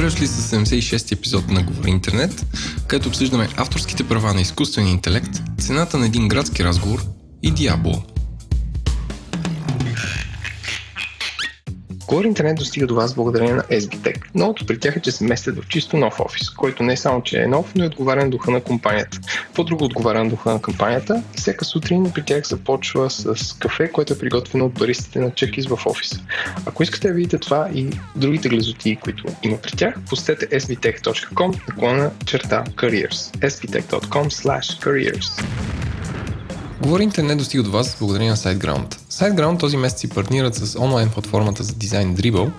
Добре дошли с 76 епизод на Говори Интернет, където обсъждаме авторските права на изкуствения интелект, цената на един градски разговор и Диабло. Говори интернет достига до вас благодарение на SBTech. Новото при тях е, че се местят в чисто нов офис, който не само, че е нов, но и отговаря на духа на компанията. По-друго отговаря на духа на компанията, всяка сутрин при тях започва с кафе, което е приготвено от баристите на чекис в офиса. Ако искате да видите това и другите глезоти, които има при тях, посетете sbtech.com наклона черта careers. sbtech.com slash careers. Говори интернет достига до вас благодарение на SiteGround. SiteGround този месец си партнират с онлайн платформата за дизайн Dribble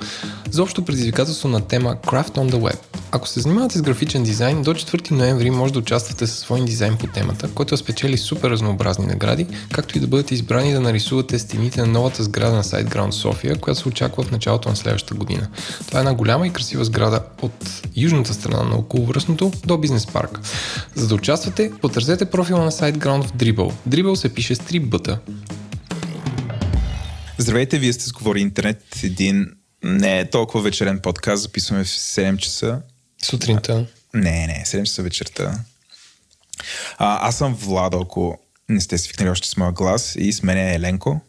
за общо предизвикателство на тема Craft on the Web. Ако се занимавате с графичен дизайн, до 4 ноември може да участвате със свой дизайн по темата, който спечели супер разнообразни награди, както и да бъдете избрани да нарисувате стените на новата сграда на SiteGround София, която се очаква в началото на следващата година. Това е една голяма и красива сграда от южната страна на околовръстното до бизнес парк. За да участвате, потърсете профила на SiteGround в Dribble. Dribble се пише с 3 бъта. Здравейте, вие сте с Говори Интернет, един не е толкова вечерен подкаст, записваме в 7 часа. Сутринта. Не, не, 7 часа вечерта. А, аз съм Владо, ако не сте свикнали още с моя глас и с мен е Еленко.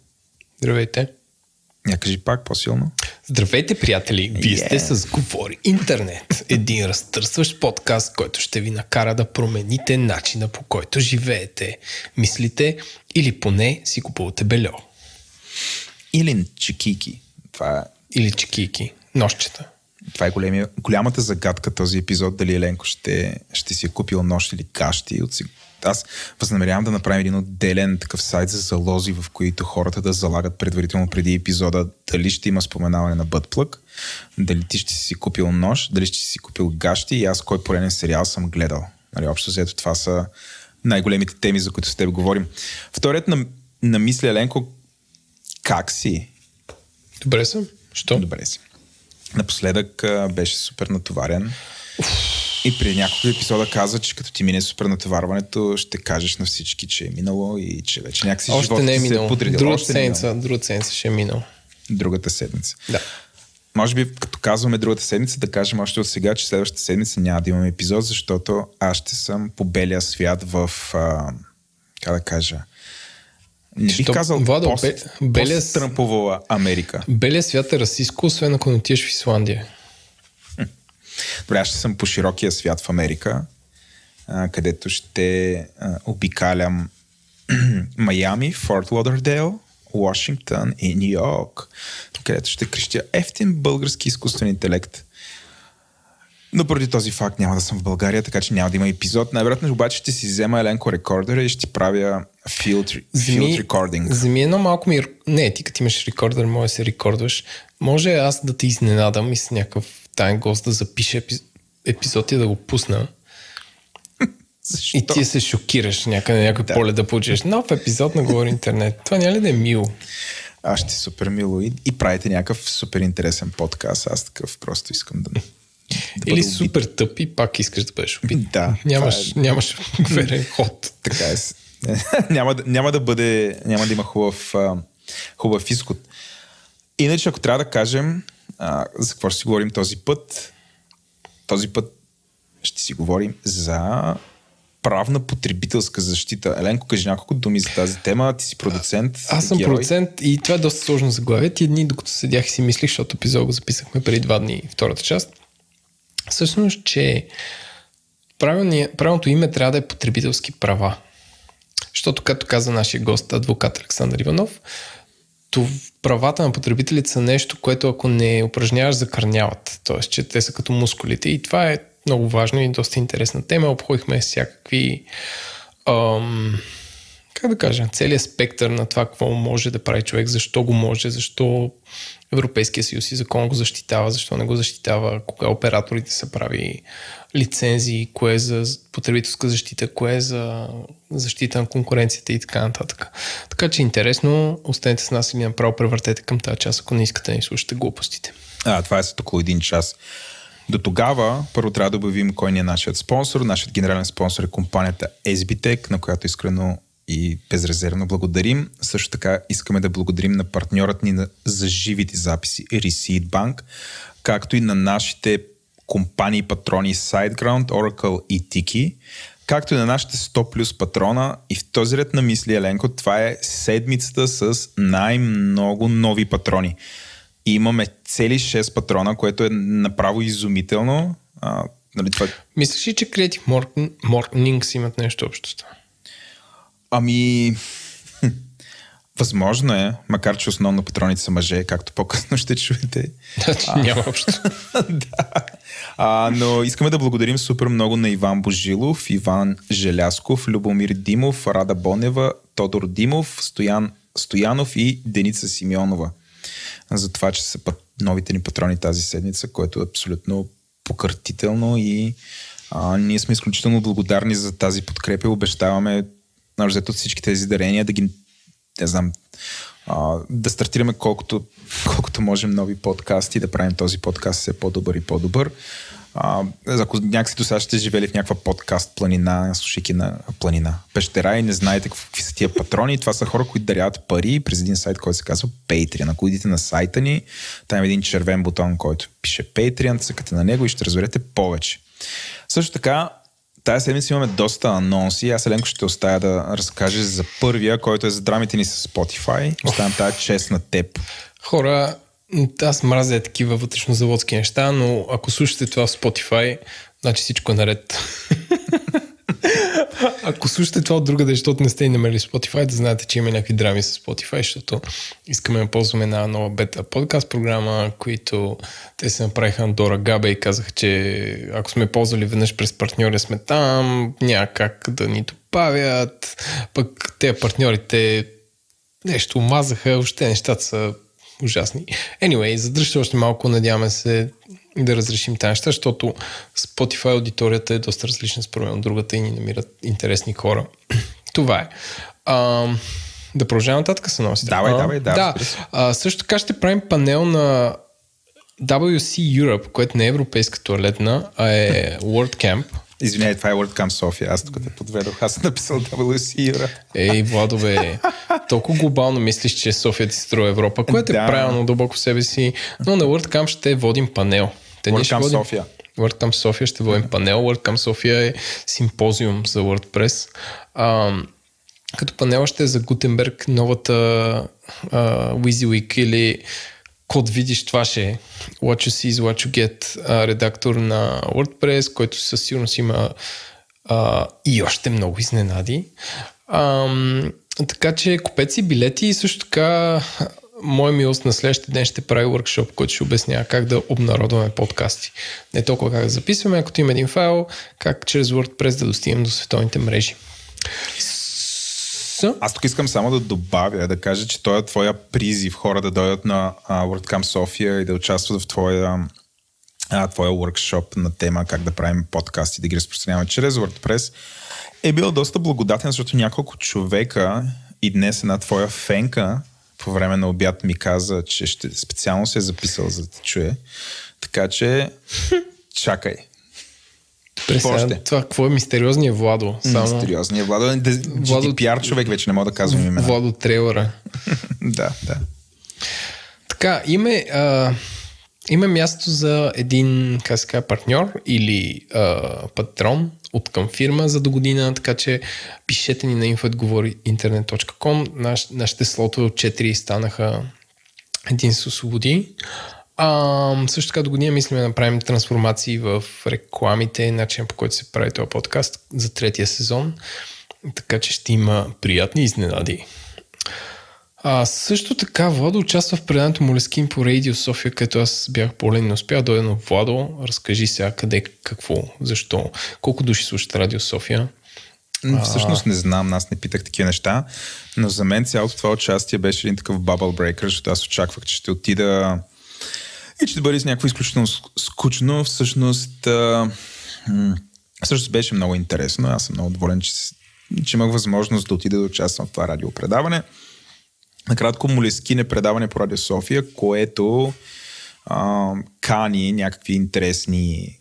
Здравейте. Я кажи пак по-силно. Здравейте, приятели! Вие yeah. сте с Говори Интернет. Един разтърсващ подкаст, който ще ви накара да промените начина по който живеете, мислите или поне си купувате бельо. Или чекики. Това е... Или чекики. Нощчета. Това е големи, голямата загадка този епизод, дали Еленко ще, ще си е купил нощ или кащи. От, аз възнамерявам да направим един отделен такъв сайт за залози, в които хората да залагат предварително преди епизода дали ще има споменаване на бътплък, дали ти ще си купил нож, дали ще си купил гащи и аз кой пореден сериал съм гледал. Нали, общо взето това са най-големите теми, за които с теб говорим. Вторият на, на мисля, Еленко, как си? Добре съм. Що? Добре си. Напоследък а, беше супер натоварен. И преди няколко епизода каза, че като ти мине супер натоварването, ще кажеш на всички, че е минало и че вече някакси Още живота не е ти се минало. е подредил. Друга е седмица, минало. друга седмица ще е минало. Другата седмица. Да. Може би, като казваме другата седмица, да кажем още от сега, че следващата седмица няма да имаме епизод, защото аз ще съм по белия свят в, а, как да кажа, не бих казал Владо, пост, бе- белия с- пост-тръмпова Америка. Белия свят е расистско, освен ако не отидеш в Исландия. Добре, аз ще съм по широкия свят в Америка, а, където ще а, обикалям Майами, Форт Лодърдейл, Вашингтон и Нью Йорк, където ще крещя ефтин български изкуствен интелект. Но поради този факт няма да съм в България, така че няма да има епизод. Най-вероятно обаче ще си взема Еленко рекордера и ще ти правя field, field recording. Земи едно малко ми... Не, ти като имаш рекордър, може да се рекордваш. Може аз да те изненадам и с някакъв тайн гост да запише епи- епизод и да го пусна. Защо? И ти се шокираш някъде, някой Да. поле да получиш. Нов епизод на Говори Интернет. Това няма ли да е мило? Аз ще супер мило и, и правите някакъв супер интересен подкаст. Аз такъв просто искам да... да Или супер тъп и пак искаш да бъдеш убит. Да, Нямаш, това нямаш верен ход. Така е. няма, да- няма да бъде, няма да има хубав, а, хубав изход. Иначе, ако трябва да кажем а, за какво ще си говорим този път, този път ще си говорим за правна потребителска защита. Еленко, кажи няколко думи за тази тема. Ти си продуцент. Аз съм герой. продуцент и това е доста сложно заглавие. Тия дни, докато седях и си мислих, защото епизод го записахме преди два дни, втората част. Всъщност, че правилното име трябва да е потребителски права. Защото, както каза нашия гост, адвокат Александър Иванов, то правата на потребителите са нещо, което ако не упражняваш, закърняват. Тоест, че те са като мускулите. И това е много важно и доста интересна тема. Обходихме всякакви ам, как да кажа, целият спектър на това какво може да прави човек, защо го може, защо Европейския съюз и закон го защитава, защо не го защитава, кога операторите са прави лицензии, кое е за потребителска защита, кое е за защита на конкуренцията и така нататък. Така че интересно, останете с нас или направо превъртете към тази част, ако не искате да ни слушате глупостите. А, това е след около един час. До тогава, първо трябва да обявим кой ни е нашият спонсор. Нашият генерален спонсор е компанията SBTech, на която искрено и безрезервно благодарим. Също така искаме да благодарим на партньорът ни за живите записи Receipt Bank, както и на нашите компании патрони SiteGround, Oracle и Tiki, както и на нашите 100 плюс патрона. И в този ред на мисли, Еленко, това е седмицата с най-много нови патрони. И имаме цели 6 патрона, което е направо изумително. А, нали, това... Мислиш ли, че Creative Mornings имат нещо общо? Ами, Възможно е, макар че основно патроните са мъже, както по-късно ще чуете. няма общо. да. А, но искаме да благодарим супер много на Иван Божилов, Иван Желясков, Любомир Димов, Рада Бонева, Тодор Димов, Стоян Стоянов и Деница Симеонова. За това, че са новите ни патрони тази седмица, което е абсолютно покъртително и а, ние сме изключително благодарни за тази подкрепа и обещаваме от всички тези дарения да ги не знам, а, да стартираме колкото, колкото можем нови подкасти, да правим този подкаст все по-добър и по-добър. А, ако някакси до сега сте живели в някаква подкаст планина, слушайки на планина, пещера и не знаете какви са тия патрони, това са хора, които даряват пари през един сайт, който се казва Patreon. Ако идите на сайта ни, там е един червен бутон, който пише Patreon, цъкате на него и ще разберете повече. Също така, Тая седмица имаме доста анонси. Аз Еленко ще оставя да разкажеш за първия, който е за драмите ни с Spotify. Оставям тази чест на теб. Хора, аз мразя такива вътрешнозаводски неща, но ако слушате това в Spotify, значи всичко е наред. Ако слушате това от друга, защото не сте и намерили Spotify, да знаете, че има някакви драми с Spotify, защото искаме да ползваме една нова бета подкаст програма, които те се направиха на Дора Габе и казаха, че ако сме ползвали веднъж през партньори сме там, няма как да ни добавят. Пък те партньорите нещо мазаха, още нещата са ужасни. Anyway, задръжте още малко, надяваме се да разрешим тази неща, защото Spotify аудиторията е доста различна според другата и ни намират интересни хора. Това е. А, да продължавам нататък с новостите. Давай, давай, давай. Да. А, също така ще правим панел на WC Europe, което не е европейска туалетна, а е WordCamp. Извинявай, това е WordCamp София. Аз тук те подведох. Аз съм написал WC Europe. Ей, Владо, бе. Толкова глобално мислиш, че София ти строи Европа, което е да. правилно дълбоко в себе си. Но на WordCamp ще водим панел. Те WordCamp водим... София. WordCamp София ще водим панел. WordCamp София е симпозиум за WordPress. А, като панел ще е за Гутенберг новата uh, WYSIWYG или код видиш, това ще е What you see is what you get, а, редактор на WordPress, който със сигурност има а, и още много изненади. А, така че купете си билети и също така мой милост на следващия ден ще прави workshop, който ще обяснява как да обнародваме подкасти. Не толкова как да записваме, ако има един файл, как чрез WordPress да достигнем до световните мрежи. Аз тук искам само да добавя, да кажа, че той е твоя призив хора да дойдат на uh, WordCamp София и да участват в твоя, uh, твоя workshop на тема как да правим подкасти и да ги разпространяваме чрез WordPress е бил доста благодатен, защото няколко човека и днес една твоя фенка по време на обяд ми каза, че ще специално се е записал за да те чуе. Така че чакай. Пресен, това какво е мистериозният Владо? Само... Мистериозният Владо. Е Владо... GDPR човек вече не мога да казвам имена. Владо Трейлера. да, да. Така, име, а, има място за един, как се казва, партньор или а, патрон от към фирма за до година, така че пишете ни на infoatgovoriinternet.com. Наш, нашите слотове от 4 станаха един се освободи. А, също така до година мислим да направим трансформации в рекламите, начин по който се прави този подкаст за третия сезон. Така че ще има приятни изненади. А, също така Владо участва в предането Молескин по Радио София, където аз бях болен и не успях да дойда, но Владо, разкажи сега къде, какво, защо, колко души слушат Радио София. Всъщност не знам, аз не питах такива неща, но за мен цялото това участие беше един такъв bubble breaker, защото аз очаквах, че ще отида и че да бъде с някакво изключително скучно. Всъщност, а, всъщност беше много интересно. Аз съм много доволен, че, че имах възможност да отида да участвам в това радиопредаване. Накратко, Молескин е предаване по Радио София, което а, кани някакви интересни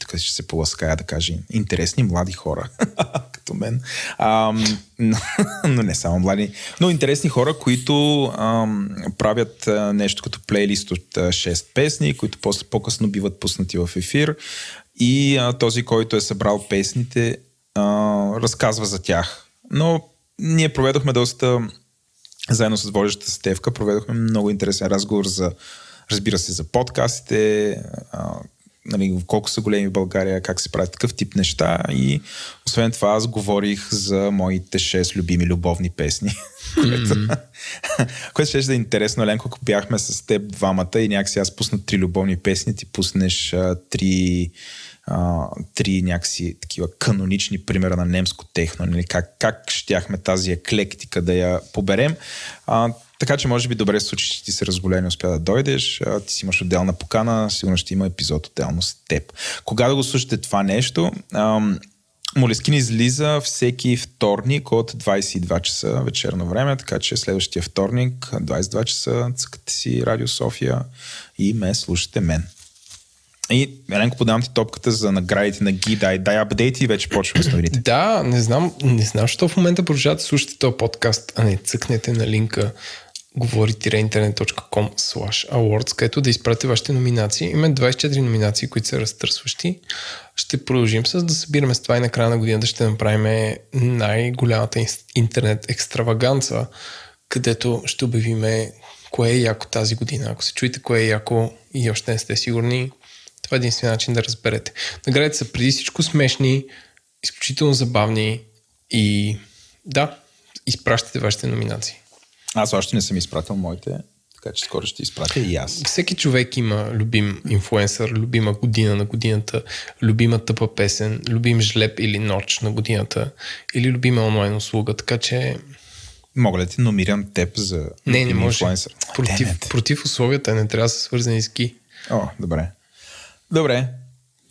така ще се полаская да кажа, интересни млади хора. като мен. А, но, не само млади. Но интересни хора, които а, правят а, нещо като плейлист от а, 6 песни, които после по-късно биват пуснати в ефир. И а, този, който е събрал песните, а, разказва за тях. Но ние проведохме доста, заедно с водещата Стевка, проведохме много интересен разговор за, разбира се, за подкастите, а, нали, колко са големи в България, как се правят такъв тип неща и освен това аз говорих за моите 6 любими любовни песни. Mm-hmm. което ще е интересно, Еленко, ако бяхме с теб двамата и някакси аз пусна три любовни песни, ти пуснеш а, три а, три някакси такива канонични примера на немско техно, нали? как, как щяхме тази еклектика да я поберем. А, така че може би добре се случи, че ти се разголени, успя да дойдеш, ти си имаш отделна покана, сигурно ще има епизод отделно с теб. Кога да го слушате това нещо? Ам, Молескин излиза всеки вторник от 22 часа вечерно време, така че следващия вторник, 22 часа, цъкате си Радио София и ме слушате мен. И, Еленко, подавам ти топката за наградите на Ги. Дай, дай апдейти и вече почваме с новините. Да, не знам, не знам, защо в момента продължавате да слушате този подкаст, а не цъкнете на линка говори-интернет.com slash awards, където да изпратите вашите номинации. Има 24 номинации, които са разтърсващи. Ще продължим с да събираме с това и на края на годината ще направим най-голямата интернет екстраваганца, където ще обявиме кое е яко тази година. Ако се чуете кое е яко и още не сте сигурни, това е единствения начин да разберете. Наградите са преди всичко смешни, изключително забавни и да, изпращате вашите номинации. Аз още не съм изпратил моите, така че скоро ще изпратя и аз. Всеки човек има любим инфуенсър, любима година на годината, любима тъпа песен, любим жлеб или ноч на годината или любима онлайн услуга, така че Мога ли ти номирам теб за не, не може. инфлуенсър? Против, против условията не трябва да са свързани с ки. О, добре. Добре.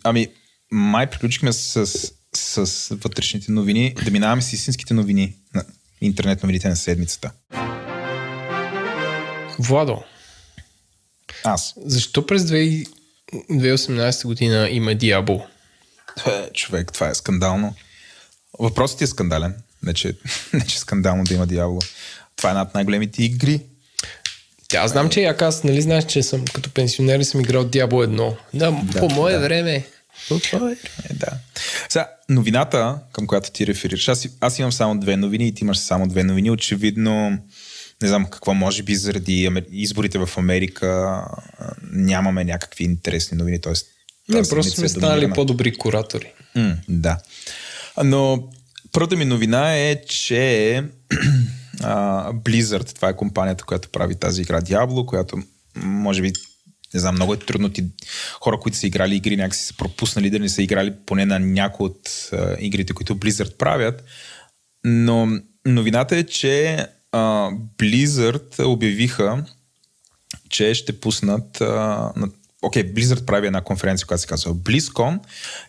Ами, май приключихме с, с, с вътрешните новини. Да минаваме с истинските новини на интернет новините на седмицата. Владо. Аз. Защо през 2018 година има Диабо? Е, човек, това е скандално. Въпросът е скандален. Не че, не, че е скандално да има Диабло. Това е една от най-големите игри тя аз знам, че як аз, нали знаеш, че съм като пенсионер и съм играл Диабло едно. Да, да по мое да. време. Време, да. Сега, новината, към която ти реферираш, аз, аз имам само две новини и ти имаш само две новини. Очевидно, не знам какво, може би заради изборите в Америка нямаме някакви интересни новини. Тоест, не, просто сме станали по-добри куратори. М, да. Но първата ми новина е, че Uh, Blizzard, това е компанията, която прави тази игра Diablo, която може би не знам, много е трудно ти хора, които са играли игри, някакси са пропуснали да не са играли поне на някои от uh, игрите, които Blizzard правят. Но новината е, че uh, Blizzard обявиха, че ще пуснат uh, на Окей, okay, Blizzard прави една конференция, която се казва BlizzCon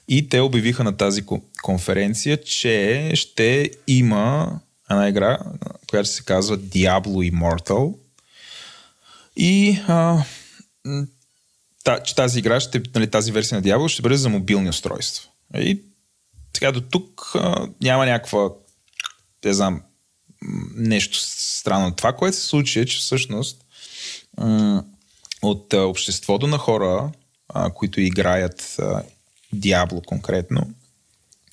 и те обявиха на тази конференция, че ще има една игра, която се казва Diablo Immortal. И а, че тази игра, ще, нали, тази версия на Diablo ще бъде за мобилни устройства. И сега до тук а, няма някаква, не знам, нещо странно. Това, което се случи е, че всъщност от обществото на хора, които играят Diablo конкретно,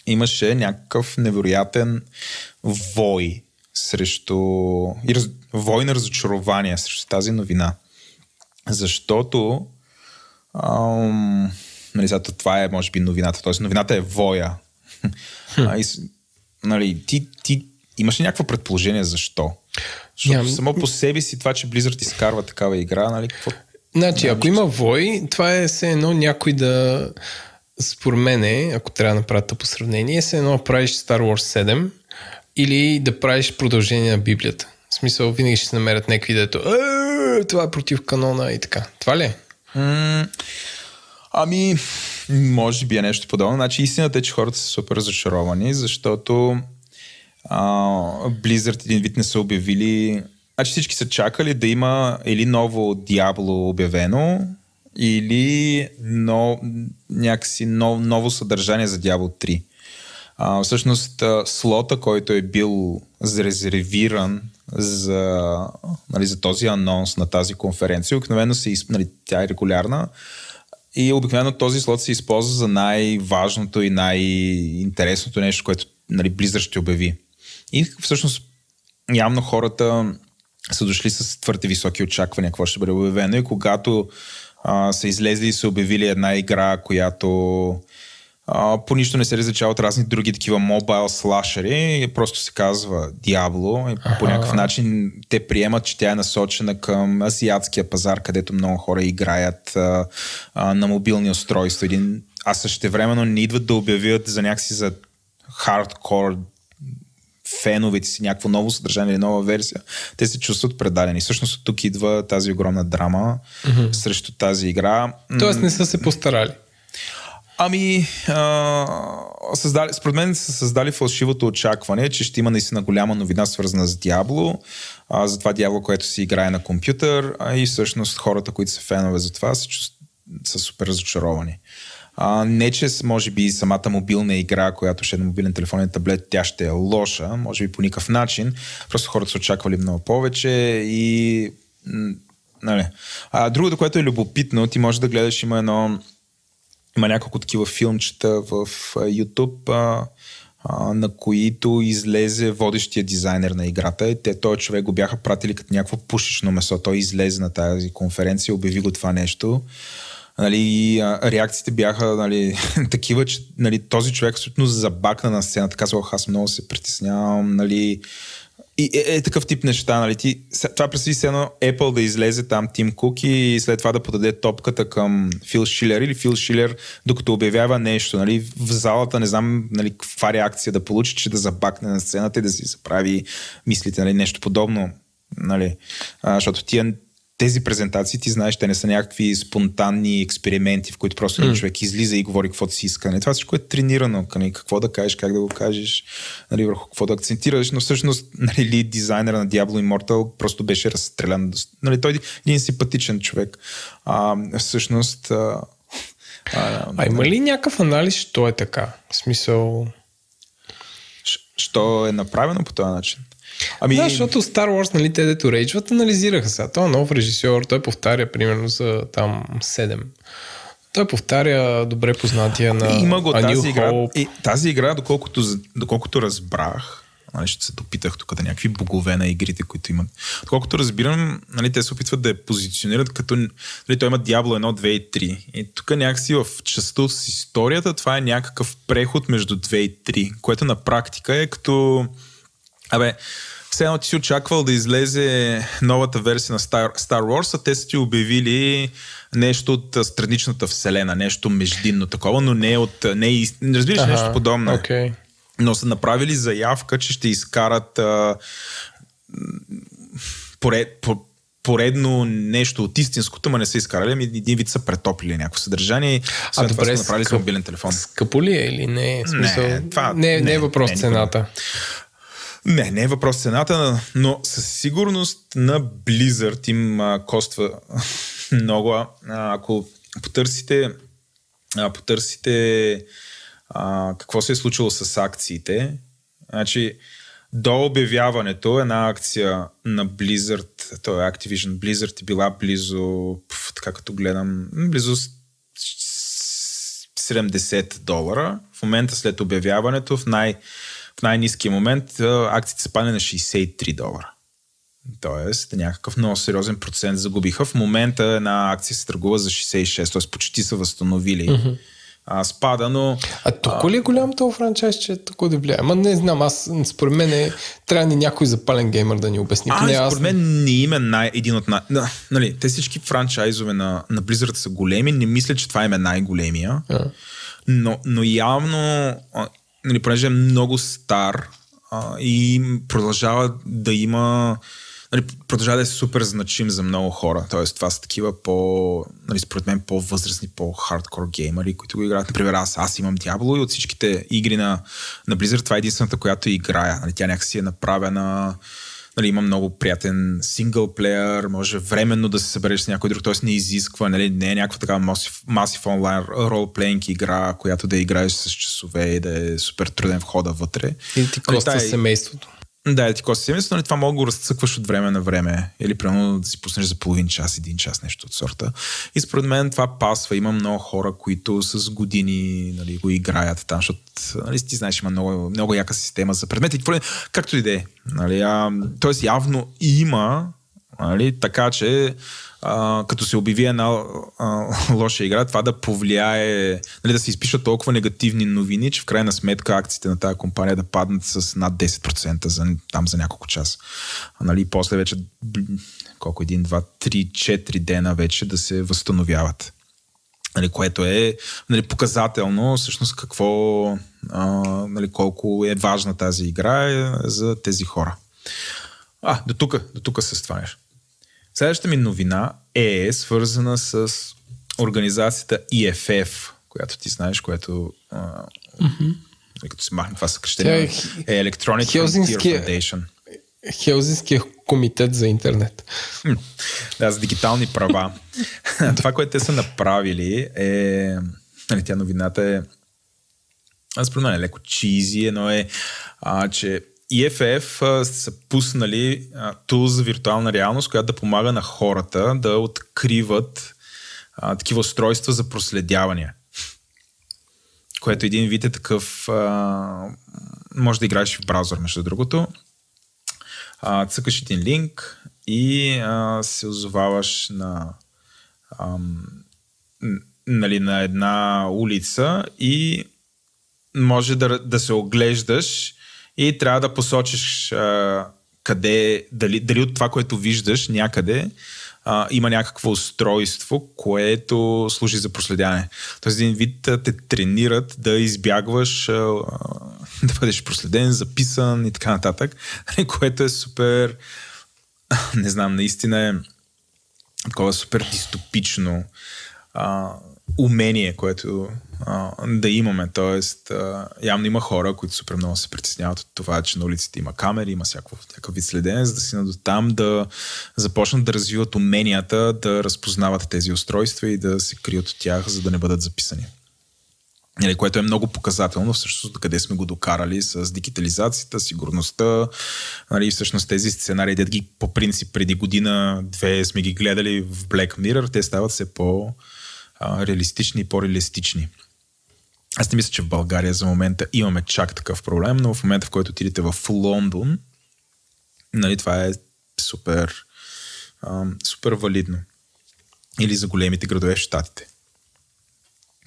имаше някакъв невероятен вой срещу... И вой на разочарование срещу тази новина. Защото ам... нали, зато това е, може би, новината. Тоест, новината е воя. а, и, нали, ти, ти имаш ли някакво предположение защо? Защото Ням... само по себе си това, че Blizzard изкарва такава игра, нали, какво... Значи, ако има вой, това е все едно някой да според мен, ако трябва да направя по сравнение, се едно правиш Star Wars 7 или да правиш продължение на Библията. В смисъл, винаги ще се намерят някакви дето «Е, това е против канона и така. Това ли е? ами, може би е нещо подобно. Значи истината е, че хората са супер разочаровани, защото а, Blizzard един вид не са обявили Значи всички са чакали да има или ново Diablo обявено, или но, някакси нов, ново съдържание за Diablo 3. А, всъщност слота, който е бил зарезервиран за, нали, за този анонс на тази конференция, обикновено се, нали, тя е регулярна, и обикновено този слот се използва за най-важното и най-интересното нещо, което нали, Blizzard ще обяви. И всъщност явно хората са дошли с твърде високи очаквания, какво ще бъде обявено. И когато а, са излезли и са обявили една игра, която а, по нищо не се различава от разни други такива мобайл слашери, просто се казва Diablo и по някакъв начин те приемат, че тя е насочена към азиатския пазар, където много хора играят а, а, на мобилни устройства. Един, а също времено не идват да обявят за някакси за хардкор феновете си някакво ново съдържание или нова версия, те се чувстват предадени. Всъщност тук идва тази огромна драма mm-hmm. срещу тази игра. Тоест не са се постарали. Ами, а, създали, според мен са създали фалшивото очакване, че ще има наистина голяма новина свързана с Диабло, а, за това Диабло, което си играе на компютър а и всъщност хората, които са фенове за това, са, са супер разочаровани. А, не, че може би самата мобилна игра, която ще е на мобилен и таблет, тя ще е лоша, може би по никакъв начин. Просто хората са очаквали много повече и... Нали. А другото, което е любопитно, ти можеш да гледаш, има едно... Има няколко такива филмчета в YouTube, а, а, на които излезе водещия дизайнер на играта. И те, този човек го бяха пратили като някакво пушечно месо. Той излезе на тази конференция, обяви го това нещо. Нали, реакциите бяха нали, такива, че нали, този човек абсолютно забакна на сцената. Казвах, аз много се притеснявам. Нали, и е, е, такъв тип неща, нали? Ти, това представи се едно Apple да излезе там Тим Кук и след това да подаде топката към Фил Шилер или Фил Шилер, докато обявява нещо, нали? В залата не знам, нали, каква реакция да получи, че да забакне на сцената и да си заправи мислите, нали? Нещо подобно, нали? А, защото тия тези презентации, ти знаеш, те не са някакви спонтанни експерименти, в които просто mm. човек излиза и говори каквото си иска. Не, това всичко е тренирано. Нали, какво да кажеш, как да го кажеш, нали, върху какво да акцентираш, но всъщност нали, лид дизайнера на Diablo Immortal просто беше разстрелян. Нали, той е един симпатичен човек. А, всъщност... А, а, а има ли някакъв анализ, що е така? В смисъл... Що е направено по този начин? Ами... Да, защото Star Wars, нали, те дето рейджват, анализираха сега. Той е нов режисьор, той повтаря примерно за там 7. Той повтаря добре познатия на Има го тази игра. И тази игра, доколкото, доколкото разбрах, нали, ще се допитах тук да някакви богове на игрите, които имат. Доколкото разбирам, нали, те се опитват да я позиционират като... Нали, той има Diablo 1, 2 и 3. И тук някакси в частта с историята това е някакъв преход между 2 и 3, което на практика е като... Абе, все едно ти си очаквал да излезе новата версия на Star, Star Wars, а те са ти обявили нещо от страничната вселена, нещо междинно такова, но не от... Не, е разбираш ага, нещо подобно. Okay. Но са направили заявка, че ще изкарат а, поред, по, поредно нещо от истинското, ма не са изкарали, ами един вид са претоплили някакво съдържание. А добре, това са направили скъп, мобилен телефон. Скъпо ли е или не? Смисъл, не, това, не, не, не е въпрос не, цената. Не, не е въпрос цената, но със сигурност на Blizzard им а, коства много. А, ако потърсите, а, потърсите а, какво се е случило с акциите, значи до обявяването една акция на Blizzard, то е Activision Blizzard е била близо, така като гледам, близо 70 долара. В момента след обявяването в най- в най-низкия момент акциите са падне на 63 долара. Тоест, някакъв много сериозен процент загубиха. В момента една акция се търгува за 66, т.е. почти са възстановили mm-hmm. а, спада, но... А тук ли е голям този франчайз, че е тук да влияе? Ама не знам, аз според мен е, трябва ни някой запален геймер да ни обясни. А, не, според аз... мен не има най- един от най... Да, нали, те всички франчайзове на, на Blizzard са големи, не мисля, че това им е най-големия. Yeah. Но, но явно нали, понеже е много стар а, и продължава да има нали, продължава да е супер значим за много хора. Тоест, това са такива по, нали, според мен, по-възрастни, по-хардкор геймери, които го играят. Например, аз, аз имам Diablo и от всичките игри на, на Blizzard това е единствената, която играя. Нали, тя някакси е направена нали, има много приятен синглплеер, може временно да се събереш с някой друг, т.е. не изисква, нали, не е някаква такава масив, масив онлайн ролплейнг игра, която да играеш с часове и да е супер труден входа вътре. И ти Нали, коста тая- семейството. Да, ти коси семейство, нали, това мога да го разцъкваш от време на време. Или примерно да си пуснеш за половин час, един час, нещо от сорта. И според мен това пасва. Има много хора, които с години нали, го играят там, защото нали, ти знаеш, има много, много яка система за предмети. Както и да е. Нали, а, тоест явно има, нали, така че а, като се обяви една а, лоша игра, това да повлияе, нали, да се изпишат толкова негативни новини, че в крайна сметка акциите на тази компания да паднат с над 10% за, там за няколко часа. Нали, после вече колко, един, два, три, четири дена вече да се възстановяват. Нали, което е нали, показателно всъщност какво, а, нали, колко е важна тази игра е, за тези хора. А, до тук, до тук с това нещо. Следващата ми новина е свързана с организацията EFF, която ти знаеш, което а, mm-hmm. като се махне това съкрещение, е е Electronic Frontier Foundation. Хелзинския комитет за интернет. Да, за дигитални права. Това, което те са направили е... Нали, тя новината е... Аз мен е леко чизи. Едно е, а, че EFF а, са пуснали тул за виртуална реалност, която да помага на хората да откриват а, такива устройства за проследявания. Което един вид е такъв... А, може да играеш в браузър, между другото а, цъкаш един линк и а, се озоваваш на, ам, нали, на една улица и може да, да се оглеждаш и трябва да посочиш а, къде, дали, дали от това, което виждаш някъде, а, има някакво устройство, което служи за проследяване. Тоест един вид те тренират да избягваш а, да бъдеш проследен, записан и така нататък, което е супер не знам, наистина е такова супер дистопично а, умение, което а, да имаме. Тоест, а, явно има хора, които супер много се притесняват от това, че на улиците има камери, има всякакво, всякакъв вид следене, за да си до там да започнат да развиват уменията да разпознават тези устройства и да се крият от тях, за да не бъдат записани. Нали, което е много показателно всъщност къде сме го докарали с дигитализацията, сигурността. Нали, всъщност тези сценарии, дед ги по принцип преди година-две сме ги гледали в Black Mirror, те стават все по-реалистични и по-реалистични. Аз не мисля, че в България за момента имаме чак такъв проблем, но в момента, в който отидете в Лондон, нали, това е супер, ам, супер валидно. Или за големите градове в Штатите.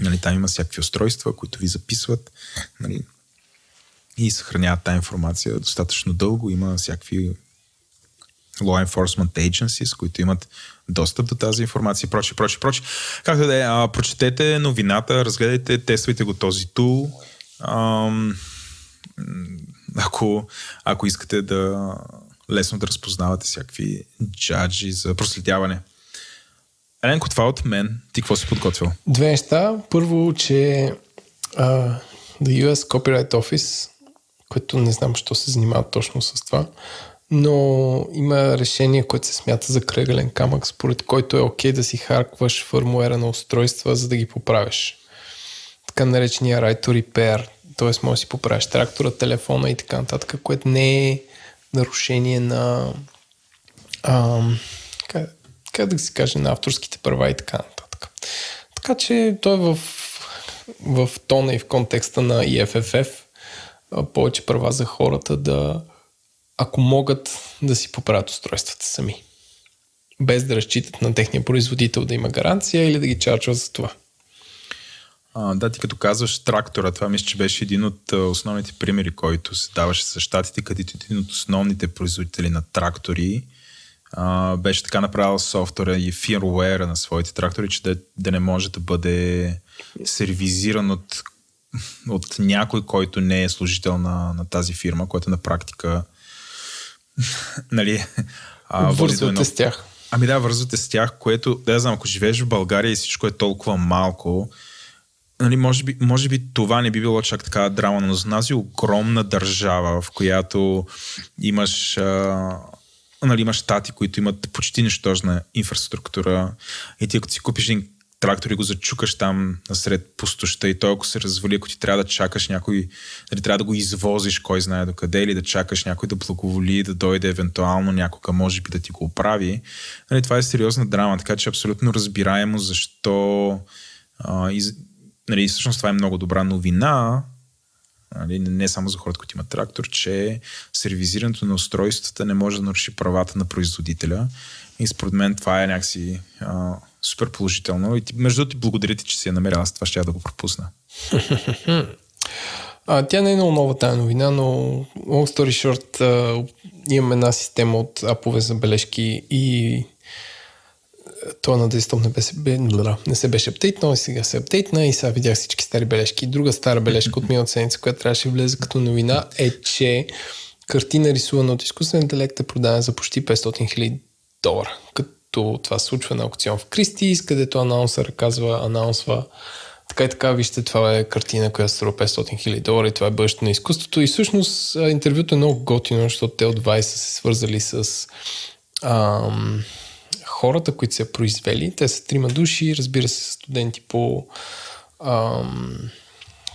Нали, там има всякакви устройства, които ви записват нали, и съхраняват тази информация достатъчно дълго. Има всякакви law enforcement agencies, които имат достъп до тази информация и прочее, прочее, прочее. Както да е, а, прочетете новината, разгледайте, тествайте го този тул. Ако, ако искате да лесно да разпознавате всякакви джаджи за проследяване. Еленко, това от мен. Ти какво си подготвил? Две неща. Първо, че а, The US Copyright Office, което не знам, що се занимава точно с това, но има решение, което се смята за кръгълен камък, според който е окей да си харкваш фърмуера на устройства, за да ги поправиш. Така наречения right to repair, т.е. може да си поправиш трактора, телефона и така нататък, което не е нарушение на ам, как, как да се каже, на авторските права и така нататък. Така че той е в, в тона и в контекста на EFFF повече права за хората да, ако могат да си поправят устройствата сами. Без да разчитат на техния производител да има гаранция или да ги чарчва за това. А, да, ти като казваш трактора, това мисля, че беше един от основните примери, който се даваше за щатите, където един от основните производители на трактори а, беше така направил софтуера и фирмуера на своите трактори, че да, да не може да бъде сервизиран от, от някой, който не е служител на, на тази фирма, което на практика нали, а, Вързвате с тях. Ами да, вързвате с тях, което, да я знам, ако живееш в България и всичко е толкова малко, нали, може, би, може би това не би било чак така драма, но за нас е огромна държава, в която имаш, а, нали, имаш щати, които имат почти нищожна инфраструктура и ти ако си купиш един трактор и го зачукаш там насред пустоща и той ако се развали, ако ти трябва да чакаш някой, дали трябва да го извозиш кой знае докъде или да чакаш някой да благоволи, да дойде евентуално някога, може би да ти го оправи. Нали, това е сериозна драма, така че абсолютно разбираемо защо а, из, нали, всъщност това е много добра новина, нали, не само за хората, които имат трактор, че сервизирането на устройствата не може да наруши правата на производителя. И според мен това е някакси а, супер положително. И ти, между другото, благодаря ти, че си я намерил. Аз това ще я да го пропусна. а, тя не е много нова тази новина, но long story short, а, имам една система от апове забележки и то на десктоп не, беше, не се беше аптейтнал и сега се аптейтна и сега видях всички стари бележки. Друга стара бележка от миналата седмица, която трябваше да влезе като новина е, че картина рисувана от изкуствен интелект е продадена за почти 500 000 долара. Като това случва на аукцион в Кристис, където анонсър казва, анонсва така и така, вижте, това е картина, която струва 500 000 долара и това е бъдещето на изкуството. И всъщност интервюто е много готино, защото те от 20 са се свързали с ам, хората, които са произвели. Те са трима души, разбира се, студенти по ам,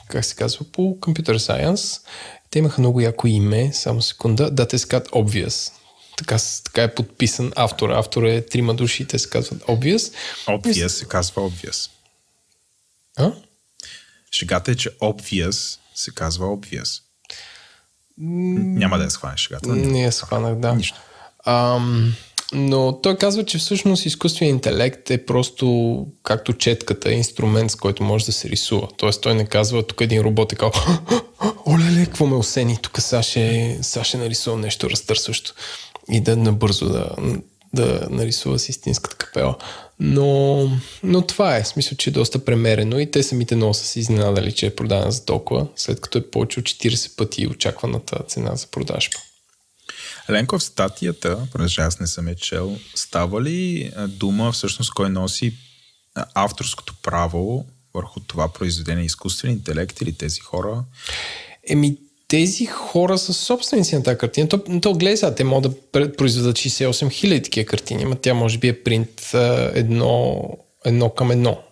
как се казва, по Computer Science. Те имаха много яко име, само секунда. Да, те се казват Obvious. Така, така е подписан автор. Автор е трима души, те се казват Obvious. Obvious се казва Obvious. А? Шегата е, че Obvious се казва Obvious. Няма да я схванеш шегата. Не я схванах, да. Нищо. Ам, но той казва, че всъщност изкуственият интелект е просто както четката, инструмент, с който може да се рисува. Тоест той не казва, тук един робот е казва, оле, какво ме осени, тук сега ще нарисувам нещо разтърсващо и да набързо да, да нарисува с истинската капела. Но, но това е, смисъл, че е доста премерено и те самите много са се изненадали, че е продадена за толкова, след като е повече от 40 пъти очакваната цена за продажба. Ленко, в статията, понеже аз не съм е чел, става ли дума всъщност кой носи авторското право върху това произведение изкуствен интелект или тези хора? Еми, тези хора са собственици на тази картина. То, то гледай сега, те могат да произведат 68 хиляди такива картини, но тя може би е принт едно, едно към едно.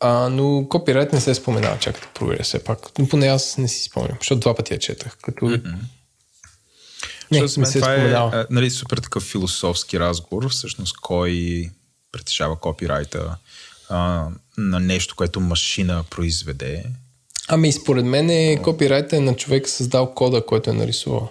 А, но копирайт не се споменава, чакай да проверя все пак. Но поне аз не си спомням, защото два пъти я четах. Като... Mm-hmm. Не, не се това е нали, супер такъв философски разговор, всъщност кой притежава копирайта а, на нещо, което машина произведе. Ами според мен е копирайта е на човек създал кода, който е нарисувал.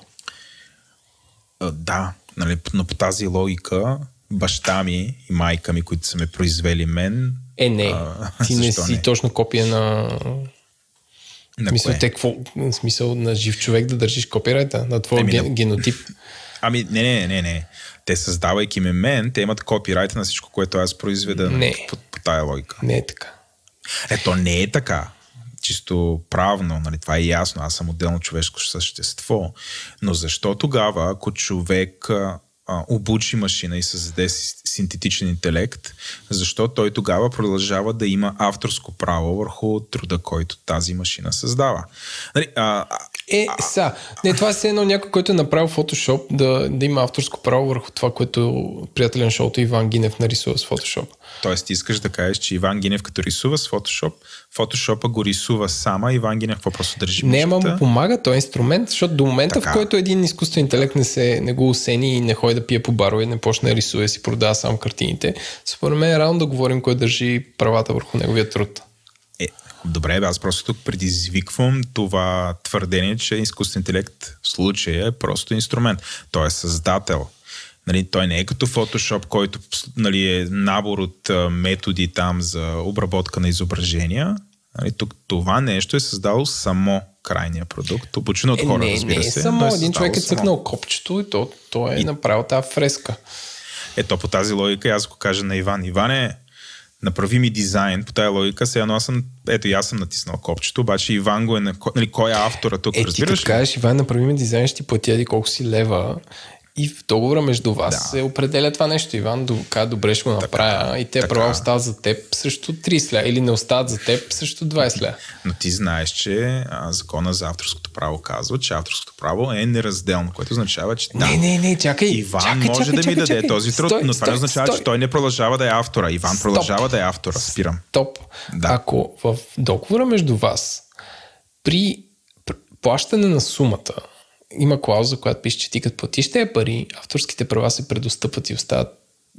А, да, нали, но по тази логика баща ми и майка ми, които са ме произвели мен... Е, не. А, Ти не си не? точно копия на на смисъл, те, какво, смисъл на жив човек да държиш копирайта на твоя ген, на... генотип? Ами, не, не, не, не. Те създавайки ме мен, те имат копирайта на всичко, което аз произведа не. По, по тая логика. Не е така. Ето, не е така. Чисто правно, нали, това е ясно. Аз съм отделно човешко същество. Но защо тогава, ако човек а, обучи машина и създаде синтетичен интелект, защо той тогава продължава да има авторско право върху труда, който тази машина създава. Нали, а, е, са. Не, това е едно някой, който е направил Photoshop да, да има авторско право върху това, което приятелен шоуто Иван Гинев нарисува с Photoshop. Тоест, искаш да кажеш, че Иван Гинев като рисува с Photoshop, Photoshop го рисува сама, Иван Гинев какво просто държи Не, ама му помага, той е инструмент, защото до момента, така. в който един изкуствен интелект не, се, не го усени и не ходи да пие по барове, не почне да рисува и си продава само картините, според мен е рано да говорим кой държи правата върху неговия труд. Е, добре, аз просто тук предизвиквам това твърдение, че изкуствен интелект в случая е просто инструмент. Той е създател. Нали, той не е като Photoshop, който нали, е набор от методи там за обработка на изображения. Нали, тук това нещо е създало само крайния продукт, обучено от е, хора, не, разбира не, се. Само е един човек е цъкнал копчето и то, то е и... направил тази фреска. Ето по тази логика аз го кажа на Иван. Иване, направи ми дизайн по тази логика. Сега, но аз съм, ето, аз съм натиснал копчето, обаче Иван го е, на, нали, кой е автора тук, е, разбираш? Ти кажеш, Иван, направи ми дизайн, ще ти платя колко си лева и в договора между вас Да. се определя това нещо. Иван каза, добре ще го направя и те така. права остават за теб срещу 30 ля или не остават за теб срещу 20 ля. Но ти знаеш, че а, закона за авторското право казва, че авторското право е неразделно, което означава, че да, Не, не, не, чакай. Иван чакай, може чакай, да ми чакай, даде чакай. този труд, Стой, но това стой, не означава, стой. че той не продължава да е автора. Иван Стоп. продължава да е автора. Спирам. Топ. Да. Ако в договора между вас при пр- плащане на сумата има клауза, която пише, че ти като платиш тези пари, авторските права се предостъпват и остават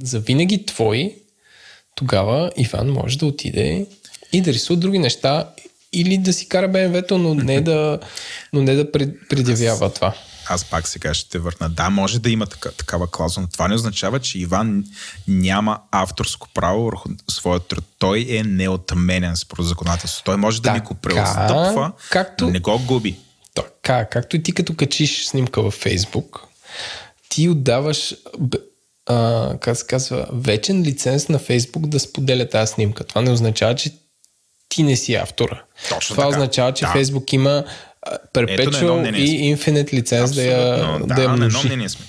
за винаги твои, тогава Иван може да отиде и да рисува други неща или да си кара БМВ-то, но не да, но не да пред- предявява това. Аз пак сега ще те върна. Да, може да има така, такава клауза, но това не означава, че Иван няма авторско право върху своя труд. Той е неотменен според законодателство. Той може да ми го преотстъпва, както- но не го губи. Така, както и ти като качиш снимка във Фейсбук, ти отдаваш а, как се казва, вечен лиценз на Фейсбук да споделя тази снимка. Това не означава, че ти не си автора. Точно Това така. означава, че Да. Фейсбук има Perpetual и Infinite лиценз да я, Абсолютно, да, я на едно мнение сме.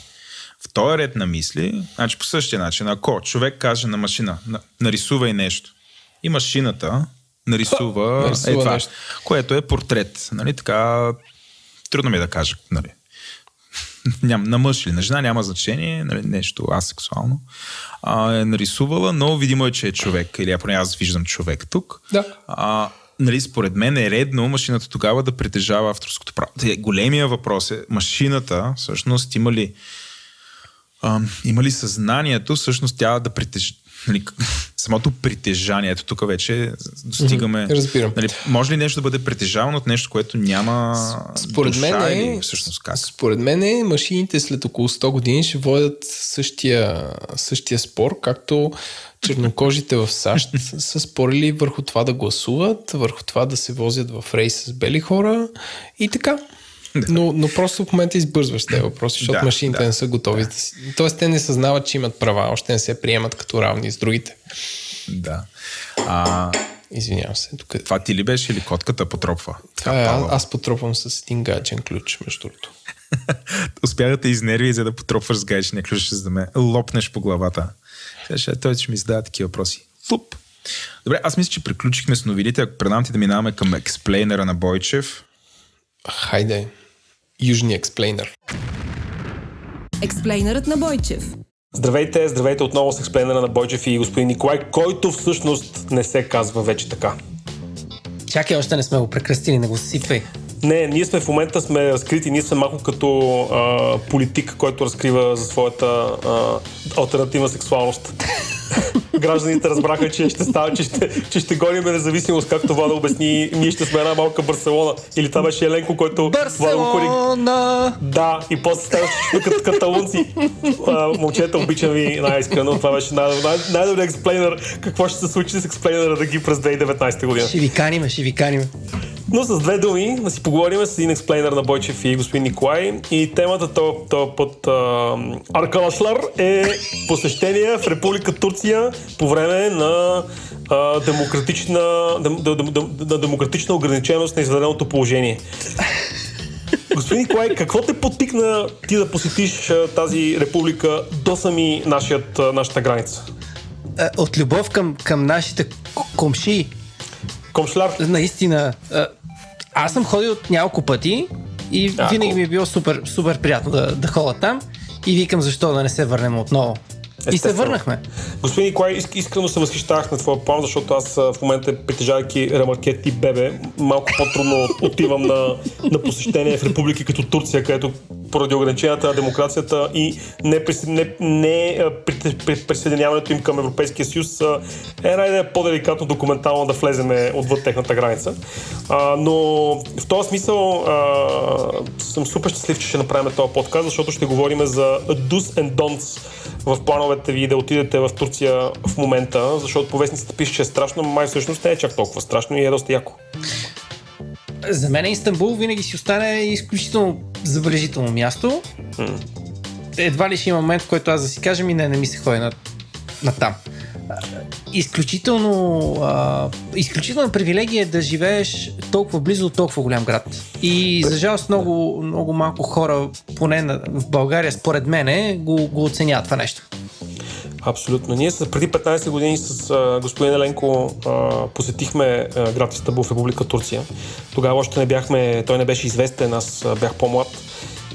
В този ред на мисли, значи по същия начин, ако човек каже на машина, на, нарисувай нещо, и машината нарисува, нарисува е това, нещо. което е портрет. Нали, така, трудно ми е да кажа. Нали. Ням, на мъж или на жена няма значение, нали, нещо асексуално. А, е нарисувала, но видимо е, че е човек. Или поне аз виждам човек тук. Да. А, нали, според мен е редно машината тогава да притежава авторското право. Големия въпрос е, машината всъщност има ли, а, има ли съзнанието всъщност тя да притежа Нали, самото притежание, ето тук вече достигаме. Мгм, разбирам. Нали, може ли нещо да бъде притежавано от нещо, което няма Според душа мен, е, или всъщност как? според мен е, машините след около 100 години ще водят същия, същия спор, както чернокожите в САЩ са спорили върху това да гласуват, върху това да се возят в рейс с бели хора и така. Но, но просто в момента избързваш тези въпроси, защото Да, машините да, не са готови. Да. Тоест те не съзнават, че имат права, още не се приемат като равни с другите. Да. А, Извинявам се. Тук... е- това ти ли беше или котката потропва? Това е, аз, потропвам с един гаджен ключ, между другото. Успя да те изнерви, за да потропваш с гайчния ключ, за да ме лопнеш по главата. Ще, той ще ми задава такива въпроси. Фуп. Добре, аз мисля, че приключихме с новините. Ако предам ти да минаваме към експлейнера на Бойчев. Хайде. Южния експлейнер. Експлейнерът на Бойчев. Здравейте, здравейте отново с експлейнера на Бойчев и господин Николай, който всъщност не се казва вече така. Чакай, още не сме го прекръстили, не го сипвай. Не, ние сме в момента сме разкрити, ние сме малко като а, политик, който разкрива за своята а, альтернативна сексуалност. Гражданите разбраха, че ще става, че ще, че ще гоним независимост, както Влада обясни, ние ще сме една малка Барселона. Или това беше Еленко, който Барселона! Да, и после ставаш като каталунци. А, момчета, обичам ви най-искрено. Това беше най- най- най-добрият експлейнер. Какво ще се случи с експлейнера да ги през 2019 година. Ще ви каниме, ще ви каниме. Но с две думи да си поговорим с един експлейнер на Бойчев и господин Николай. И темата то, то под Аркалашлар е посещение в Република Турция по време на а, демократична, дем, дем, дем, дем, на демократична ограниченост на извънредното положение. Господин Николай, какво те подтикна ти да посетиш а, тази република до сами нашият, а, нашата граница? Е, От любов към, към нашите комши, Комшляр? наистина, аз съм ходил няколко пъти и винаги ми е било супер, супер приятно да, да ходя там и викам защо да не се върнем отново. И се Естествено. върнахме. Господин Николай, иск- искрено се възхищавах на твоя план, защото аз в момента, притежавайки ремаркет и бебе, малко по-трудно отивам на, на посещение в републики като Турция, където поради ограниченията на демокрацията и не, не, не присъединяването им към Европейския съюз е една идея по-деликатно документално да влеземе отвъд техната граница. А, но в този смисъл а, съм супер щастлив, че ще направим този подкаст, защото ще говорим за do's and don'ts в плановете ви да отидете в Турция в момента, защото по вестниците пише, че е страшно, но май всъщност не е чак толкова страшно и е доста яко. За мен Истанбул винаги си остане изключително забележително място. Едва ли ще има момент, в който аз да си кажа ми не, не ми се ходи на, на там. Изключително, а, изключителна привилегия е да живееш толкова близо до толкова голям град. И за жалост много, много малко хора, поне в България, според мене, го, го оценяват това нещо. Абсолютно. Ние с, преди 15 години с а, господин Еленко а, посетихме а, град Истанбул в Република Турция. Тогава още не бяхме, той не беше известен, аз а, бях по-млад.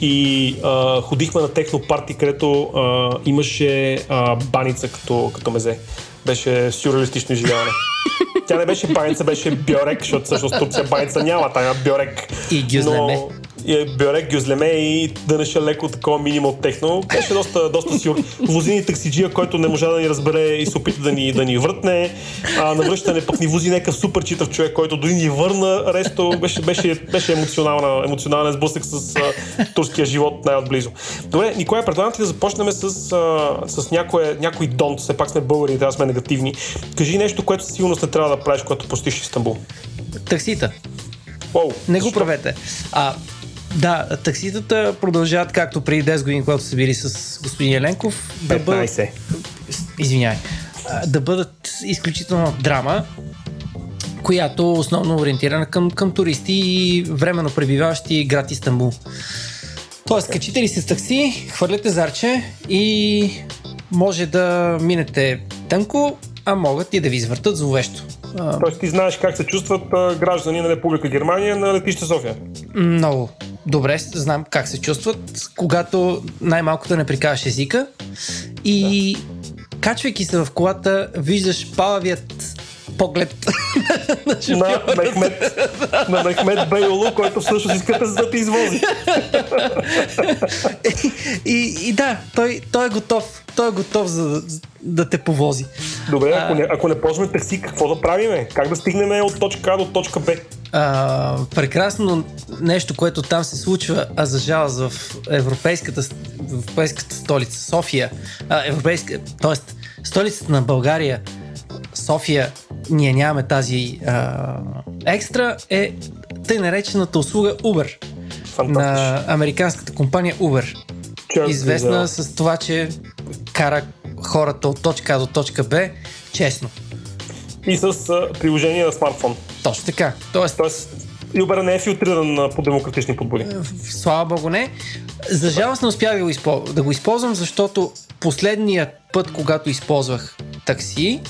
И а, ходихме на техно парти, където а, имаше а, баница като, като мезе. Беше сюрреалистично изживяване. Тя не беше баница, беше биорек, защото всъщност Турция баница няма, там има биорек. И гюзлеме. Но, и Биорек, Гюзлеме и дънеше леко такова минимал техно. Беше доста, доста сюр. Вози ни таксиджия, който не можа да ни разбере и се опита да ни, да ни въртне. А, на връщане пък ни вози някакъв супер читав човек, който дори ни върна. Ресто беше, беше, беше емоционална, емоционален сблъсък с а, турския живот най-отблизо. Добре, Николай, предлагам ти да започнем с, а, с някой, някой дон. Все пак сме българи трябва да сме негативни. Кажи нещо, което със сигурност не трябва да правиш, когато посетиш Истанбул. Таксита. Уоу, Не го правете. А, да, такситата продължават както преди 10 години, когато са били с господин Еленков. Да бъдат, 15. извиняй. А, Да бъдат изключително драма, която основно ориентирана към, към туристи и временно пребиваващи град Истанбул. Тоест, качите ли се с такси, хвърляте зарче и може да минете тънко, а могат и да ви извъртат зловещо. Тоест ти знаеш как се чувстват граждани на Република Германия на летище София. Много добре знам как се чувстват, когато най-малкото не прикажеш езика. И качвайки се в колата, виждаш палавият поглед на на шофьора. Мехмед, на Мехмед Бейлу, който всъщност искате за да те извози. и, и да, той, той е готов. Той е готов за да, да те повози. Добре, ако не, ако не ползваме такси, какво да правиме? Как да стигнем от точка А до точка Б? А, прекрасно нещо, което там се случва, а за жалост в европейската, в европейската столица София, а, европейска, т.е. столицата на България, София, ние нямаме тази а, екстра, е тъй наречената услуга Uber на американската компания Uber. Чак Известна за- с това, че кара хората от точка А до точка Б честно. И с а, приложение на смартфон. Точно така. Тоест, Тоест, Uber не е филтриран по демократични подбори. Слава богу не. За жалост не успях да го, изпол... да го използвам, защото последният път, когато използвах такси,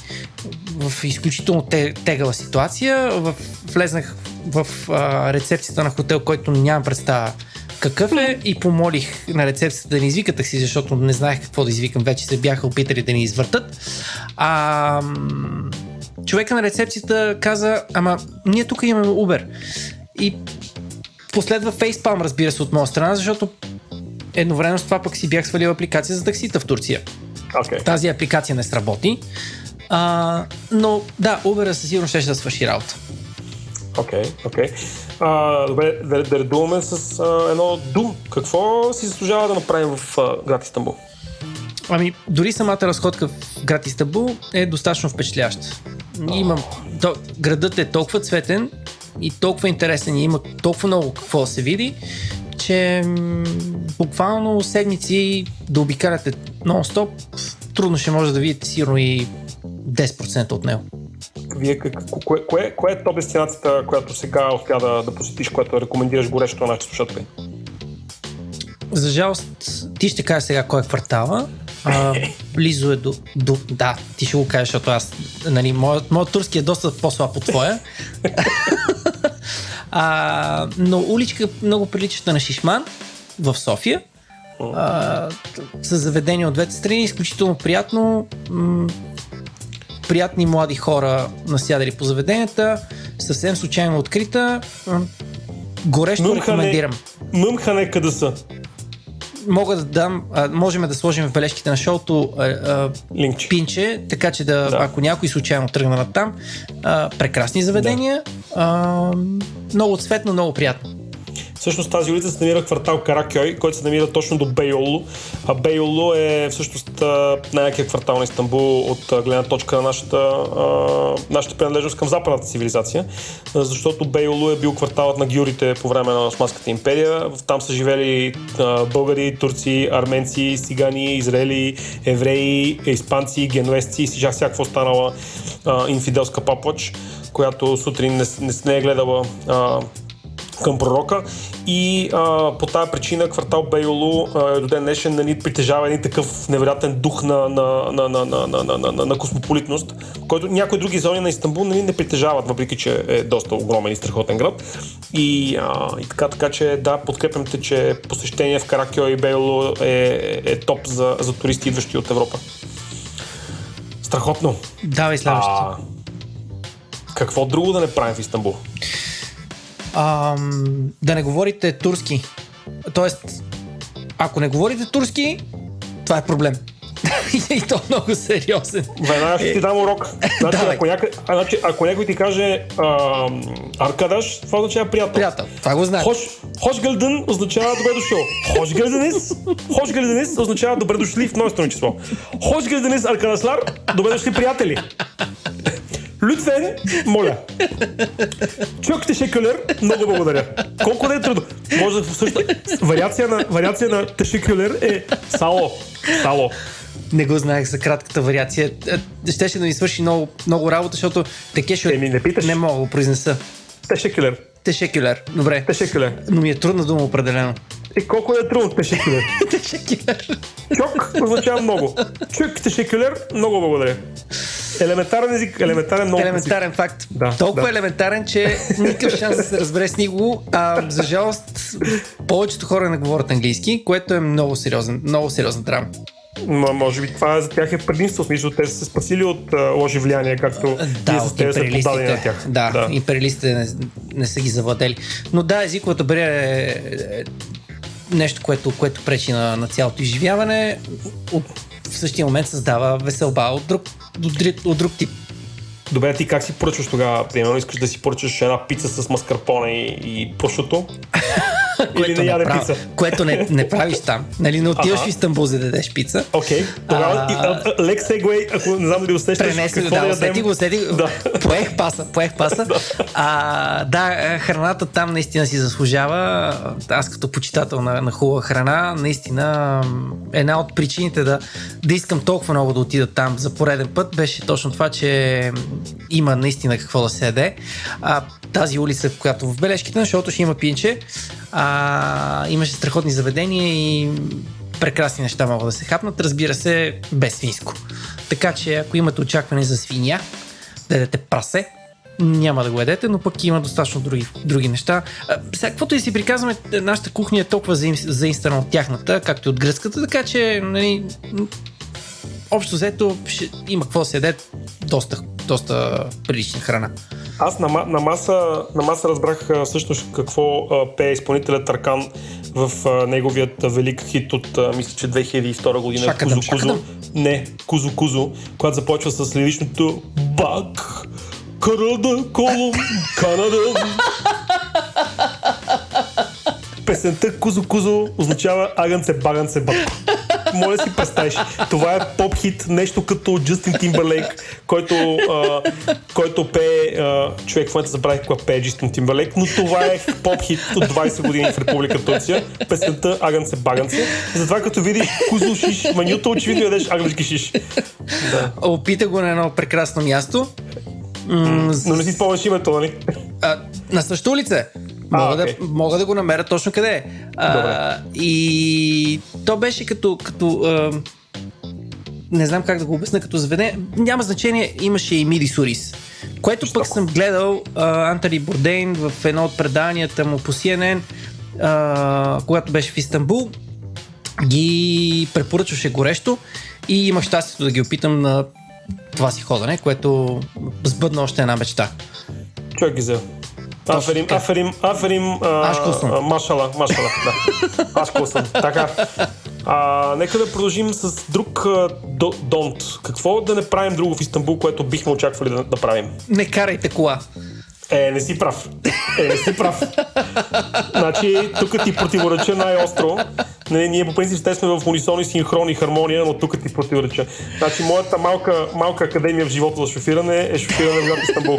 в изключително те- тегава ситуация, в... влезнах в а, рецепцията на хотел, който нямам представа какъв е и помолих на рецепцията да ни извика такси, защото не знаех какво да извикам. Вече се бяха опитали да ни извъртат. А, човека на рецепцията каза, ама ние тук имаме Uber. И последва фейспалм, разбира се, от моя страна, защото едновременно с това пък си бях свалил апликация за таксита в Турция. Окей. Тази апликация не сработи. А, но да, Uber със сигурност ще да свърши работа. Окей, окей. А, Добре, да, да редуваме с а, едно дум. Какво си заслужава да направим в а, град Истанбул? Ами, дори самата разходка в град Истанбул е достатъчно впечатляваща. Имам, то, градът е толкова цветен и толкова интересен и има толкова много какво да се види, че м, буквално седмици да обикаляте нон-стоп, трудно ще може да видите сигурно и 10% от него. Вие, как, кое, кое, кое е то дестинацията, която сега успя да, да посетиш, която рекомендираш горещо на нашите слушатели? За жалост, ти ще кажеш сега кой е квартала. А, близо е до, до... Да, ти ще го кажеш, защото аз... Нали, моят, моят турски е доста по-слаб от твоя. а, но уличка много приличаща на Шишман в София. А, с заведения от двете страни. Изключително приятно. М- приятни млади хора насядали по заведенията. Съвсем случайно открита. Горещо рекомендирам Мъмхане къде са? Мога да дам, а, можем да сложим в бележките на шоуто а, а, Линкче. пинче, така че да, Да. ако някой случайно тръгна на там, а, прекрасни заведения, а, много цветно, много приятно. Всъщност тази улица се намира в квартал Каракьой, който се намира точно до Бейолу. А Бейолу е всъщност най-якият квартал на Истанбул от гледна точка на нашата, а, нашата принадлежност към западната цивилизация, защото Бейолу е бил кварталът на гюрите по време на Османската империя. Там са живели а, българи, турци, арменци, цигани, израели, евреи, испанци, генуесци и сега всякаква останала а, инфиделска паплач, която сутрин не, не, не е гледала а, към пророка и а, по тази причина квартал Бейолу а, до ден днешен нали, притежава един такъв невероятен дух на, на, на, на, на, на, на, на, на космополитност, който някои други зони на Истанбул нали, не притежават, въпреки че е доста огромен и страхотен град. И, а, и така, така че да, подкрепям те, че посещение в Каракио и Бейолу е, е топ за, за туристи, идващи от Европа. Страхотно. Давай следващото. Какво друго да не правим в Истанбул? Ам, да не говорите турски. Тоест, ако не говорите турски, това е проблем. и то много сериозен. Веднага ще ти дам урок. Значи, ако, някой, а, значи, ако някой ти каже а, Аркадаш, това означава приятел. Приятел, това го знаеш. Хош, хош означава добре дошъл. Хош гълдънис означава добре дошли в множествено число. Хош гълдънис Аркадаслар, добре дошли приятели. Лютвен, моля. Чук Тешекюлер, много благодаря. Колко да е трудно. Може да също... Вариация на, вариация на Тешекюлер е сало. Сало. Не го знаех за кратката вариация. Е, Щеше да ми свърши много, много работа, защото Текешо Еми, не питаш. не мога да го произнеса. Тешекюлер. Тешекюлер. Добре. Тешекюлер. Но ми е трудна дума определено. И колко е трудно Тешекюлер? Тешекюлер. Чок означава много. Чук Тешекюлер, много благодаря. Елементарен език, елементарен много Елементарен факт. Да, Толкова да. елементарен, че никакъв шанс да се разбере с него. А, за жалост, повечето хора не говорят английски, което е много сериозен, много сериозна драма. Ма, може би това за тях е предимство, в смисъл те са се спасили от а, лоши влияния, както вие с от те сте подадени на тях. Да, да. империалистите не, не са ги завладели. Но да, езиковата бариера е, е нещо, което, което пречи на, на цялото изживяване. От, в същия момент създава веселба от друг, от, от друг тип. Добре, ти как си поръчваш тогава? Примерно искаш да си поръчаш една пица с маскарпоне и, и прошуто? Което не яде прав- пица? Което не, не правиш там. Нали, не отиваш Аха. в Истанбул за да дадеш пица. Окей, тогава А, лек сегвей, ако не знам дали усещаш Пренесли, какво да, да усети го, усети го. Да. Поех паса, поех паса. а, да, храната там наистина си заслужава. Аз като почитател на, на хубава храна, наистина една от причините да, да искам толкова много да отида там за пореден път беше точно това, че има наистина какво да се яде. А, тази улица, която в бележките, защото ще има пинче, а, имаше страхотни заведения и прекрасни неща могат да се хапнат, разбира се, без свинско. Така че ако имате очакване за свиня, да ядете прасе, няма да го ядете, но пък има достатъчно други, други неща. А, Сега, каквото и си приказваме, нашата кухня е толкова заинстана от тяхната, както и от гръцката, така че нали, общо взето ще има какво се яде доста, доста прилична храна. Аз на, на, маса, на маса разбрах всъщност какво пее изпълнителят Таркан в а, неговият велик хит от, а, мисля, че 2002 година. Шакадам, Кузо Кузо. шакадам. Не, Кузо Кузо, която започва с лиричното Бак, Карада, Колум, Канада. Песента Кузо Кузо означава Агънце, багънце, батко. Моля си представиш. Това е поп-хит, нещо като Джастин Тимберлейк, който, а, който пее... А, човек в момента забравих кога пее Джастин Тимберлейк, но това е поп-хит от 20 години в Република Турция. Песента Агънце, багънце. Затова като видиш Кузо шиш менюто, очевидно ядеш агънчки шиш. Опита го на едно прекрасно място. М- Но не си спомняш името, нали? А, на същата улица. Мога, окей. да, мога да го намеря точно къде е. А, и то беше като... като а, не знам как да го обясня като заведение. Няма значение, имаше и Миди Сурис. Което пък съм гледал а, Антони Бордейн в едно от преданията му по CNN, а, когато беше в Истанбул, ги препоръчваше горещо и имах щастието да ги опитам на това си ходене, което сбъдна още една мечта. Човек ги взел. Аферим, аферим, аферим, а, съм. машала, машала, да. Ашкал съм, така. А, нека да продължим с друг до, донт. Какво да не правим друго в Истанбул, което бихме очаквали да, да правим? Не карайте кола. Е, не си прав. Е, не си прав. Значи, тук ти противореча най-остро. Не, ние по принцип сте сме в унисон и синхрон и хармония, но тук ти противореча. Значи, моята малка, малка академия в живота за шофиране е шофиране в Истанбул.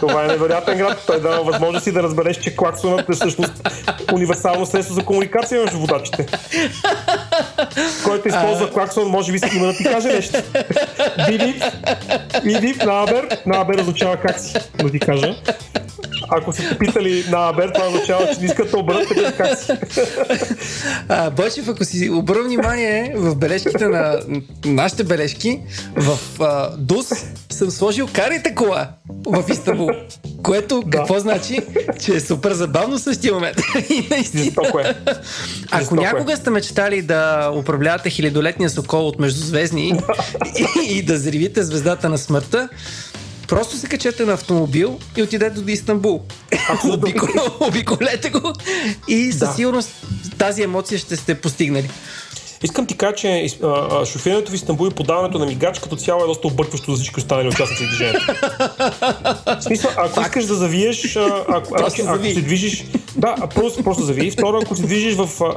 Това е невероятен град. Той дава възможност да разбереш, че клаксонът е всъщност универсално средство за комуникация между водачите. Който използва клаксон, може би има да ти каже нещо. Биби, биби, набер, набер означава как си, да ти кажа. Ако сте те питали на Абер, това означава, че не искат да обърнат така как си. А, Бойчев, ако си обърна внимание в бележките на нашите бележки, в а, ДУС съм сложил карайте кола в Истанбул. Което да. какво значи? Че е супер забавно същия момент. И наистина. Жестоко е. Ако Жестоко е. някога сте мечтали да управлявате хилядолетния сокол от междузвездни и, и да взривите звездата на смъртта, Просто се качете на автомобил и отидете до Истанбул. Обико, обиколете го и със Да. сигурност тази емоция ще сте постигнали. Искам ти кажа, че а, шофирането в Истанбул и подаването на мигач като цяло е доста объркващо за всички останали участници в движението. В смисъл, ако искаш да завиеш, а, ако, ако, се движиш, да, просто, просто зави. Второ, ако се движиш в, в,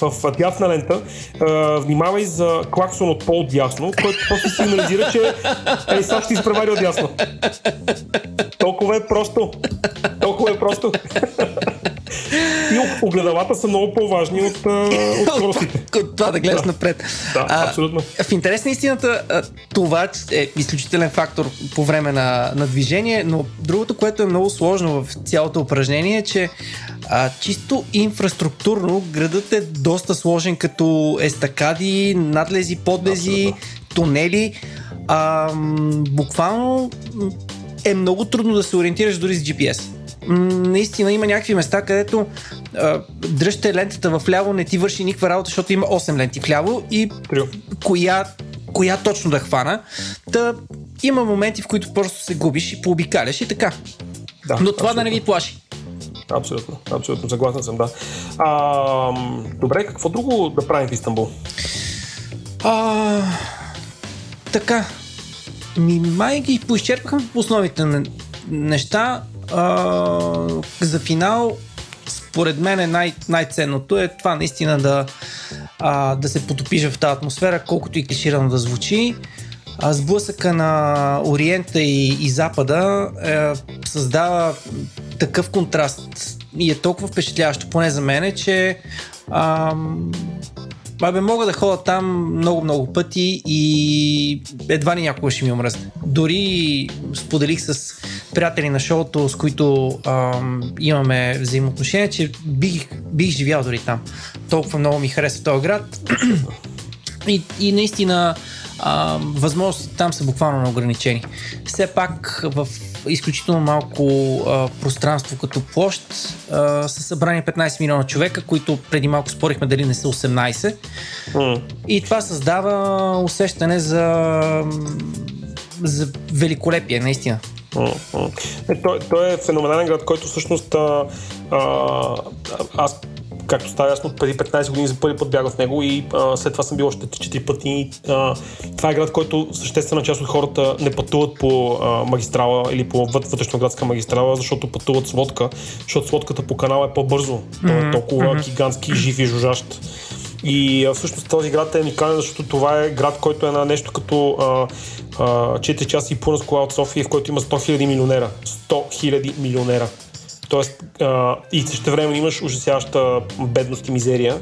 в, в дясна лента, а, внимавай за клаксон от по-дясно, който просто сигнализира, че е, сега ще изпревари от дясно. Толкова е просто. Толкова е просто. И огледалата са много по-важни от, а, от скоростите. От това да гледаш Да. напред. Да, абсолютно. В интерес на истината, а, това е изключителен фактор по време на, на движение, но другото, което е много сложно в цялото упражнение е, че а, чисто инфраструктурно градът е доста сложен като естакади, надлези, подлези, Абсолютно. тунели. А, буквално е много трудно да се ориентираш дори с GPS. М, Наистина има някакви места, където а, дръжте лентата в ляво, не ти върши никаква работа, защото има 8 ленти вляво и Трио. коя, коя точно да хвана. Та, има моменти, в които просто се губиш и пообикаляш и така. Да, Но това да не абсолютно. ви плаши. Абсолютно, абсолютно, съгласен съм, да. А, добре, какво друго да правим в Истанбул? А, така. Ми, май ги поизчерпахме по основните не- неща. За финал, според мен е най- най-ценното е това наистина да, а, да се потопиш в тази атмосфера, колкото и клиширано да звучи. А, сблъсъка на Ориента и, и Запада е, създава такъв контраст и е толкова впечатляващо, поне за мен, че ам, Абе, мога да ходя там много-много пъти и едва ли някога ще ми омръзне. Дори споделих с приятели на шоуто, с които ам, имаме взаимоотношения, че бих, бих живял дори там. Толкова много ми харесва този град. И, и наистина а, възможностите там са буквално неограничени. Все пак в изключително малко а, пространство като площ а, са събрани 15 милиона човека, които преди малко спорихме дали не са 18. М. И това създава усещане за, за великолепие, наистина. М. Е, той, той е феноменален град, който всъщност а, а, аз както става ясно, преди 15 години за първи път бях в него и а, след това съм бил още 4 пъти. А, това е град, който съществена част от хората не пътуват по а, магистрала или по вът- вътрешноградска магистрала, защото пътуват с лодка, защото с лодката по канала е по-бързо. Той е толкова гигантски, жив и жужащ. И а, всъщност този град е уникален, защото това е град, който е на нещо като а, а, 4 часа и половина с кола от София, в който има 100 000 милионера. 100 000 милионера. Тоест, а, и също време имаш ужасяваща бедност и мизерия,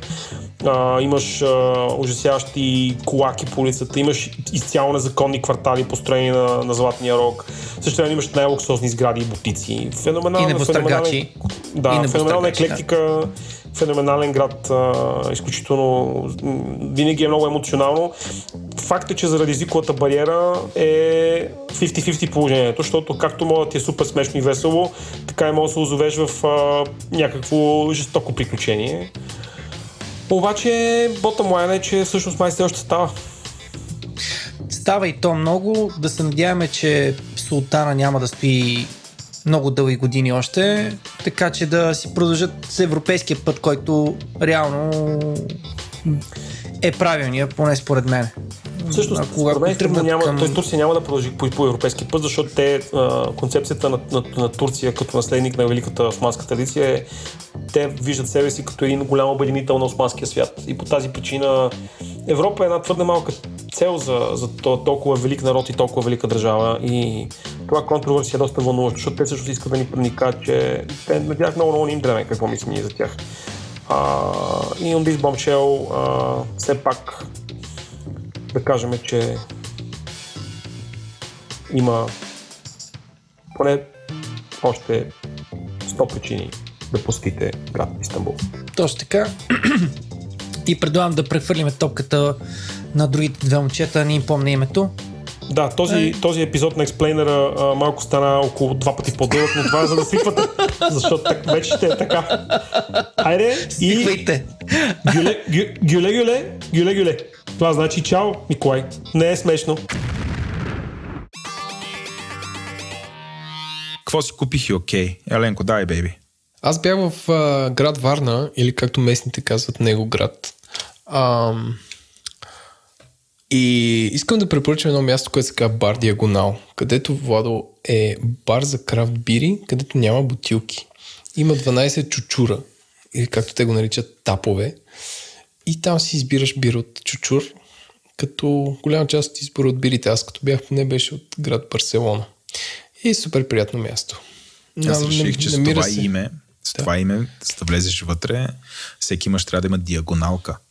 а, имаш а, ужасяващи колаки по улицата, имаш изцяло незаконни квартали, построени на, на Златния рог. Също време имаш най-луксозни сгради и бутици. Феноменална, И небостъргачи. И Да, небостъргачи, феноменална да. Феноменален град, изключително винаги е много емоционално. Факт е, че заради езиковата бариера е 50-50 положението, защото както може да ти е супер смешно и весело, така и може да се озовеш в а, някакво жестоко приключение. Обаче, bottom line е, че всъщност май все още става. Става и то много. Да се надяваме, че Султана няма да стои много дълги години още, така че да си продължат с европейския път, който реално е правилния, поне според мен. Всъщност, според мен, тръгнат няма, към... той Турция няма да продължи по, по европейски път, защото те, а, концепцията на, на, на Турция като наследник на великата османска традиция е, те виждат себе си като един голям обединител на османския свят. И по тази причина Европа е една твърде малка цел за, за толкова велик народ и толкова велика държава. И това контроверсия е доста вълнуващо, защото те също искат да ни проникат, че те на тях много, много не им дреме какво мислим ние за тях. Uh, и on this bombshell, uh, все пак да кажем, че има поне още 100 причини да посетите град Истанбул. Точно така. И предлагам да прехвърлиме топката на другите две момчета, не им помня името. Да, този, този епизод на Explainer а, малко стана около два пъти по-дълъг, но това е за да свиквате, защото так, вече ще е така. Айде и... Свиквайте. Гюле, гю- гюле, гюле, гюле, гюле. Това значи чао, Николай. Не е смешно. Какво си купих и окей? Еленко, дай, бейби. Аз бях в а, град Варна, или както местните казват, него град. Ам, и искам да препоръчам едно място, което се казва Бар Диагонал, където Владо е бар за крафт бири, където няма бутилки. Има 12 чучура, или както те го наричат тапове. И там си избираш бира от чучур, като голяма част от избора от бирите, аз като бях поне беше от град Барселона. И супер приятно място. Аз Нам- реших, че с това се- име, с това име, за да влезеш вътре, всеки мъж трябва да има диагоналка.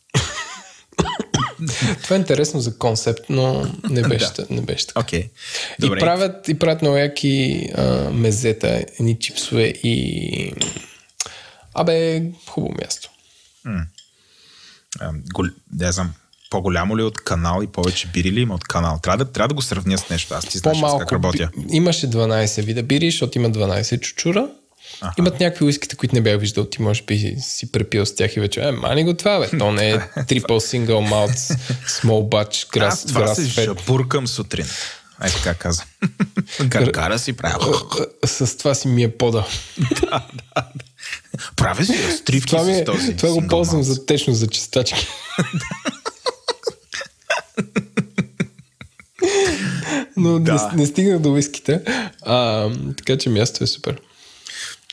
Това е интересно за концепт, но не беше, Да. не беше така. Окей. И правят, и правят много яки а, мезета, едни чипсове и... Абе, хубаво място. Гол... Не знам, по-голямо ли е от канал и повече бири ли има от канал? Трябва да, трябва да го сравня с нещо. Аз ти знаеш аз как работя. би- Имаше 12 вида бири, защото има 12 чучура. Аха. Имат някакви уиските, които не бях виждал. Ти може би си препил с тях и вече. Е, мани го това, бе. То не е triple single malt small batch grass, Аз това се grass fed. жабуркам сутрин. Ай така казвам. Гаргара си правя. С това си ми е пода. Правя си разтривки Това, с е, този. това го ползвам за течно за чистачки. Но Да. не, не стигнах до уиските. А, така че място е супер.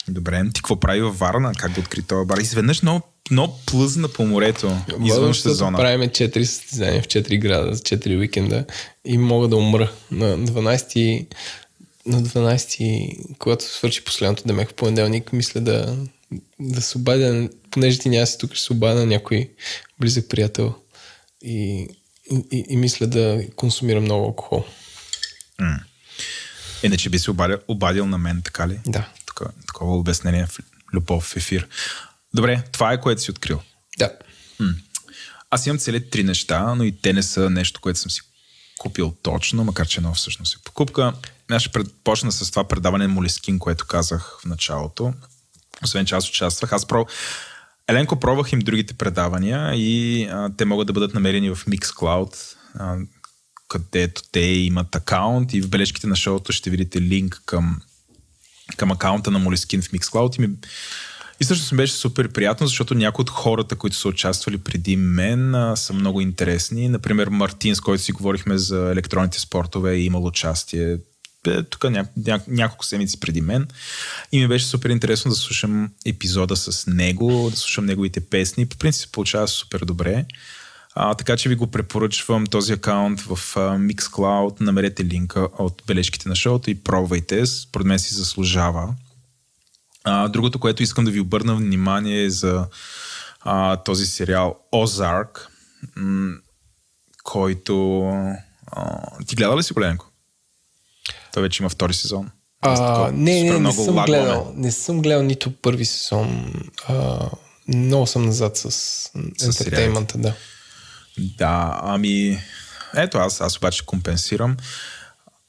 Добре, ти какво прави във Варна? Как да откри този бар? Изведнъж много, много плъзна по морето. Извън сезона. Правиме 4 състезания в 4 града, за 4 уикенда и мога да умра. На 12 на 12 когато свърши последното демек в понеделник, мисля да, да се обадя, понеже ти няма си тук, ще се обадя на някой близък приятел и, и, и, мисля да консумирам много алкохол. Иначе би се обадил, обадил на мен, така ли? Да. Тук, такова обяснение в любов в ефир. Добре, това е което си открил. Да. Аз имам цели три неща, но и те не са нещо, което съм си купил точно, макар че едно всъщност е покупка. Аз ще пред- почна с това предаване Молескин, което казах в началото. Освен че аз участвах, аз про... Еленко пробвах им другите предавания и а, те могат да бъдат намерени в Mixcloud, а, където те имат акаунт и в бележките на шоуто ще видите линк към, към акаунта на Молескин в Mixcloud. И, ми... и всъщност ми беше супер приятно, защото някои от хората, които са участвали преди мен, а, са много интересни. Например, Мартин, с който си говорихме за електронните спортове, е имал участие тук ня, ня, няколко седмици преди мен. И ми беше супер интересно да слушам епизода с него, да слушам неговите песни. По принцип получава супер добре. А, така че ви го препоръчвам този акаунт в а, Mixcloud. Намерете линка от бележките на шоуто и пробвайте. Според мен си заслужава. А, другото, което искам да ви обърна внимание е за а, този сериал Озарк, м- който... А, ти гледа ли си, Голенко? Той вече има втори сезон. А, такова не, не, не съм гледал. Не съм гледал нито първи сезон. А, много съм назад с, С ентертеймента, да. Да, ами... Ето, аз, аз обаче компенсирам.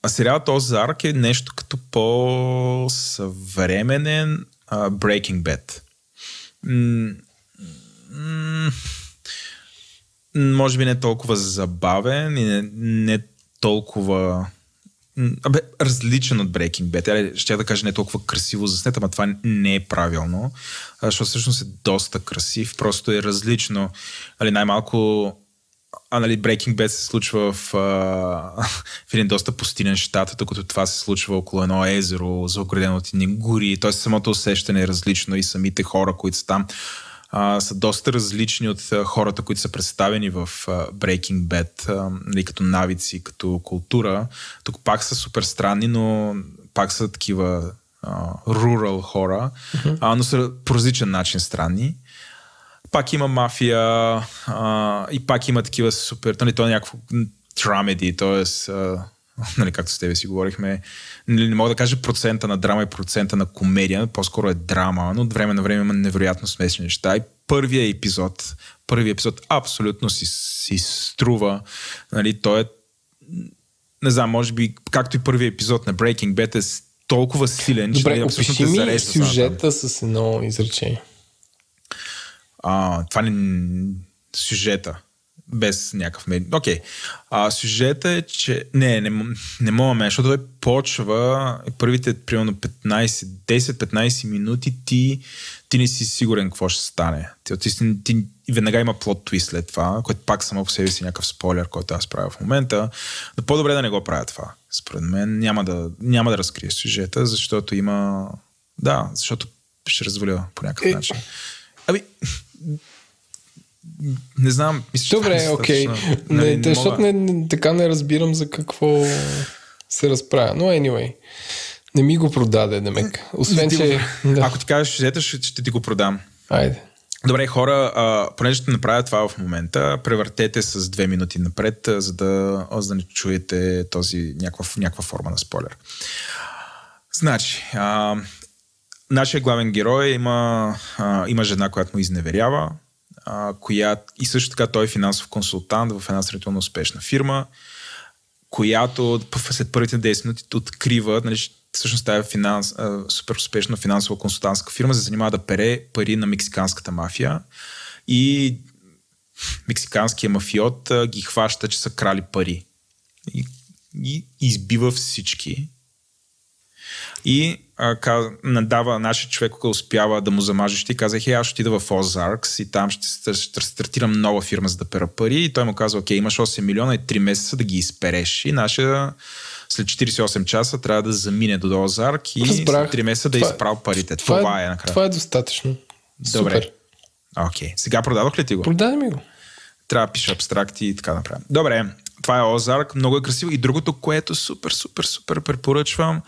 А сериалът Озарк е нещо като по-съвременен а, Breaking Bad. М- м- може би не толкова забавен и не, не толкова Абе, различен от Breaking Bad. Али, ще я да кажа не толкова красиво заснет, ама това не е правилно, защото всъщност е доста красив, просто е различно. Али, най-малко а нали, Breaking Bad се случва в, а, в един доста пустинен щат, докато това се случва около едно езеро, заоградено от едни гори. Т.е. самото усещане е различно и самите хора, които са там, а, са доста различни от а, хората, които са представени в а, Breaking Bad, а, нали, като навици, като култура. Тук пак са супер странни, но пак са такива рурал хора, mm-hmm. а, но са по различен начин странни пак има мафия а, и пак има такива супер, нали, то е някакво драмеди, т.е. нали, както с тебе си говорихме, не, не мога да кажа процента на драма и процента на комедия, по-скоро е драма, но от време на време има невероятно смесни неща. И първия епизод, първия епизод абсолютно си, си струва, нали, той е не знам, може би, както и първия епизод на Breaking Bad е толкова силен, Добре, че нали, опиши ми сюжета с едно изречение. А, това не сюжета. Без някакъв медиум. Окей. Okay. сюжета е, че... Не, не, не мога ме, защото той почва първите, примерно, 15, 10-15 минути ти, ти не си сигурен какво ще стане. Ти, ти, ти, веднага има плод твист след това, което пак само по себе си някакъв спойлер, който аз правя в момента. Но по-добре да не го правя това. Според мен няма да, няма да разкрие сюжета, защото има... Да, защото ще разваля по някакъв е... начин. Ами, не знам. Мисля, Добре, е окей. Okay. Нали, не, защото не, не, така не разбирам за какво се разправя. Но anyway. Не ми го продаде, Демек. Освен, че... Да. Ако ти кажеш сюжета, ще, ще ти го продам. Айде. Добре, хора, а, понеже ще направя това в момента, превъртете с две минути напред, за да, за да не чуете този някаква, някаква форма на спойлер. Значи, а, нашия главен герой има, а, има жена, която му изневерява, а, коя, и също така той е финансов консултант в една сравнително успешна фирма, която след първите 10 минути открива, нали, всъщност тази финанс, супер успешна финансова консултантска фирма се занимава да пере пари на мексиканската мафия и мексиканския мафиот ги хваща, че са крали пари. И, и избива всички. И а, каз, надава нашия човек, който успява да му замажеш и каза, хей, аз ще отида в Озаркс и там ще, ще стартирам нова фирма за да пера пари. И той му казва, окей, имаш 8 милиона и 3 месеца да ги изпереш. И нашия след 48 часа трябва да замине до Озарк и Разбрах. след 3 месеца да това, изправ парите. Това, това е, е накрая. Това е достатъчно. Добре. Супер. Окей. Сега продадох ли ти го? Продаде ми го. Трябва да пиша абстракти и така направя. Добре това е Озарк, много е красиво. И другото, което супер, супер, супер препоръчвам,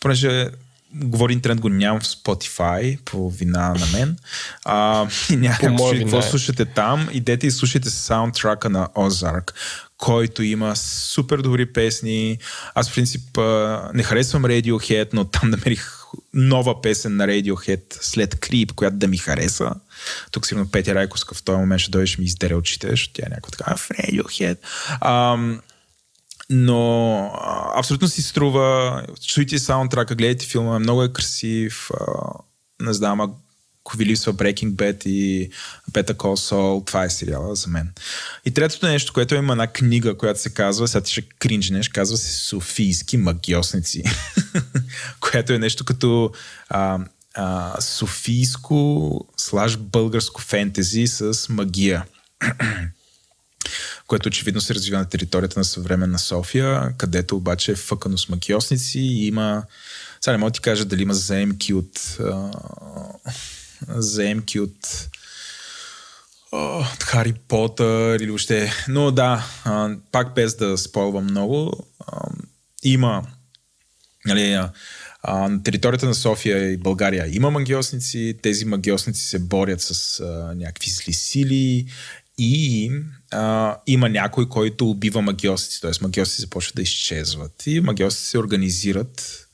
понеже говори интернет го нямам в Spotify по вина на мен. А, и някак какво е. слушате там, идете и слушайте саундтрака на Озарк, който има супер добри песни. Аз в принцип не харесвам Radiohead, но там намерих нова песен на Radiohead след Creep, която да ми хареса. Тук сигурно Петя Райковска в този момент ще дойдеш ми издере очите, защото тя е някаква така в Radiohead. Ам, но а, абсолютно си струва. Чуйте саундтрака, гледайте филма, много е красив. А, не знам, ако ви липсва Breaking Bad и Better Call Saul, това е сериала за мен. И третото нещо, което има една книга, която се казва, сега ти ще кринжнеш, казва се Софийски магиосници, което е нещо като а, а, софийско слаж българско фентези с магия което очевидно се развива на територията на съвременна София, където обаче е фъкано с макиосници и има... Сега не мога да ти кажа дали има заемки от... А, заемки от от Хари Потър или въобще... Но да, а, пак без да спойвам много, а, има нали, а, на територията на София и България има магиосници, тези магиосници се борят с а, някакви зли сили и а, има някой, който убива магиосици, т.е. магиосици започват да изчезват и магиосици се организират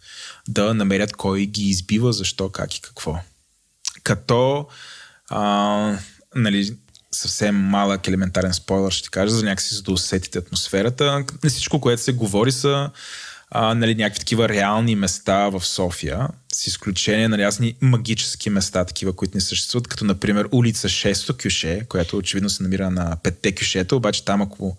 да намерят кой ги избива, защо, как и какво. Като а, нали, съвсем малък елементарен спойлер ще кажа, за някакси за да усетите атмосферата. Всичко, което се говори са а, нали, някакви такива реални места в София, с изключение на нали, ясни магически места, такива, които не съществуват, като например улица 6 кюше, която очевидно се намира на петте кюшета, обаче там ако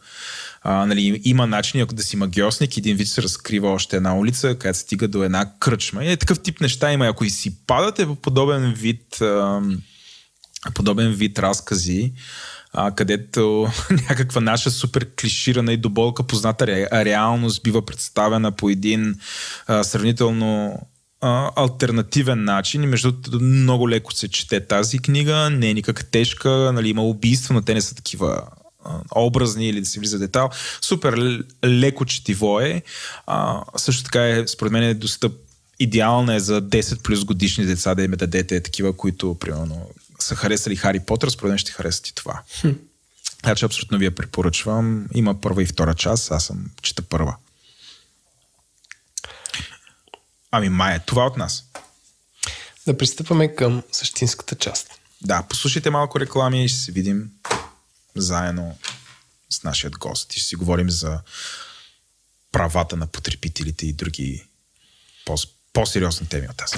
а, нали, има начин, ако да си магиосник, един вид се разкрива още една улица, където стига до една кръчма. И е, такъв тип неща има. Ако и си падате по подобен вид, а, подобен вид разкази, а, където някаква наша супер клиширана и до болка позната ре, реалност бива представена по един а, сравнително альтернативен начин и между много леко се чете тази книга, не е никак тежка, нали, има убийства, но те не са такива образни или да се влиза детал. Супер леко четиво е. А, също така е, според мен е доста идеална е за 10 плюс годишни деца да им дадете такива, които примерно са харесали Хари Потър, според мен ще харесат и това. Така че абсолютно ви я препоръчвам. Има първа и втора част, аз съм чета първа. Ами, Майя, това от нас. Да пристъпваме към същинската част. Да, послушайте малко реклами и ще се видим заедно с нашия гост и ще си говорим за правата на потребителите и други по- по-сериозни теми от тази.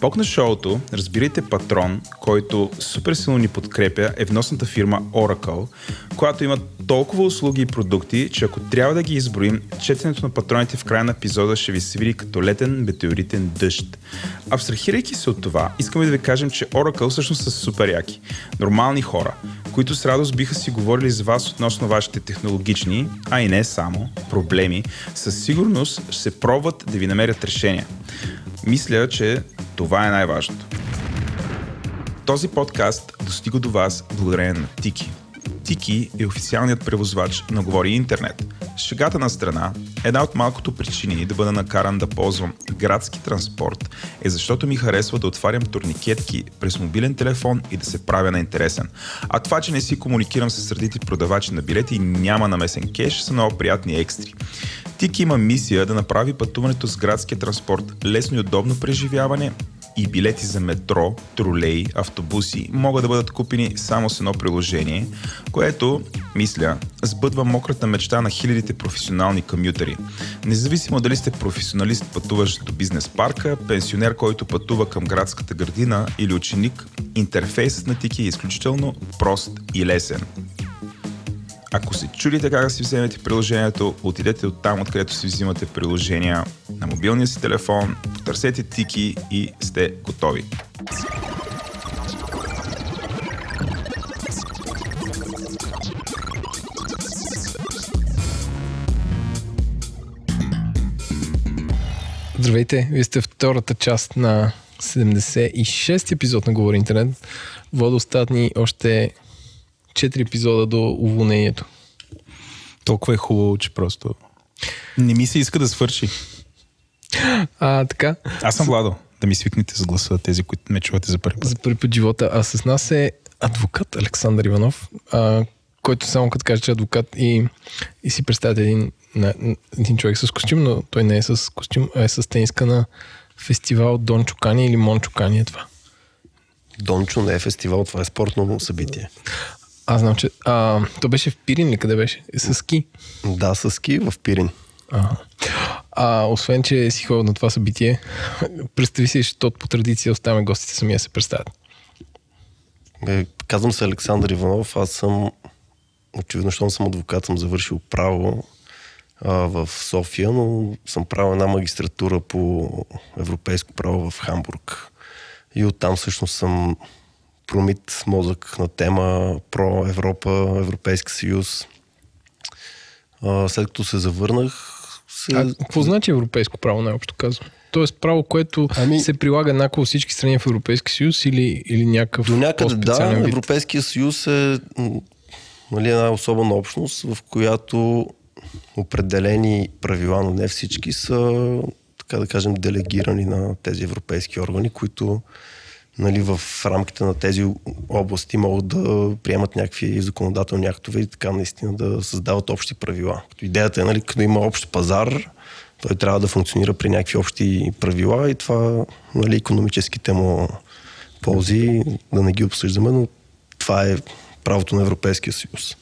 Бог на шоуто, разбирайте патрон, който супер силно ни подкрепя, е вносната фирма Oracle, която има толкова услуги и продукти, че ако трябва да ги изброим, четенето на патроните в края на епизода ще ви се види като летен метеоритен дъжд. Абстрахирайки се от това, искаме да ви кажем, че Oracle всъщност са супер яки. Нормални хора, които с радост биха си говорили с вас относно вашите технологични, а и не само, проблеми, със сигурност ще се пробват да ви намерят решения. Мисля, че това е най-важното. Този подкаст достига до вас благодарение на Тики. Тики е официалният превозвач на Говори Интернет. Шегата на страна, една от малкото причини да бъда накаран да ползвам градски транспорт е защото ми харесва да отварям турникетки през мобилен телефон и да се правя на интересен. А това, че не си комуникирам с сърдити продавачи на билети и няма намесен кеш, са много приятни екстри. Тики има мисия да направи пътуването с градския транспорт лесно и удобно преживяване и билети за метро, тролей, автобуси могат да бъдат купени само с едно приложение, което, мисля, сбъдва мократа мечта на хилядите професионални комютери. Независимо дали сте професионалист, пътуващ до бизнес парка, пенсионер, който пътува към градската градина или ученик, интерфейсът на Тики е изключително прост и лесен. Ако се чудите как да си вземете приложението, отидете от там, откъдето си взимате приложения на мобилния си телефон, потърсете тики и сте готови. Здравейте, вие сте втората част на 76 епизод на Говори Интернет. Водо остават ни още 4 епизода до уволнението. Толкова е хубаво, че просто не ми се иска да свърши. А, така, Аз съм Владо. Да ми свикнете с гласа тези, които ме чувате за първи път. за първи път живота. А с нас е адвокат Александър Иванов, а, който само като каже, че е адвокат и, и си представяте един, на, един човек с костюм, но той не е с костюм, а е с тениска на фестивал Дон Чукани или Мон Чукани е това. Дончо не е фестивал, това е спортно събитие. Аз знам, че а, то беше в Пирин ли къде беше? С ски. Да, с ски в Пирин. А, а, освен, че си ходил на това събитие, представи си, защото по традиция оставяме гостите самия се представят. Е, казвам се Александър Иванов, аз съм, очевидно, защото съм адвокат, съм завършил право а, в София, но съм правил една магистратура по европейско право в Хамбург. И оттам всъщност съм промит мозък на тема про Европа, Европейски съюз. А, след като се завърнах, се... А какво значи европейско право, най-общо казвам? Тоест право, което Ами- се прилага еднакво във всички страни в Европейски съюз или, или някакъв До някъде да, вид? Европейския съюз е нали, една особена общност, в която определени правила, но не всички са, така да кажем, делегирани на тези европейски органи, които нали, в рамките на тези области могат да приемат някакви законодателни актове и така наистина да създават общи правила. Като идеята е, нали, като има общ пазар, той трябва да функционира при някакви общи правила и това, нали, економическите му ползи, да не ги обсъждаме, но това е правото на Европейския съюз.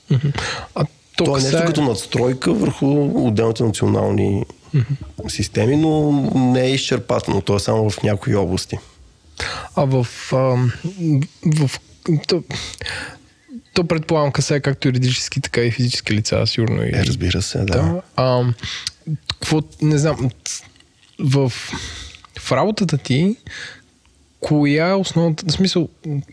А то, То е нещо касае- като надстройка върху отделните национални системи, но не е изчерпателно. То е само в някои области. А в... А, в то, то предполагам касае както юридически, така и физически лица, сигурно. И, Е, разбира се, да. Да. А, какво, не знам, в, в работата ти, коя е основната, в смисъл,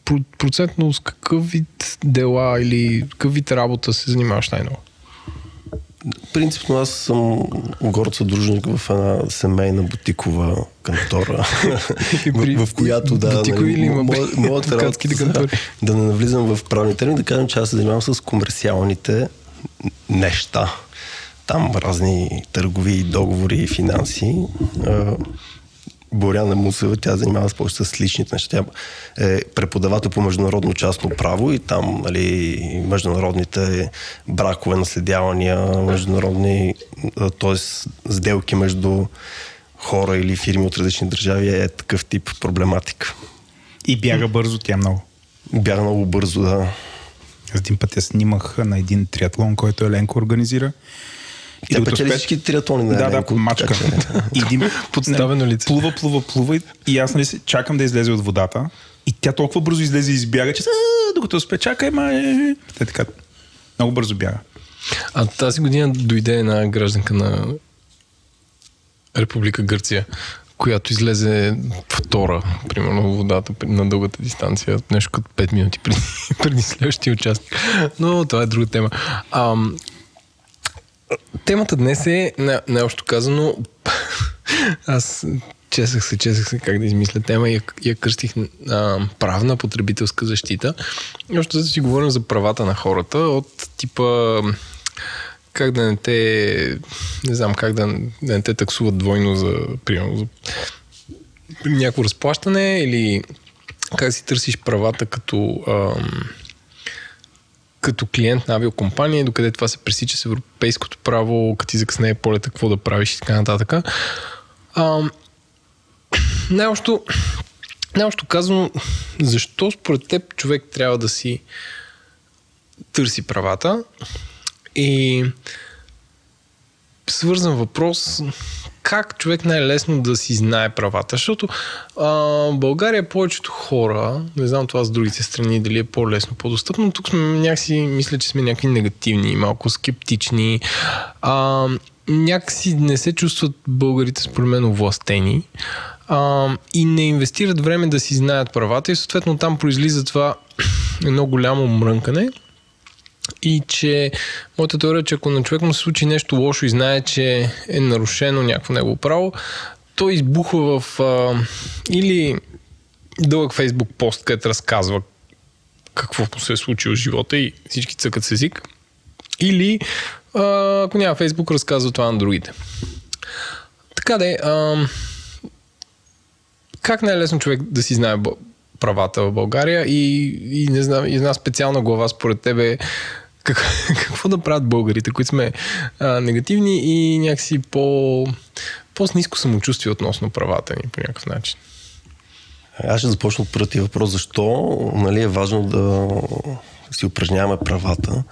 про- процентно с какъв вид дела или какъв вид работа се занимаваш най-много? Принципно аз съм горд съдружник в една семейна бутикова кантора, в, в която да... Бутикови ли има мо- моята работа, кантори? да не навлизам в правни термини, да кажем, че аз се занимавам с комерциалните неща. Там разни търгови, договори, финанси. Боряна Мусева, тя занимава се повече с личните неща. Тя е преподавател по международно частно право и там нали, международните бракове, наследявания, международни, т.е. сделки между хора или фирми от различни държави е такъв тип проблематика. И бяга бързо тя много. Бяга много бързо, да. Аз един път я снимах на един триатлон, който Еленко организира. Тя докато печели всички триатлони на Да, да, мачка. И един, Подставено лице. Плува, плува, плува и- и аз нали, чакам да излезе от водата. И тя толкова бързо излезе и избяга, че «А, докато спе, чакай, ма е. Те така. Много бързо бяга. А тази година дойде една гражданка на Република Гърция, която излезе втора, примерно в водата на дългата дистанция, нещо като 5 минути преди, преди следващия участник. Но това е друга тема. Ам, темата днес е, не, необщо казано, аз чесах се, чесах се как да измисля тема и я, я кръстих а, правна потребителска защита. И още да си говорим за правата на хората от типа как да не те не знам как да, да не те таксуват двойно за, примерно, за някакво разплащане или как си търсиш правата като ам, като клиент на авиокомпания, докъде това се пресича с европейското право, като ти закъснее полета, какво да правиш и така нататък. Ам, най-общо, най-общо казано, защо според теб човек трябва да си търси правата и свързан въпрос как човек най-лесно да си знае правата, защото а, България повечето хора, не знам това с другите страни дали е по-лесно, по-достъпно, но тук сме някакси, мисля, че сме някакви негативни, малко скептични, а, някакси не се чувстват българите според мен овластени. А, и не инвестират време да си знаят правата и съответно там произлиза това едно голямо мрънкане и че моята теория е, че ако на човек му се случи нещо лошо и знае, че е нарушено някакво негово право, той избухва в а, или дълъг фейсбук пост, където разказва какво се е случило в живота и всички цъкат с език. Или а, ако няма фейсбук, разказва това на другите. Така де, а, как най-лесно човек да си знае правата в България и, и не знам, и една специална глава според тебе как, какво да правят българите, които сме а, негативни и някакси по, по-с ниско самочувствие относно правата ни по някакъв начин. Аз ще започна от първия въпрос. Защо нали, е важно да си упражняваме правата?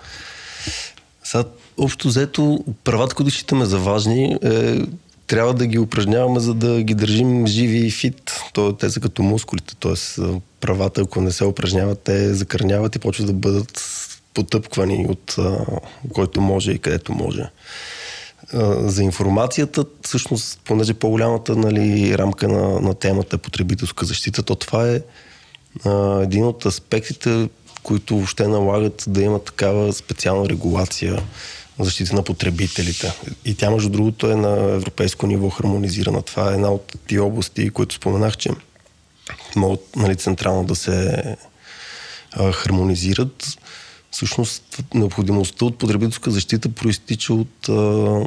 Сега, общо взето, правата, които считаме за важни, е, трябва да ги упражняваме, за да ги държим живи и фит. То, те са като мускулите, т.е. правата, ако не се упражняват, те закърняват и почват да бъдат потъпквани от а, който може и където може. А, за информацията, всъщност, понеже по-голямата нали, рамка на, на темата е потребителска защита, то това е а, един от аспектите, които въобще налагат да има такава специална регулация защита на потребителите. И тя, между другото, е на европейско ниво хармонизирана. Това е една от тия области, които споменах, че могат нали, централно да се а, хармонизират. Всъщност, необходимостта от потребителска защита проистича от а,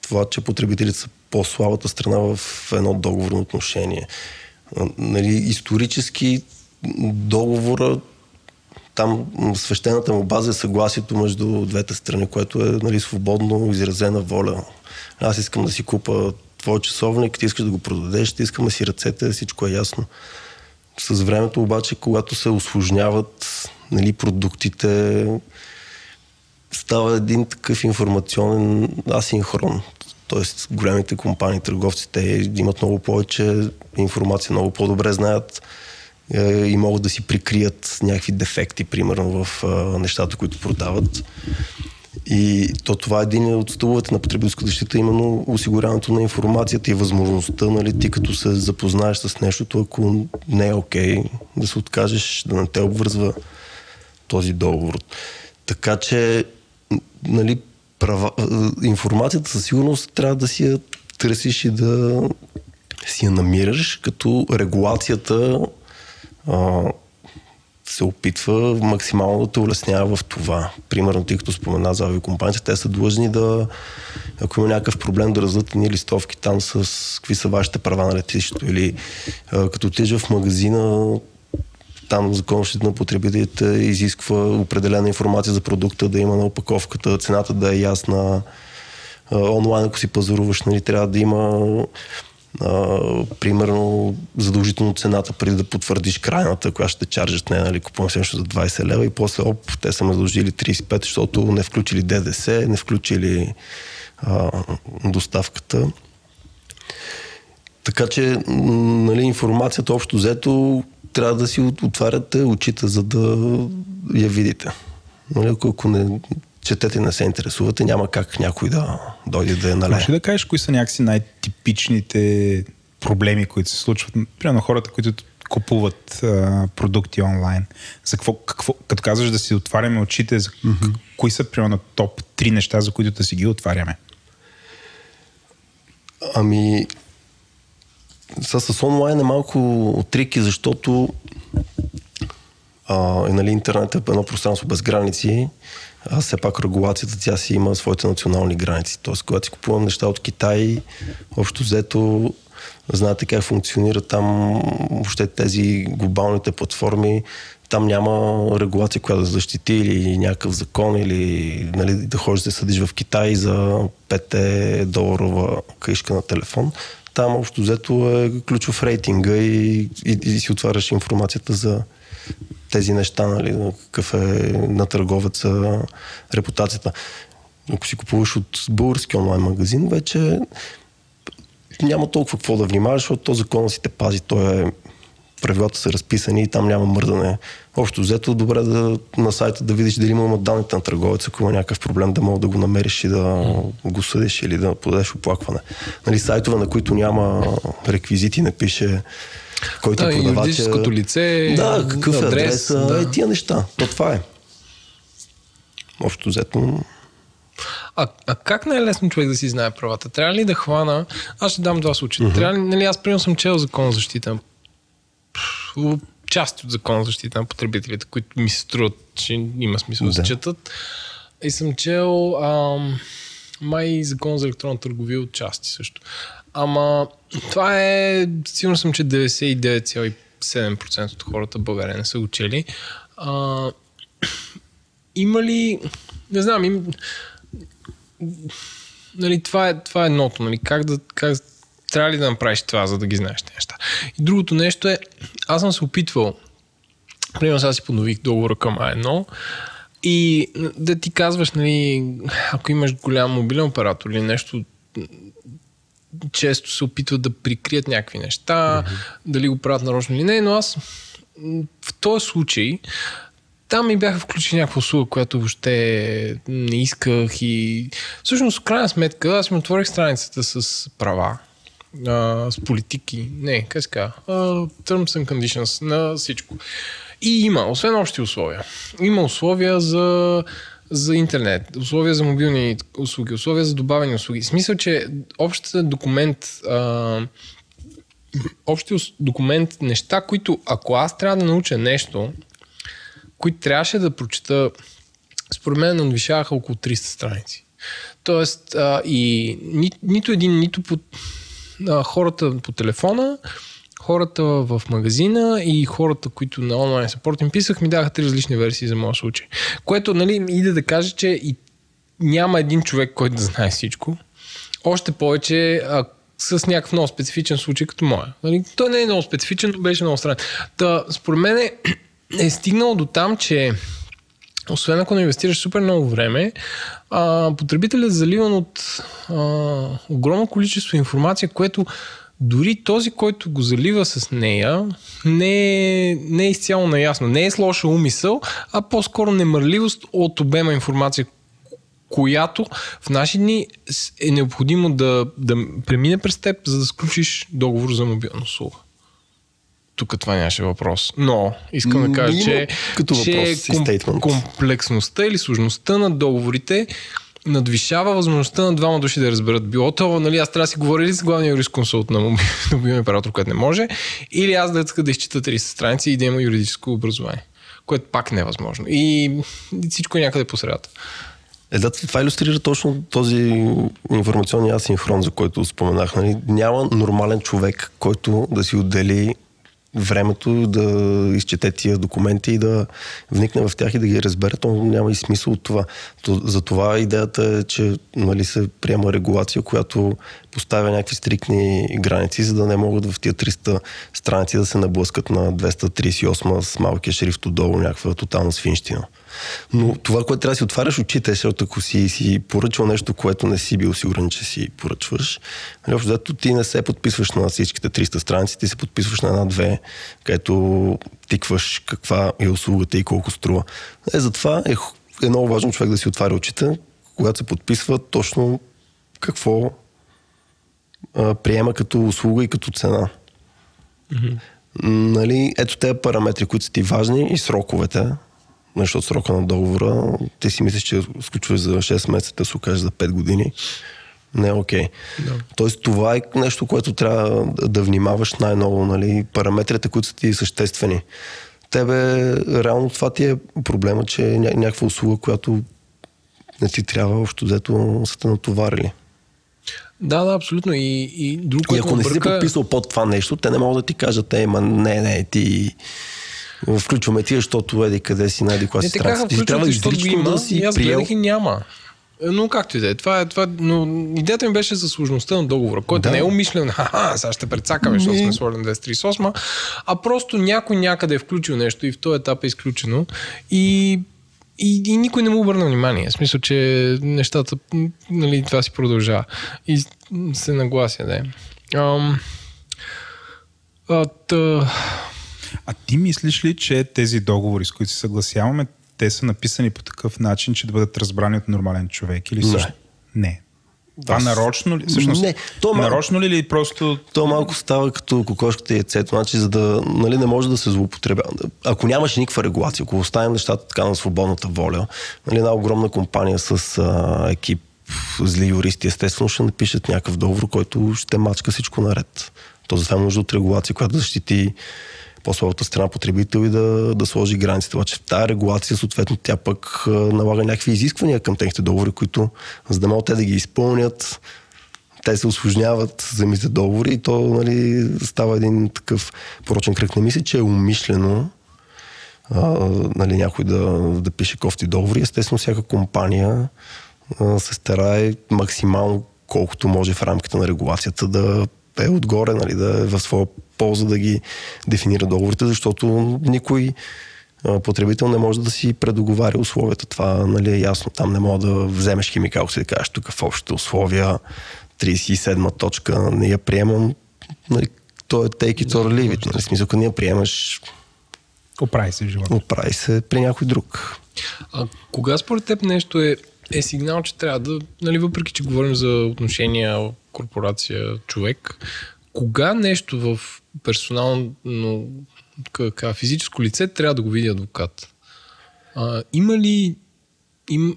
това, че потребителите са по-слабата страна в едно договорно отношение. А, нали, исторически договора там свещената му база е съгласието между двете страни, което е нали, свободно изразена воля. Аз искам да си купа твой часовник, ти искаш да го продадеш, ти искаме си ръцете, всичко е ясно. С времето обаче, когато се осложняват нали, продуктите, става един такъв информационен асинхрон. Тоест, големите компании, търговците имат много повече информация, много по-добре знаят и могат да си прикрият някакви дефекти, примерно в нещата, които продават. И то това е един от стъловете на потребителска защита, именно осигуряването на информацията и възможността, нали, ти като се запознаеш с нещото, ако не е окей, okay, да се откажеш, да не те обвързва този договор. Така че, нали, права, информацията със сигурност трябва да си я търсиш и да си я намираш, като регулацията а, се опитва максимално да те улеснява в това. Примерно, ти като спомена за авиокомпанията, те са длъжни да, ако има някакъв проблем, да раздадат ни листовки там с какви са вашите права на летището или а, като отидеш в магазина, там законът на потребителите изисква определена информация за продукта, да има на опаковката, цената да е ясна. Онлайн, ако си пазаруваш, нали, трябва да има а, примерно задължително цената преди да потвърдиш крайната, която ще чаржат не, нали, купувам нещо за 20 лева и после оп, те са ме задължили 35, защото не включили ДДС, не включили а, доставката. Така че нали, информацията общо взето трябва да си отваряте очите, за да я видите. Нали, ако не четете не се интересувате, няма как някой да дойде да я налее. Може да кажеш кои са някакси най-типичните проблеми, които се случват? Примерно хората, които купуват а, продукти онлайн. За какво, какво, като казваш да си отваряме очите, за mm-hmm. кои са примерно топ три неща, за които да си ги отваряме? Ами, с, с онлайн е малко трики, защото а, нали, интернет е едно пространство без граници а все пак регулацията тя си има своите национални граници. Тоест, когато си купувам неща от Китай, общо взето знаете как функционира там въобще тези глобалните платформи, там няма регулация, която да защити или някакъв закон или нали, да ходиш да съдиш в Китай за 5 доларова книжка на телефон. Там общо взето е ключов рейтинга и, и, и си отваряш информацията за тези неща, нали, какъв е на търговеца репутацията. Ако си купуваш от български онлайн магазин, вече няма толкова какво да внимаваш, защото то закона си те пази, той е правилата са разписани и там няма мърдане. Общо взето, добре да, на сайта да видиш дали има данните на търговеца, ако има някакъв проблем, да мога да го намериш и да го съдиш или да подадеш оплакване. Нали, сайтове, на които няма реквизити, не пише който да, е продавача... юридическото лице, да, какъв адрес, е адреса, да. е тия неща. То това е. Общо взето. А, а как не е човек да си знае правата? Трябва ли да хвана... Аз ще дам два случая. Mm-hmm. Трябва ли, нали, аз примерно съм чел закон за защита част от закон за защита на потребителите, които ми се струват, че има смисъл да, се четат. И съм чел ам, май закон за електронна търговия от части също. Ама това е, сигурно съм, че 99,7% от хората в България не са учили. А, има ли, не знам, им, нали, това, е, това е едното, нали, как да, как, трябва ли да направиш това, за да ги знаеш неща. И другото нещо е, аз съм се опитвал, примерно сега си поднових договора към А1 и да ти казваш, нали, ако имаш голям мобилен оператор или нещо, често се опитват да прикрият някакви неща, mm-hmm. дали го правят нарочно или не, но аз в този случай там ми бяха включили някаква услуга, която въобще не исках и всъщност в крайна сметка аз ми отворих страницата с права, а, с политики, не, как се казва, terms and conditions на всичко. И има, освен общи условия, има условия за за интернет, условия за мобилни услуги, условия за добавени услуги. В смисъл, че общата документ, а, общия документ, неща, които ако аз трябва да науча нещо, които трябваше да прочета, според мен надвишаваха около 300 страници. Тоест, а, и ни, нито един, нито по а, хората по телефона, хората в магазина и хората, които на онлайн саппорт им писах, ми даха три различни версии за моят случай. Което, нали, иде да каже, че и няма един човек, който да знае всичко. Още повече, а, с някакъв много специфичен случай като моя. Нали? Той не е много специфичен, но беше много странен. Та, според мен е, е стигнало до там, че освен ако не инвестираш супер много време, потребителят е заливан от а, огромно количество информация, което дори този, който го залива с нея, не е, не е изцяло наясно. Не е с лоша умисъл, а по-скоро немърливост от обема информация, която в наши дни е необходимо да, да премине през теб, за да сключиш договор за мобилна услуга. Тук това нямаше въпрос. Но искам да кажа, Има че, като че въпрос стейтмент. комплексността или сложността на договорите надвишава възможността на двама души да разберат. Било то, нали, аз трябва да си говоря ли с главния юрисконсулт на моби- на мобилния оператор, което не може, или аз да иска да изчита 30 страници и да има юридическо образование, което пак не е възможно. И и всичко е някъде по средата. Е, да, това иллюстрира точно този информационен асинхрон, за който споменах. Нали? Няма нормален човек, който да си отдели времето да изчете тия документи и да вникне в тях и да ги разбере, то няма и смисъл от това. То, за това идеята е, че нали, се приема регулация, която поставя някакви стрикни граници, за да не могат в тия 300 страници да се наблъскат на 238 с малкия шрифт отдолу, някаква тотална свинщина. Но това, което трябва да си отваряш очите, е, защото ако си, си поръчал нещо, което не си бил сигурен, че си поръчваш, нали, общо взето ти не се подписваш на всичките 300 страници, ти се подписваш на една-две, където тикваш каква е услугата и колко струва. Е, затова е, е много важно човек да си отваря очите, когато се подписва точно какво а, приема като услуга и като цена. Mm-hmm. Нали, ето тези параметри, които са ти важни и сроковете, защото срока на договора, ти си мислиш, че сключваш за 6 месеца, да се окаже за 5 години. Не е окей. Да. Тоест това е нещо, което трябва да- внимаваш най-ново, нали, параметрите, които са ти съществени. Тебе, реално това ти е проблема, че е ня- някаква услуга, която не ти трябва, общо взето са те натоварили. Да, да, абсолютно. И, и друг, И ако не си бърка- подписал под това нещо, те не могат да ти кажат, е, ма не, не, ти включваме ти, защото еди къде си, найди коя Не си страница. Ти трябва изрично има да си аз приел. и няма. Е, Но както и да е. Това е това, но идеята ми беше за сложността на договора, който Да. не е умишлен, ха сега ще прецакаме, защото сме сложили 238, а просто някой някъде е включил нещо и в този етап е изключено и, и, и никой не му обърна внимание. В смисъл, че нещата, нали, това си продължава. И се наглася, да е. Ам, а, А ти мислиш ли, че тези договори, с които се съгласяваме, те са написани по такъв начин, че да бъдат разбрани от нормален човек? Или Не. също? Не. Това Аз- нарочно ли? Всъщност, Не, то ма- нарочно ли или просто... То малко става като кокошката и яйцето, значи за да нали, не може да се злоупотребява. Ако нямаше никаква регулация, ако оставим нещата така на свободната воля, нали, една огромна компания с а, екип зли юристи, естествено ще напишат някакъв договор, който ще мачка всичко наред. То затова има нужда от регулация, която да защити по-слабата страна потребител и да, да сложи границите. Обаче тази регулация, съответно, тя пък налага някакви изисквания към техните договори, които, за да могат те да ги изпълнят, те се осложняват самите договори и то нали, става един такъв порочен кръг. Не мисля, че е умишлено а, нали, някой да, да пише кофти договори. Естествено, всяка компания а, се старае максимално колкото може в рамките на регулацията да е отгоре, нали, да е в своя полза да ги дефинира договорите, защото никой потребител не може да си предоговаря условията. Това нали, е ясно. Там не мога да вземеш химикалката и да кажеш тук в общите условия 37-ма точка не я приемам. Нали, то е take it or leave it. Нали, смисъл, ако не я приемаш, Оправи се в живота. оправи се при някой друг. А кога според теб нещо е, е сигнал, че трябва да, нали, въпреки че говорим за отношения корпорация, човек, кога нещо в персонално така, физическо лице трябва да го види адвокат? А, има ли им,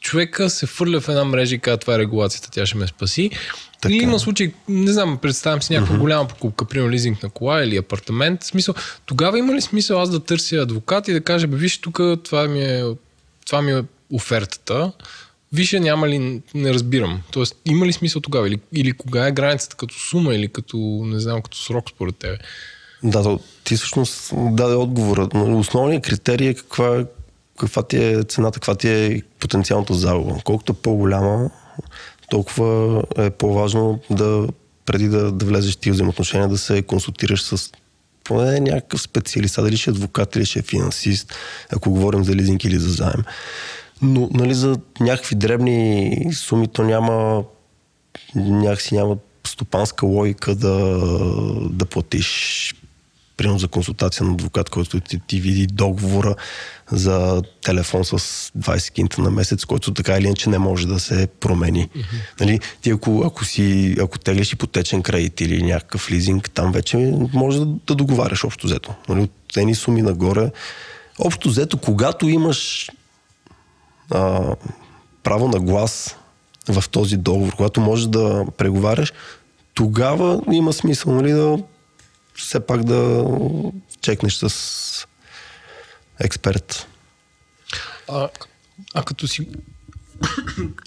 човека се фърля в една мрежа и казва това е регулацията, тя ще ме спаси. Така. Или има случай, не знам, представям си някаква uh-huh. голяма покупка, примерно лизинг на кола или апартамент. В Смисъл, тогава има ли смисъл аз да търся адвокат и да кажа, бе, виж, тук това ми е, това ми е офертата. Виж, няма ли, не разбирам. Тоест, има ли смисъл тогава? Или, или кога е границата като сума или като, не знам, като срок според тебе? Да, ти всъщност даде отговора. Но Основният критерий е каква, каква ти е цената, каква ти е потенциалната загуба. Колкото е по-голяма, толкова е по-важно да преди да, да влезеш в тия взаимоотношения, да се консултираш с поне някакъв специалист, а дали ще е адвокат или ще е финансист, ако говорим за лизинг или за заем. Но нали, за някакви дребни суми то няма някакси няма стопанска логика да, да платиш примерно за консултация на адвокат, който ти, ти види договора за телефон с 20 кинта на месец, който така или иначе не може да се промени. Mm-hmm. Нали, ти ако, ако, си, ако теглиш ипотечен кредит или някакъв лизинг, там вече може да, да договаряш общо взето. Нали, от едни суми нагоре. Общо взето, когато имаш а, право на глас в този договор, когато можеш да преговаряш, тогава има смисъл нали, да все пак да чекнеш с експерт. А, а като си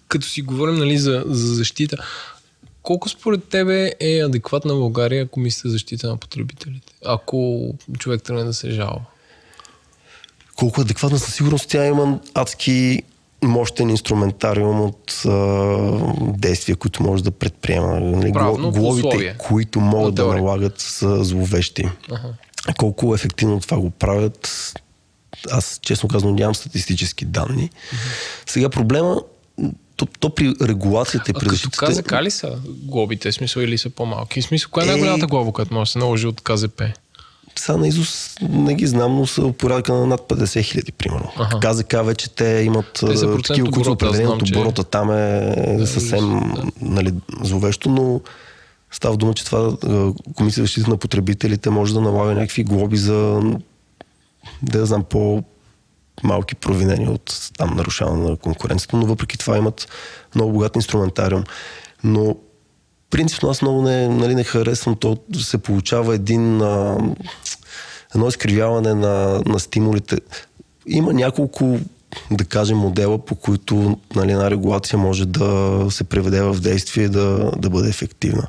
като си говорим нали, за, за защита, колко според тебе е адекватна България комисията за защита на потребителите? Ако човек тръгне да се жалва. Колко адекватна със сигурност тя има адски мощен инструментариум от а, действия, които може да предприема. Нали, Правно, Глобите, условие. които могат да налагат са зловещи. Ага. Колко ефективно това го правят, аз честно казвам нямам статистически данни. Сега проблема, то, то при регулацията и при защитата... КЗК ли са глобите, смисъл или са по-малки? В смисъл, коя е Е. най-голямата глоба, която може да се наложи от КЗП? Сега на Изус не ги знам, но са от порядъка на над 50 хиляди, примерно. Аха. КЗК вече те имат са такива, които са оборота, знам, от че- оборота. Там е съвсем нали, зловещо, но става дума, че това Комисия за защита на потребителите може да налага някакви глоби за да знам, по малки провинения от там нарушаване на конкуренцията, но въпреки това имат много богат инструментариум. Но принципно аз много не, нали, не харесвам то, се получава един а, едно изкривяване на, на стимулите. Има няколко да кажем, модела, по които нали, една регулация може да се преведе в действие и да, да бъде ефективна.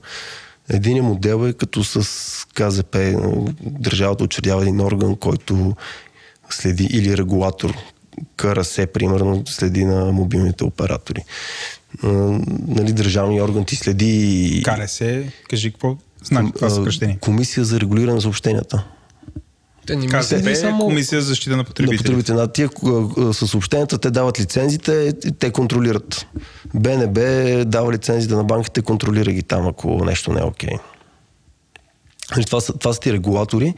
Един модел е като с КЗП, държавата учредява един орган, който следи или регулатор, КРС, примерно, следи на мобилните оператори. Нали, държавния орган ти следи... КРС, кажи какво значи това съкръщение. Комисия за регулиране на съобщенията. Те не ми КЗП следи е само... Комисия за защита на На потребителите. потребителите. На тия а, с съобщенията те дават лицензите, те контролират. БНБ дава лицензите на банките, контролира ги там, ако нещо не е окей. Нали, Това, са, това са ти регулатори.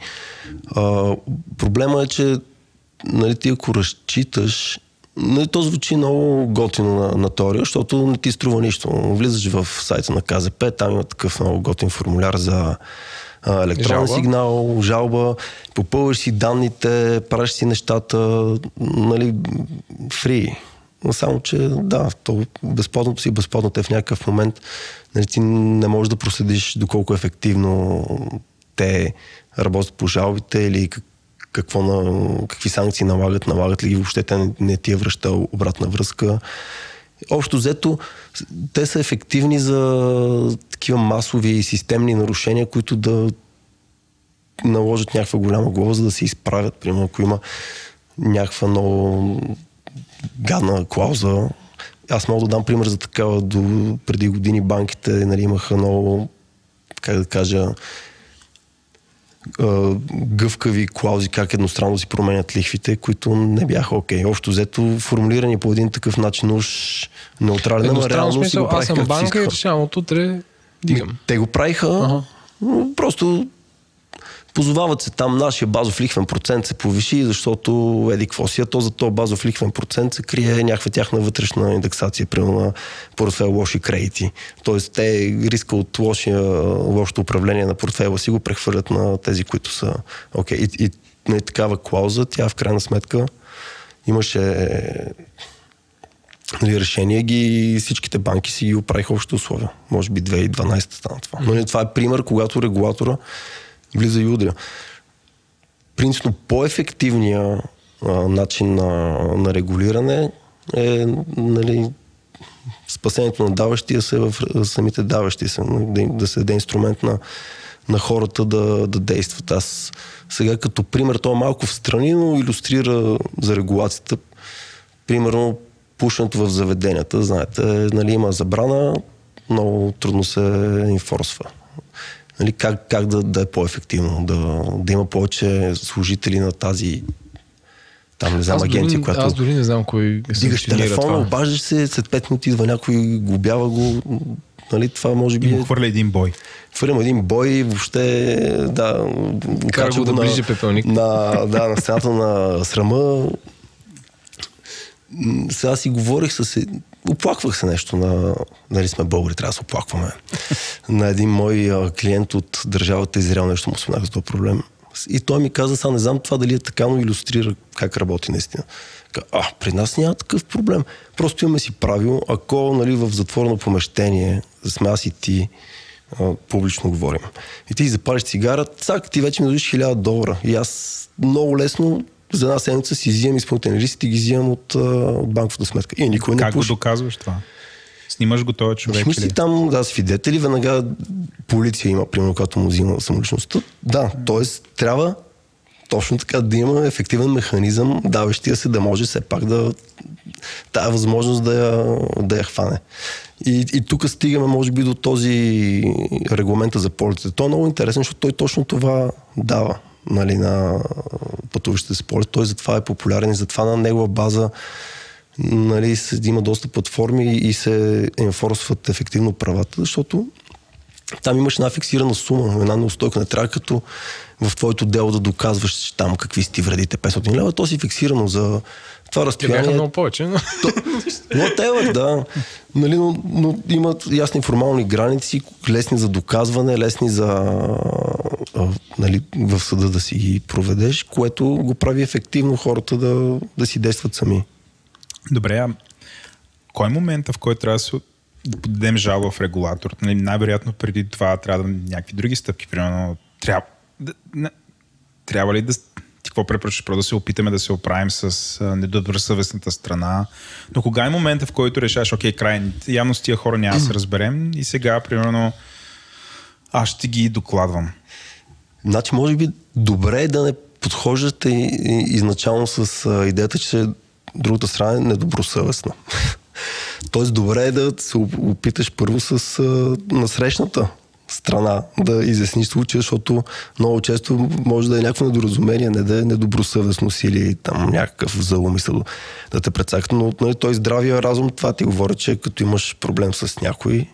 А, проблема е, че нали, ти ако разчиташ Нали, то звучи много готино на, на теория, защото не ти струва нищо. Влизаш в сайта на КЗП, там има такъв много готин формуляр за а, електронен Жалба. сигнал, жалба, попълваш си данните, правиш си нещата, нали, фри. Но само, че да, то безплатното си е в някакъв момент. Нали, ти не можеш да проследиш доколко ефективно те работят по жалбите или как, какво на, какви санкции налагат, налагат ли ги въобще, те не, не ти е връща обратна връзка. Общо взето, те са ефективни за такива масови и системни нарушения, които да наложат някаква голяма глава, за да се изправят. Примерно, ако има някаква много гадна клауза. Аз мога да дам пример за такава. До преди години банките нали, имаха много, как да кажа, гъвкави клаузи, как едностранно си променят лихвите, които не бяха окей. Общо взето, формулирани по един такъв начин уж неутрален, ама реално си смисъл, го аз правиха съм си банка и решавам от утре дигам. Те го правиха, Ага. просто позовават се там, нашия базов лихвен процент се повиши, защото еди какво си, а то за този базов лихвен процент се крие някаква тяхна вътрешна индексация, примерно на портфел лоши кредити. Тоест те риска от лошия, лошото управление на портфела си го прехвърлят на тези, които са окей. И, и на такава клауза, тя в крайна сметка имаше нали, решение ги, всичките банки си ги оправиха общите условия. Може би 2012 стана това. Но нали, това е пример, когато регулатора влиза и удря. Принципно по-ефективният начин на, на регулиране е нали, спасението на даващия се в самите даващи се, нали, да, се даде инструмент на, на хората да, да действат. Аз сега като пример, то е малко в страни, но иллюстрира за регулацията. Примерно пушенето в заведенията, знаете, нали, има забрана, много трудно се инфорсва. Нали, как, как да, да е по-ефективно, да, да има повече служители на тази там не знам, Аз агенция, дори, която аз дори не знам кой дигаш телефона, обаждаш се, след 5 минути идва някой, глобява го, нали, това може би И е му хвърля един бой. хвърлям един бой, въобще, да, Кара го да на- ближи пепелник. На, да, на стената на срама. Сега си говорих с... Оплаквах се нещо на... Нали сме българи, трябва да се оплакваме. на един мой клиент от държавата Израел нещо му споменах за този проблем. И той ми каза, сега не знам това дали е така, но иллюстрира как работи наистина. А, при нас няма такъв проблем. Просто имаме си правило, ако нали, в затворено помещение, сме аз и ти, публично говорим. И ти запалиш цигара, цак, ти вече ми дадеш 1000 долара. И аз много лесно за една седмица си взимам изпълнителни листи и ги взимам от, от банковата сметка. И никой не Как го доказваш това? Снимаш го този човек или? си там, да, свидетели, веднага полиция има, примерно, когато му взима самоличността. Да, т.е. трябва точно така да има ефективен механизъм, даващия се да може все пак да тая възможност да я, да я хване. И, и тук стигаме, може би, до този регламента за полетите. Той е много интересен, защото той точно това дава нали, на пътуващите с полет. Той затова е популярен и затова на негова база нали, има доста платформи и се енфорсват ефективно правата, защото там имаш една фиксирана сума, една неустойка. Не трябва като в твоето дело да доказваш там какви си ти вредите 500 лева. То си фиксирано за това Те разстояние. бяха много повече, но... Whatever, да. Нали, но, но имат ясни формални граници, лесни за доказване, лесни за нали, в съда да си ги проведеш, което го прави ефективно хората да, да си действат сами. Добре, а кой е момента, в който трябва да, се, да подадем жалба в регулатор? Нали, най-вероятно преди това трябва да някакви други стъпки. Примерно, трябва, да, не, трябва ли да... Какво препоръчаш? Просто да се опитаме да се оправим с недобросъвестната страна. Но кога е момента, в който решаш, окей, край, явно с тия хора няма да се разберем и сега, примерно, аз ще ги докладвам. Значи, може би добре е да не подхождате изначално с идеята, че другата страна е недобросъвестна. Тоест, добре е да се оп- опиташ първо с насрещната страна да изясниш случая, защото много често може да е някакво недоразумение, не да е недобросъвестност или там някакъв заумисъл да те прецакат. Но нали, той здравия разум, това ти говоря, че като имаш проблем с някой,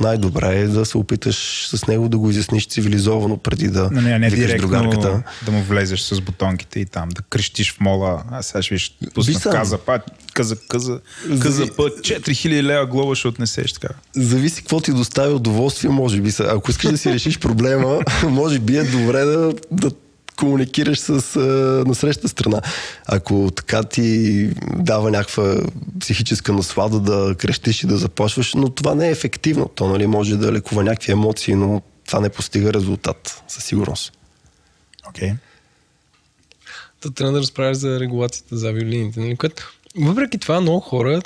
най-добре е да се опиташ с него да го изясниш цивилизовано преди да Не, не, не директно другарката. да му влезеш с бутонките и там, да крещиш в мола. А сега ще виж, пусна каза, па, каза, каза, каза Зави- път, 4000 лева глоба ще отнесеш така. Зависи какво ти достави удоволствие, може би. Са. Ако искаш да си решиш проблема, може би е добре да, да комуникираш с а, насреща страна. Ако така ти дава някаква психическа наслада да крещиш и да заплашваш, но това не е ефективно. То нали, може да лекува някакви емоции, но това не постига резултат, със сигурност. Окей. Okay. Та трябва да разправяш за регулацията за авиолините. Нали? Което, въпреки това, много хора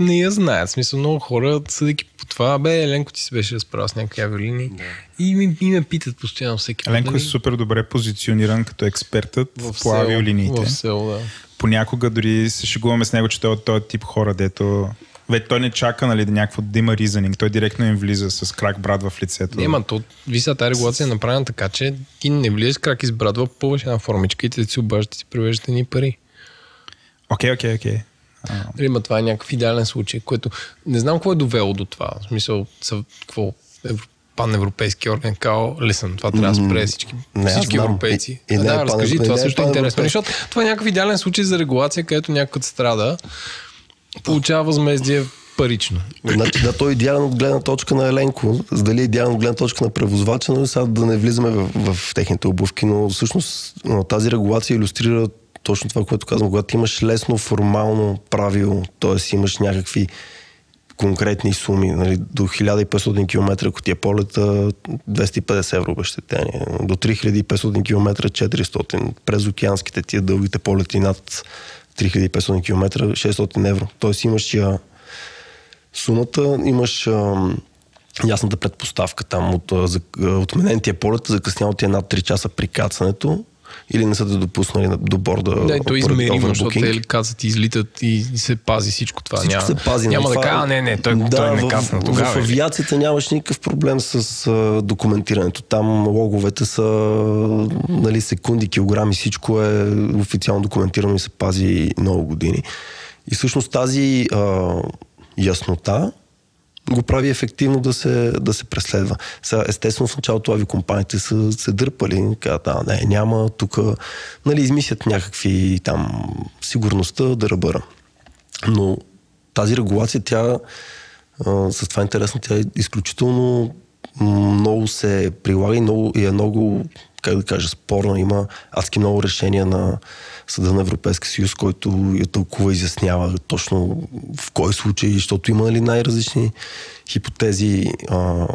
не я знаят. В смисъл, много хора, съдейки по това, бе, Еленко ти се беше разправил с някакви авиолинии. Да. И, ми, и ме питат постоянно всеки Еленко е нали, супер добре позициониран като експертът в по село, авиолиниите. В село, да. Понякога дори се шегуваме с него, че той е от този тип хора, дето вече той не чака нали, да някакво да има ризанинг. Той директно им влиза с крак брат в лицето. Не, ма, то, виса, тази регулация е направена така, че ти не влизаш крак избрадва, пълваш една формичка и те си обаждат и си превеждате ни пари. Окей, окей, окей. А, Нали, ма това е някакъв идеален случай, което не знам какво е довело до това. В смисъл, какво, евро, паневропейски орган као, лесен, това трябва да спре всички, не, всички знам. европейци. И- и не е да, разкажи, това не е също е интересно, защото това е някакъв идеален случай за регулация, където някой като страда, получава възмездие парично. Значи, да, той е идеален от гледна точка на Еленко. Дали е идеален от гледна точка на превозвача, но сега да не влизаме в, в техните обувки, но всъщност но тази регулация иллюстрира точно това, което казвам. Когато имаш лесно формално правило, т.е. имаш някакви конкретни суми, нали, до 1500 км, ако ти е полета, 250 евро обещетение, до 3500 км 400, през океанските тия дългите полети над 3500 км 600 евро. Тоест имаш я сумата, имаш ясната предпоставка там от за, отменен е полет, закъснял ти е над 3 часа при кацането или не са те допуснали на- до борда. Да, то е измеримо, защото те или казват, излитат и се пази всичко това. Всичко няма, се пази. Няма нали? да Това- кажа, а, не, не, той, той не в- касна в, тогава. В или- авиацията нямаш никакъв проблем с а, документирането. Там логовете са нали, секунди, килограми, всичко е официално документирано и се пази много години. И всъщност тази а, яснота го прави ефективно да се, да се преследва. Сега, естествено, в началото авиокомпаниите са се дърпали, казват, а, не, няма, тук, нали, измислят някакви там сигурността да ръбъра. Но тази регулация, тя, а, с това е интересно, тя е изключително много се прилага и, много, и е много, как да кажа, спорна. Има адски много решения на Съда на Европейския съюз, който я тълкува изяснява точно в кой случай, защото има нали, най-различни хипотези, а,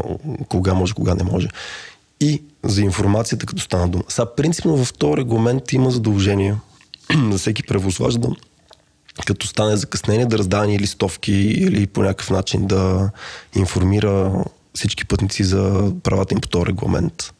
кога може, кога не може. И за информацията, като стана дума. Сега, принципно в този регламент има задължение за всеки превозвач да като стане закъснение, да раздава ни листовки или по някакъв начин да информира всички пътници за правата им по този регламент.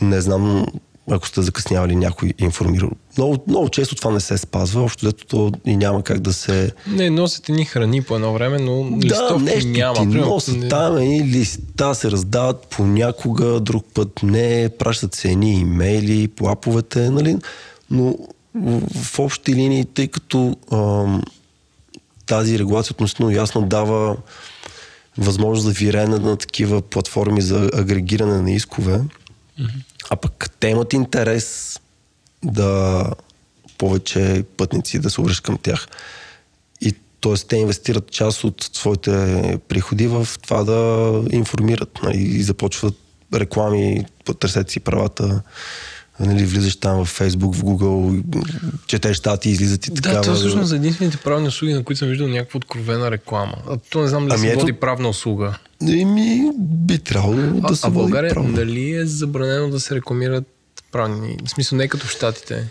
Не знам ако сте закъснявали, някой информира. Много, много често това не се спазва, общо взето и няма как да се... Не, носят ни храни по едно време, но Да, листовки нещо няма. ти Примерно, носят не- там и листа се раздават понякога, друг път не, пращат се едни имейли по аповете, нали? Но в, общи линии, тъй като ам, тази регулация относително ясно дава възможност за вирене на такива платформи за агрегиране на искове, а пък те имат интерес да повече пътници да се обръщат към тях. И т.е. те инвестират част от своите приходи в това да информират нали, и започват реклами, търсят си правата, нали, влизаш там в Facebook, в Google, четеш стати, излизат и така. Да, това всъщност за единствените правни услуги, на които съм виждал някаква откровена реклама. А то не знам дали Ами се ето- води правна услуга. Еми, би трябвало да А, се а води България правилно. дали е забранено да се рекламират правни? В смисъл не като в Штатите.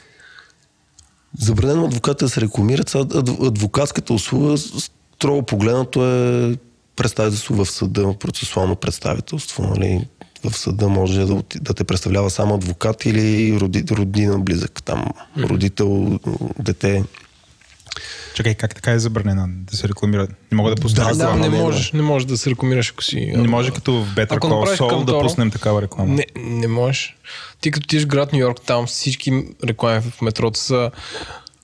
Забранено адвоката да се рекламират. Сега адвокатската услуга, строго погледнато е представителство в съда, процесуално представителство. Нали? В съда може да, да те представлява само адвокат или роди, родина близък, там, родител, дете. Чакай, как така е забранена да се рекламира? Не мога да пусна Да, Да, реклама. не не, не. можеш, не можеш да се рекламираш, ако си... Не може като в Better Ако Call Saul да пуснем такава реклама. Не, не можеш. Ти като тиш в град Нью Йорк, там всички реклами в метрото са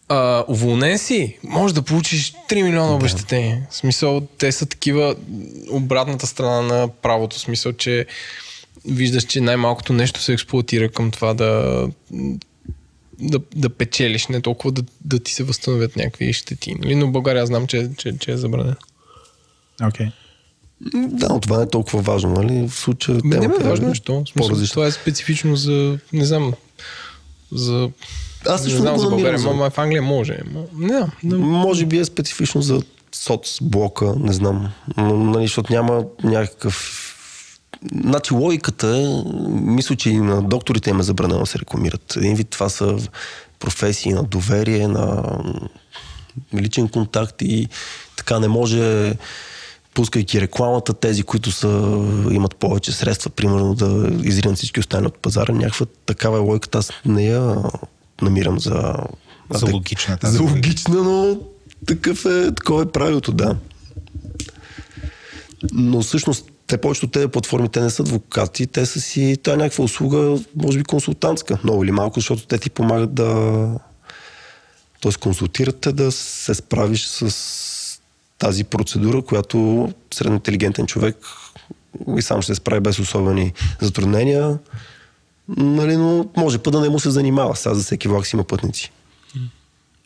а, уволнен си, може да получиш 3 милиона обещетения. В смисъл, те са такива обратната страна на правото. В смисъл, че виждаш, че най-малкото нещо се експлуатира към това да, да, да печелиш, не толкова да, да ти се възстановят някакви щети. Нали? Но в България знам, че, че, че е забранено. Окей. Да, но това не е толкова важно, нали? В случая Ме, не е важно по-различна. това е специфично за, не знам, за... Аз не знам не за България, за- в Англия може. Ма, не но- Може би е специфично за соцблока, не знам. Но, Нали, защото няма някакъв... Значи логиката мисля, че и на докторите им е забранено да се рекламират. Един вид това са професии на доверие, на личен контакт и така не може пускайки рекламата, тези, които са, имат повече средства, примерно да изринат всички останали от пазара, някаква такава е логиката. Аз не я намирам за... За логична тази За логична, но такъв е, такова е правилото, да. Но всъщност те повечето тези платформи, те не са адвокати, те са си, това е някаква услуга, може би консултантска, много или малко, защото те ти помагат да, т.е. консултират те да се справиш с тази процедура, която средно интелигентен човек и сам ще се справи без особени затруднения, нали, но може път да не му се занимава. Сега за всеки влак си има пътници.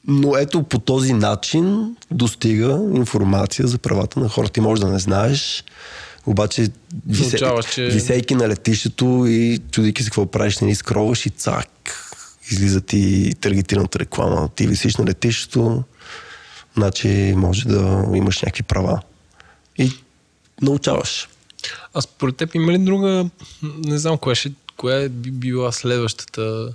Но ето по този начин достига информация за правата на хората. Ти може да не знаеш, обаче висе, че- висейки на летището и чудейки се какво правиш, не ни скроваш и цак. Излиза ти таргетираната реклама. Ти висиш на летището, значи може да имаш някакви права. И научаваш. А според теб има ли друга, не знам, коя, ще, коя би била следващата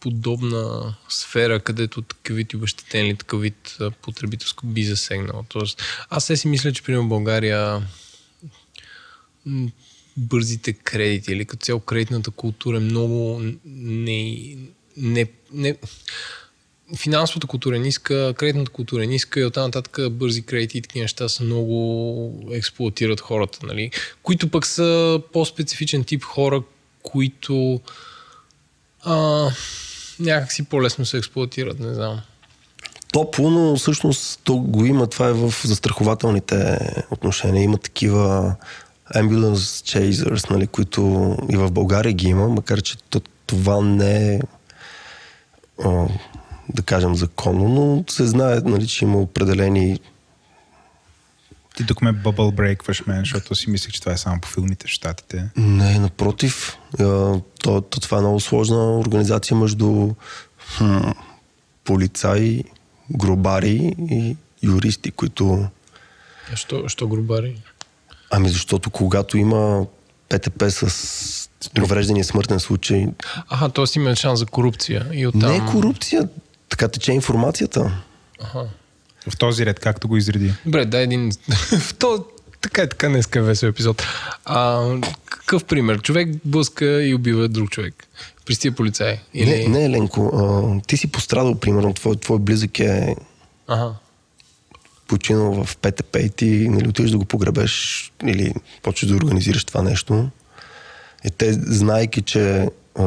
подобна сфера, където такъв вид обещетен или такъв вид потребителско би засегнал. Тоест, аз се си мисля, че примерно България бързите кредити или като цяло кредитната култура е много не, не, не, финансовата култура е ниска, кредитната култура е ниска и оттам нататък бързи кредити и такива неща са много експлуатират хората, нали? които пък са по-специфичен тип хора, които а, някак си по-лесно се експлуатират, не знам. топло, но всъщност то го има. Това е в застрахователните отношения. Има такива ambulance chasers, нали, които и в България ги има, макар че то- това не е да кажем законно, но се знае, нали, че има определени Ти тук ме bubble breakваш мен, защото си мислех, че това е само по филмите в Штатите. Не, напротив. То, то, това е много сложна организация между хм, полицаи, гробари и юристи, които... А Що, що грубари? Ами защото когато има ПТП с увреждания смъртен случай, Аха, т.е. има шанс за корупция. И оттам... не е корупция, така тече информацията. В този ред, както го изреди. Добре, дай един... В то, така и така днес е весел епизод. А, какъв пример? Човек блъска и убива друг човек. Пристига полицай. Или... Не, не, Еленко, а, ти си пострадал, примерно, твой, твой близък е Ага. Починал в ПТП и ти нали, отиваш да го погребеш или почваш да организираш това нещо. И те, знайки, че е,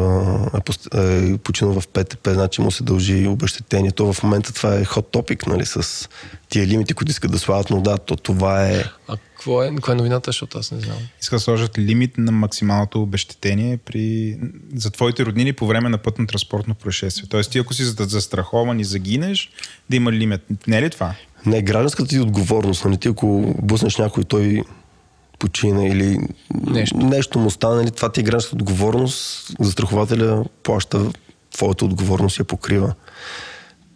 е починал в ПТП, значи му се дължи обещетение. То в момента това е хот топик, нали, с тия лимити, които искат да слагат, но да, то това е... А какво е, какво е новината, защото аз не знам. Иска да сложат лимит на максималното обещетение при... за твоите роднини по време на пътно-транспортно происшествие. Тоест ти ако си за- застрахован и загинеш, да има лимит. Не е ли това? Не, гражданската ти отговорност, нали, ти ако буснеш някой, той почина или Нещо. нещо му стане, нали, това ти е гражданска отговорност, застрахователя плаща твоята отговорност и я покрива.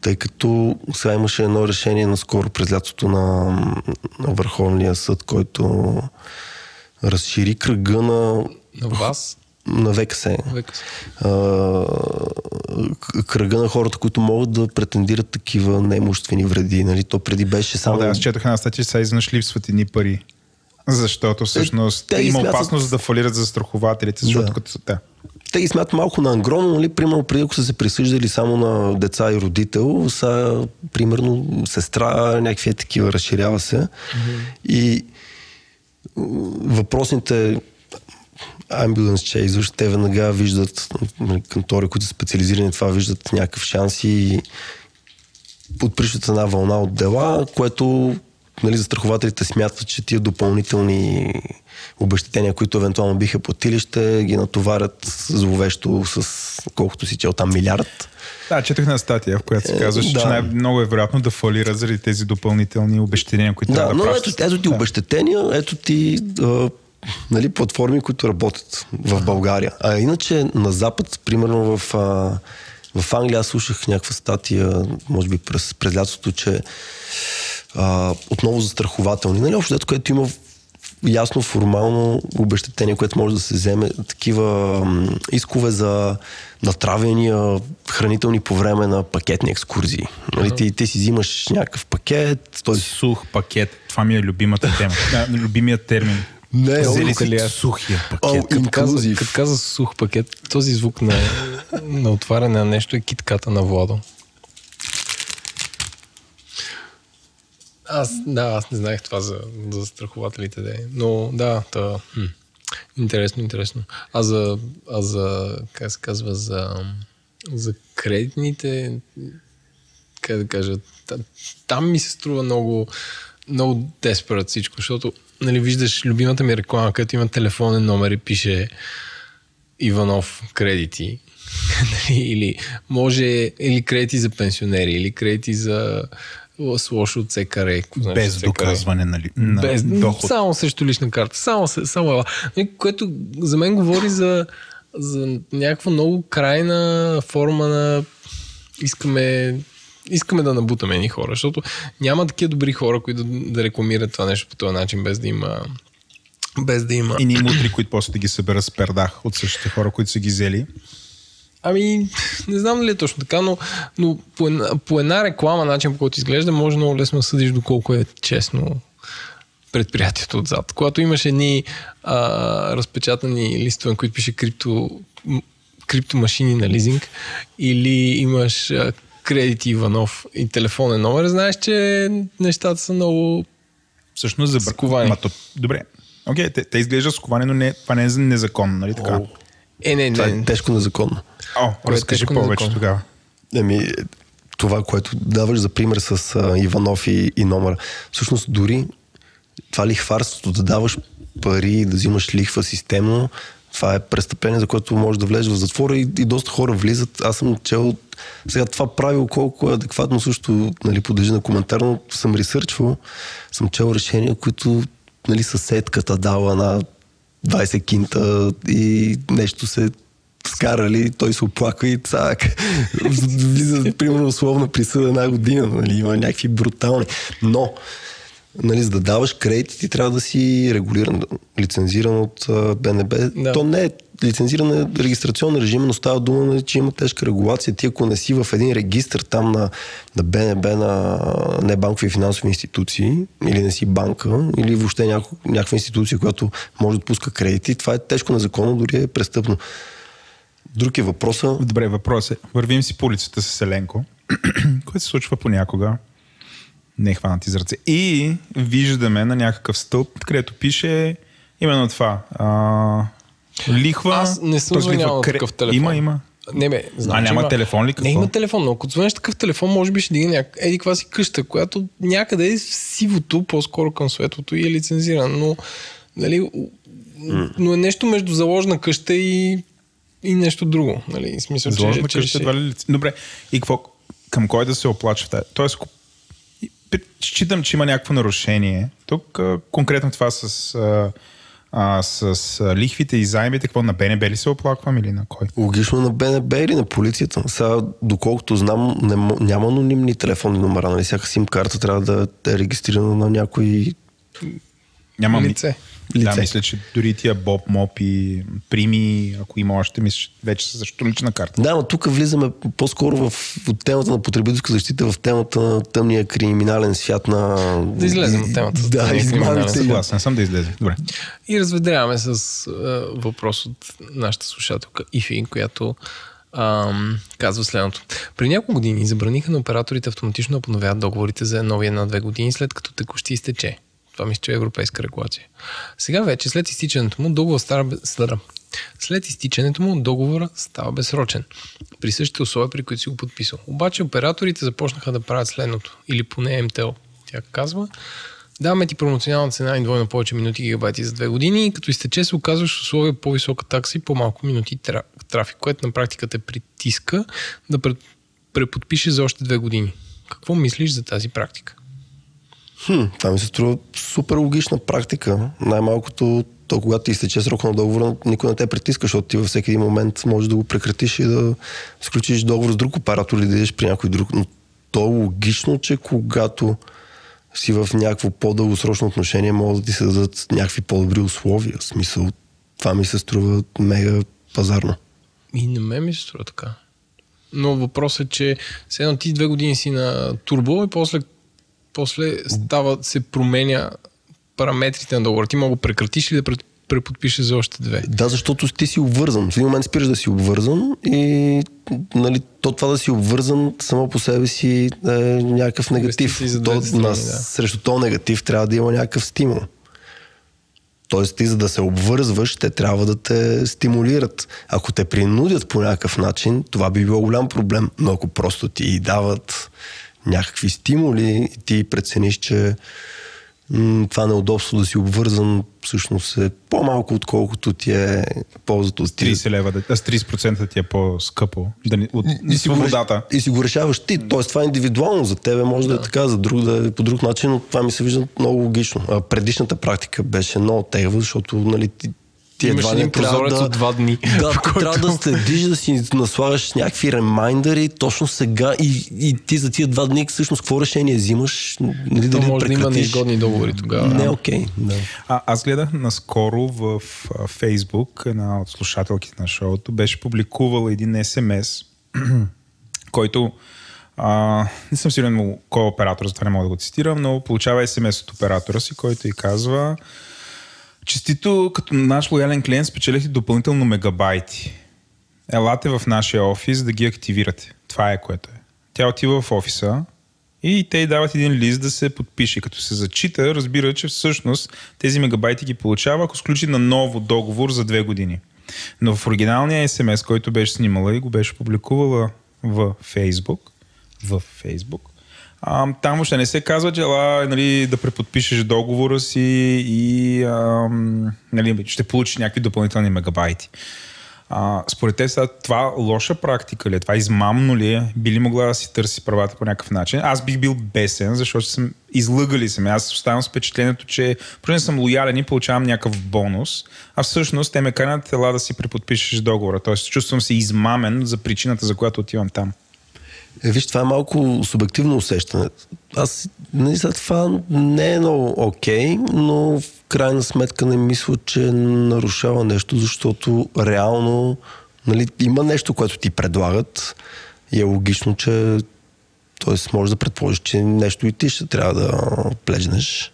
Тъй като сега имаше едно решение наскоро през лятото на, на Върховния съд, който разшири кръга на, На вас? На ВКС. А, кръга на хората, които могат да претендират такива неимуществени вреди. Нали? То преди беше само... Само... Да, аз четох една статия, че сега изведнъж липсват едни пари. Защото всъщност те те ги има смятат- опасност да фалират застрахователите, защото Да. като са те. Те ги смятат малко на ангроно, нали? Примерно преди ако са се присъждали само на деца и родител, са примерно сестра, някакви е такива, разширява се. Mm-hmm. И въпросните ambulance chasers, те веднага виждат кантори, които са специализирани това, виждат някакъв шанс и подприщат една вълна от дела, което нали, застрахователите смятат, че тия допълнителни обещетения, които евентуално биха платили, ще ги натоварят зловещо с колкото си чел там милиард. Да, четох една статия, в която се казваше, да. че най-много е вероятно да фалират заради тези допълнителни обещания, които Да, трябва да но плащат. ето, ето ти обещетения, ето ти а, нали, платформи, които работят в България. А иначе на Запад, примерно в, а, в Англия, аз слушах някаква статия, може би през, през лятото, че а, отново застрахователни, нали, общо дето, което има ясно формално обещетение, което може да се вземе, такива м, искове за натравяния хранителни по време на пакетни екскурзии. Нали, ти, ти си взимаш някакъв пакет, той Сух пакет. Това ми е любимата тема. Любимият термин. Не, Взели си аз? сухия пакет. Като каза, като каза сух пакет, този звук на, на отваряне на нещо е китката на Владо. Аз, да, аз не знаех това за, за страхователите, де. но да, та, хм. интересно, интересно. А за, а за, как се казва, за, за кредитните, как да кажа, там ми се струва много, много desperate всичко, защото нали, виждаш любимата ми реклама, където има телефонен номер и пише Иванов кредити. Нали, или може, или кредити за пенсионери, или кредити за с лошо от значи Без СКР? доказване нали, на Без, доход. Само срещу лична карта. Само, само ела. Нали, Което за мен говори за, за някаква много крайна форма на искаме, искаме да набутаме ни хора, защото няма такива добри хора, които да, да рекламират това нещо по този начин, без да има без да има. И ние мутри, които после да ги съберат с пердах от същите хора, които са ги взели. Ами, не знам дали е точно така, но, но по, една, по една реклама, начин по който изглежда, може много лесно да съдиш доколко е честно предприятието отзад. Когато имаш едни а, разпечатани листове, на които пише крипто, криптомашини на лизинг, или имаш а, кредити Иванов и телефонен номер, знаеш, че нещата са много Всъщност за Сковани. Ма то- Добре. Окей, те, те изглеждат сковани, но не, това не е незаконно, нали така? Е, не, Това не. е тежко незаконно. О, е разкажи повече незаконно? тогава. Еми, това, което даваш за пример с а, Иванов и, и номер. Всъщност дори това лихварството, да даваш пари, да взимаш лихва системно, това е престъпление, за което може да влезеш в затвора и, и доста хора влизат. Аз съм чел сега това правило колко е адекватно също нали, подлежи на коментар, но съм ресърчвал, съм чел решения, които нали, съседката дала на 20 кинта и нещо се скарали, той се оплаква и цак. Влиза, примерно, условна присъда една година, нали, има някакви брутални. Но, нали, за да даваш кредити, ти трябва да си регулиран, лицензиран от БНБ. Да. То не е лицензиран е регистрационен режим, но става дума, нали, че има тежка регулация. Ти ако не си в един регистр там на, на БНБ, на небанкови финансови институции, или не си банка, или въобще няко, някаква институция, която може да отпуска кредити, това е тежко незаконно, дори е престъпно. Друг е въпроса. Добре, въпрос е. Вървим си по улицата с Еленко, което се случва понякога. Не е хванати за ръце. И виждаме на някакъв стълб, където пише именно това. А, лихва. Аз не съм звънял на такъв телефон. Има, има. Не, бе, знам, а няма има... телефон ли? Какво? Не има телефон, но ако звънеш такъв телефон, може би ще дига някак... Еди каква си къща, която някъде е в сивото, по-скоро към светлото и е лицензиран, но, нали, но е нещо между заложна къща и, и нещо друго. Нали? Смисъл, заложна че, къща, че... ли... Добре, и какво? Към кой да се оплачва? Тоест, считам, че има някакво нарушение. Тук конкретно това с а, с, лихвите и заемите, какво на БНБ ли се оплаквам или на кой? Логично на БНБ или на полицията. Сега, доколкото знам, не, няма анонимни телефонни номера. Нали? Всяка сим карта трябва да е регистрирана на някой няма лице. Лице. Да, мисля, че дори тия Боб, Моп и Прими, ако има още, мисля, че вече са също лична карта. Да, но тук влизаме по-скоро в, в темата на потребителска защита, в темата на тъмния криминален свят на... Да излезем от темата. Да, измамите. Съгласен съм да излезем. Добре. И разведряваме с uh, въпрос от нашата слушателка Ифи, която ам, казва следното. При няколко години забраниха на операторите автоматично да подновяват договорите за нови една-две години, след като текущи изтече. Това мисля, че е европейска регулация. Сега вече, след изтичането му, договор съдъра. След изтичането му договора става безсрочен. При същите условия, при които си го подписал. Обаче операторите започнаха да правят следното. Или поне МТО. Тя казва, даваме ти промоционална цена и двойно повече минути гигабайти за две години и като изтече се оказваш условия по-висока такса и по-малко минути трафик, което на практика те притиска да преподпише за още две години. Какво мислиш за тази практика? Хм, това ми се струва супер логична практика. Най-малкото то, когато изтече срока на договора, никой не те притиска, защото ти във всеки един момент можеш да го прекратиш и да сключиш договор с друг оператор или да идеш при някой друг. Но то е логично, че когато си в някакво по-дългосрочно отношение, могат да ти се дадат някакви по-добри условия. В смисъл, това ми се струва мега пазарно. И на мен ми се струва така. Но въпросът е, че сега ти две години си на турбо и после после става, се променя параметрите на договора. Ти мога да прекратиш или да преподпише за още две. Да, защото ти си обвързан. В един момент спираш да си обвързан и нали, то това да си обвързан само по себе си е някакъв негатив. То, страни, на, да. Срещу то негатив трябва да има някакъв стимул. Тоест ти за да се обвързваш, те трябва да те стимулират. Ако те принудят по някакъв начин, това би било голям проблем. Но ако просто ти дават някакви стимули и ти прецениш, че м- това неудобство да си обвързан всъщност е по-малко, отколкото ти е ползата от 30 лева, а с 30% ти е по-скъпо да ни, от и, свободата. И си го решаваш ти. Тоест това е индивидуално. За тебе може да, да е така, за друг да е по друг начин, но това ми се вижда много логично. А предишната практика беше много тегва, защото нали, ти, ти едва един прозорец да, от два дни. Да, който... трябва да следиш, да си наслагаш някакви ремайндъри точно сега и, и ти за тия два дни всъщност какво решение взимаш? Нали, дали може да има неизгодни договори тогава. Не, окей. Okay, да. А, аз гледах наскоро в Фейсбук, една от слушателките на шоуто беше публикувала един СМС, който а, не съм сигурен кой е оператор, затова не мога да го цитирам, но получава СМС от оператора си, който и казва Честито като наш лоялен клиент спечелихте допълнително мегабайти. Елате в нашия офис да ги активирате. Това е което е. Тя отива в офиса и те й дават един лист да се подпише. Като се зачита, разбира, че всъщност тези мегабайти ги получава, ако сключи на ново договор за две години. Но в оригиналния SMS, който беше снимала и го беше публикувала в Facebook, в Фейсбук. А, там още не се казва, че ела, нали, да преподпишеш договора си и ам, нали, ще получиш някакви допълнителни мегабайти. А, според те сега това лоша практика ли е? Това измамно ли е? Би ли могла да си търси правата по някакъв начин? Аз бих бил бесен, защото съм излъгали се. Аз оставам с впечатлението, че просто съм лоялен и получавам някакъв бонус, а всъщност те ме канят ела да си преподпишеш договора. Тоест чувствам се измамен за причината, за която отивам там. Е, виж, това е малко субективно усещане. Аз, нали, за това не е много окей, но в крайна сметка не мисля, че нарушава нещо, защото реално нали, има нещо, което ти предлагат и е логично, че т.е. може да предположиш, че нещо и ти ще трябва да плежнеш.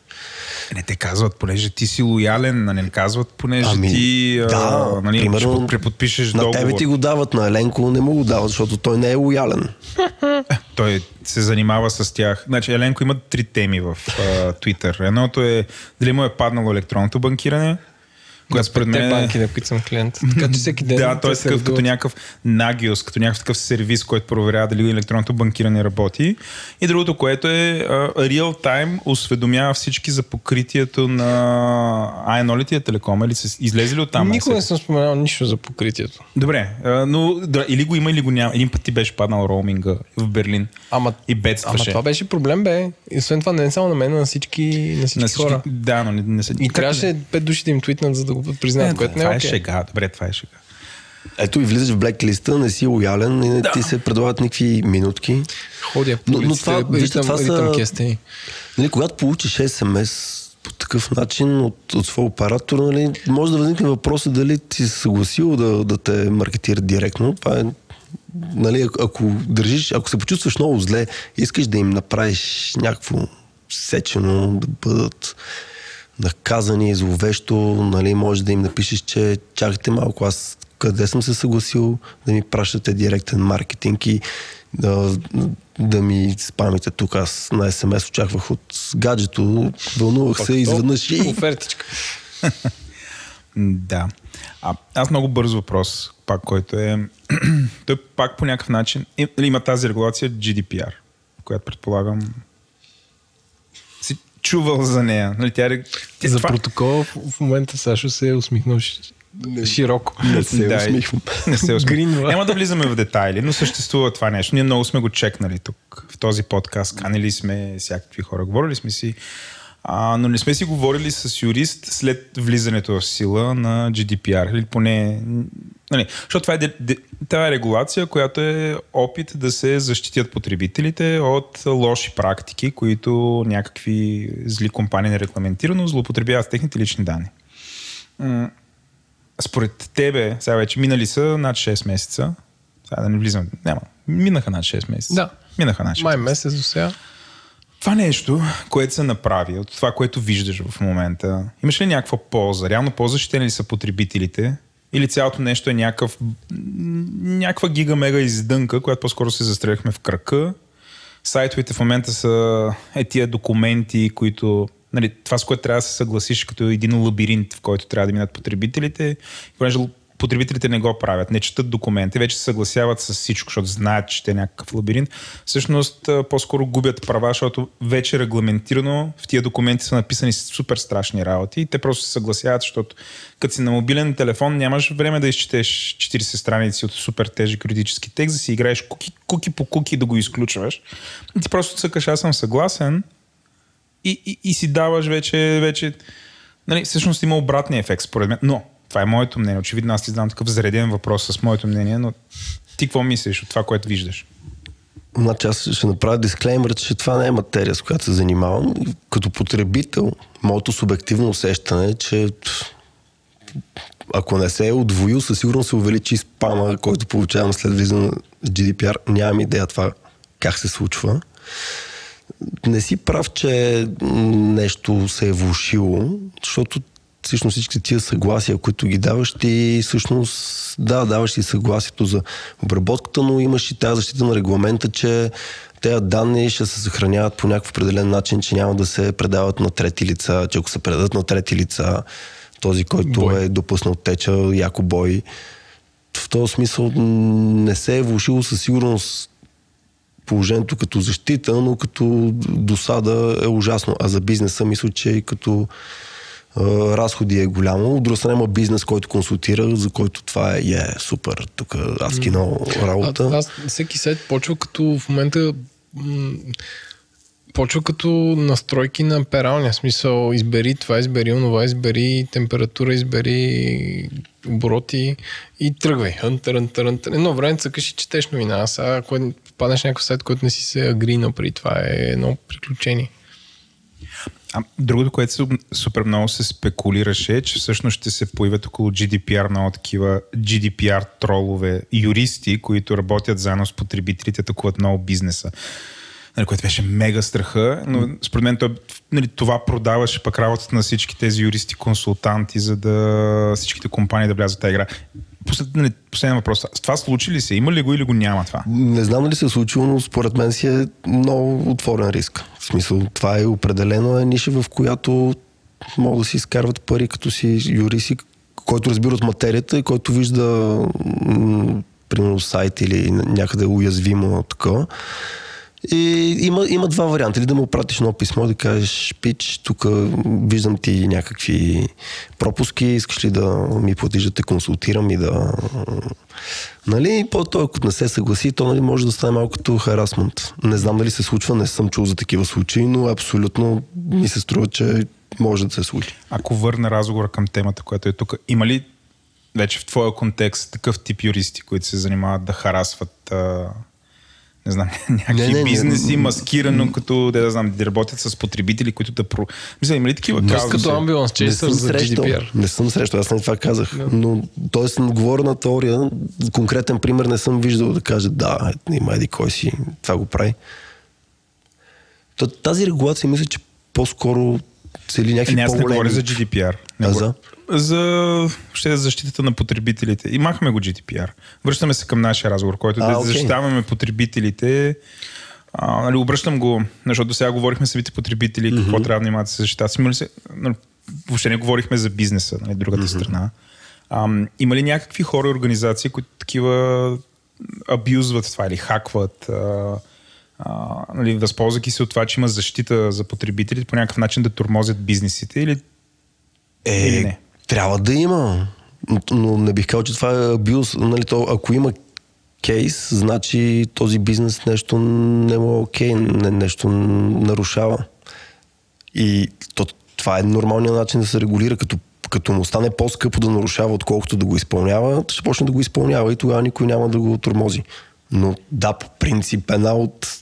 Не те казват, понеже ти си лоялен, а не казват, понеже Ами, ти а, да, нали, примерно, ще преподпишеш На договор. тебе ти го дават, на Еленко не му го дават, защото той не е лоялен. Той се занимава с тях. Значи Еленко има три теми в а, Twitter. Едното е дали му е паднало електронното банкиране, която според мен банки, на които съм клиент. Така че всеки ден. Да, той е такъв, като някакъв нагиос, като някакъв такъв сервис, който проверява дали електронното банкиране работи. И другото, което е а, real time осведомява всички за покритието на АНО ли ти е телеком или се излезе ли от там? Никога не съм споменал нищо за покритието. Добре, а, но да, или го има, или го няма. Един път ти беше паднал роуминга в Берлин Ама, и ама бедстваше. това беше проблем, бе. И освен това, не е само на мен, а на всички, на всички, на всички, хора. Да, но не, не са... И трябваше пет души да им твитнат, за да го признаят, което не е това е шега. Добре, това е шега. Ето и влизаш в блеклиста, не си лоялен и не ти се предлагат никакви минутки. Ходя по Но- но това, вижте, това са- кестени. Нали, когато получиш СМС по такъв начин от, от своя оператор, нали, може да възникне въпроса дали ти си съгласил да, да те маркетира директно. Това е, нали, ако, ако държиш, ако се почувстваш много зле, искаш да им направиш някакво сечено, да бъдат наказани зловещо, нали, може да им напишеш, че чакайте малко, аз къде съм се съгласил да ми пращате директен маркетинг и да, да ми спамите тук. Аз на СМС очаквах от гаджето, вълнувах се изведнъж и... Офертичка. Да. А, аз много бърз въпрос, пак, който е... той пак по някакъв начин... Има тази регулация GDPR, която предполагам чувал за нея. Нали, тя, е- тя, За това- протокол в, момента Сашо се е усмихнал ш- широко. Не се Да, усмихвам. Не се усмихвам. Гринва. Няма да влизаме в детайли, но съществува това нещо. Ние много сме го чекнали тук в този подкаст. Канили сме всякакви хора. Говорили сме си. А, но не сме си говорили с юрист след влизането в сила на GDPR. Или поне... Нали, защото това е, де- де- това е регулация, която е опит да се защитят потребителите от лоши практики, които някакви зли компании нерегламентирано злоупотребяват с техните лични данни. Според тебе, сега вече минали са над 6 месеца. Сега да не влизам. Няма. Минаха над 6 месеца. Да. Минаха над 6 Май месец до сега. Това нещо, което се направи, от това, което виждаш в момента, имаш ли някаква полза? Реално по-защитени ли са потребителите? Или цялото нещо е някакъв, някаква гига-мега издънка, която по-скоро се застреляхме в кръка? Сайтовете в момента са е тия документи, които нали, това с което трябва да се съгласиш като един лабиринт, в който трябва да минат потребителите. И понеже потребителите не го правят, не четат документи, вече се съгласяват с всичко, защото знаят, че ще е някакъв лабиринт. Всъщност по-скоро губят права, защото вече регламентирано в тия документи са написани супер страшни работи и те просто се съгласяват, защото като си на мобилен телефон нямаш време да изчетеш 40 страници от супер тежък юридически текст, да си играеш куки, куки по куки да го изключваш. И ти просто цъкаш, аз съм съгласен и, и, и си даваш вече, вече нали, всъщност има обратния ефект според мен, но това е моето мнение. Очевидно аз ти знам такъв зареден въпрос с моето мнение, но ти какво мислиш от това, което виждаш? Значи аз ще направя дисклеймер, че това не е материя, с която се занимавам. Като потребител, моето субективно усещане е, че ако не се е удвоил, със сигурност се увеличи спама, който получавам след влизане на GDPR. Нямам идея това как се случва. Не си прав, че нещо се е влушило, защото всъщност всички тия съгласия, които ги даваш, ти всъщност, да, даваш и съгласието за обработката, но имаш и тази защита на регламента, че тези данни ще се съхраняват по някакъв определен начин, че няма да се предават на трети лица, че ако се предадат на трети лица, този, който Бой. е допуснал теча, яко бой. В този смисъл не се е влушило със сигурност положението като защита, но като досада е ужасно. А за бизнеса мисля, че и като разходи е голямо. От друга страна има бизнес, който консултира, за който това е, е супер. Тук аз кино работа. А, аз, всеки сайт почва като в момента м- почва като настройки на пералня. В смисъл, избери това, избери онова, избери температура, избери обороти и тръгвай. Хънтър. Едно време цъкаш и четеш новина. А сега, ако паднеш някакъв сайт, който не си се агринал при това, е едно приключение. А, другото, което супер много се спекулираше, е, че всъщност ще се появят около GDPR много такива GDPR тролове, юристи, които работят заедно с потребителите, атакуват много бизнеса. Нали, което беше мега страха, но според мен той, нали, това продаваше пък работата на всички тези юристи, консултанти, за да всичките компании да влязат в тази игра. Послед, нали, последен въпрос. Това случи ли се? Има ли го или го няма това? Не знам дали се е случило, но според мен си е много отворен риск. В смисъл, това е определено е ниша, в която могат да си изкарват пари като си юриси, който разбира от материята и който вижда примерно сайт или някъде уязвимо такова. И има, има два варианта. Или да му пратиш едно писмо да кажеш, пич, тук виждам ти някакви пропуски, искаш ли да ми платиш да те консултирам и да... Нали, по-то, ако не се съгласи, то нали, може да стане малко като харасмент. Не знам дали се случва, не съм чул за такива случаи, но абсолютно ми се струва, че може да се случи. Ако върна разговора към темата, която е тук, има ли вече в твоя контекст такъв тип юристи, които се занимават да харасват не знам, някакви не, не, бизнеси, не, маскирано, като да, да знам, да работят с потребители, които да про... Мисля, има ли такива казуси? като амбуланс, че за срещал, GDPR. Не съм срещал, аз не това казах. No. Но, т.е. говоря на теория, конкретен пример не съм виждал да каже, да, има еди кой си, това го прави. Тази регулация мисля, че по-скоро цели някакви не, аз не говоря за GDPR. Не а за? за ще защитата на потребителите. И махаме го GDPR. Връщаме се към нашия разговор, който е да okay. защитаваме потребителите. А, нали, обръщам го, защото до сега говорихме самите потребители, mm-hmm. какво трябва да имат да се защитават. Има ли се, нали, въобще не говорихме за бизнеса, нали, другата mm-hmm. страна. А, има ли някакви хора и организации, които такива абюзват това или хакват, а, а, нали, възползвайки се от това, че има защита за потребителите, по някакъв начин да тормозят бизнесите или, е, или не? Трябва да има, но не бих казал, че това е абюз. Нали, то, ако има кейс, значи този бизнес нещо не му е окей, не, нещо нарушава. И то, това е нормалният начин да се регулира, като, като му стане по-скъпо да нарушава, отколкото да го изпълнява, ще почне да го изпълнява и тогава никой няма да го тормози. Но да, по принцип, една от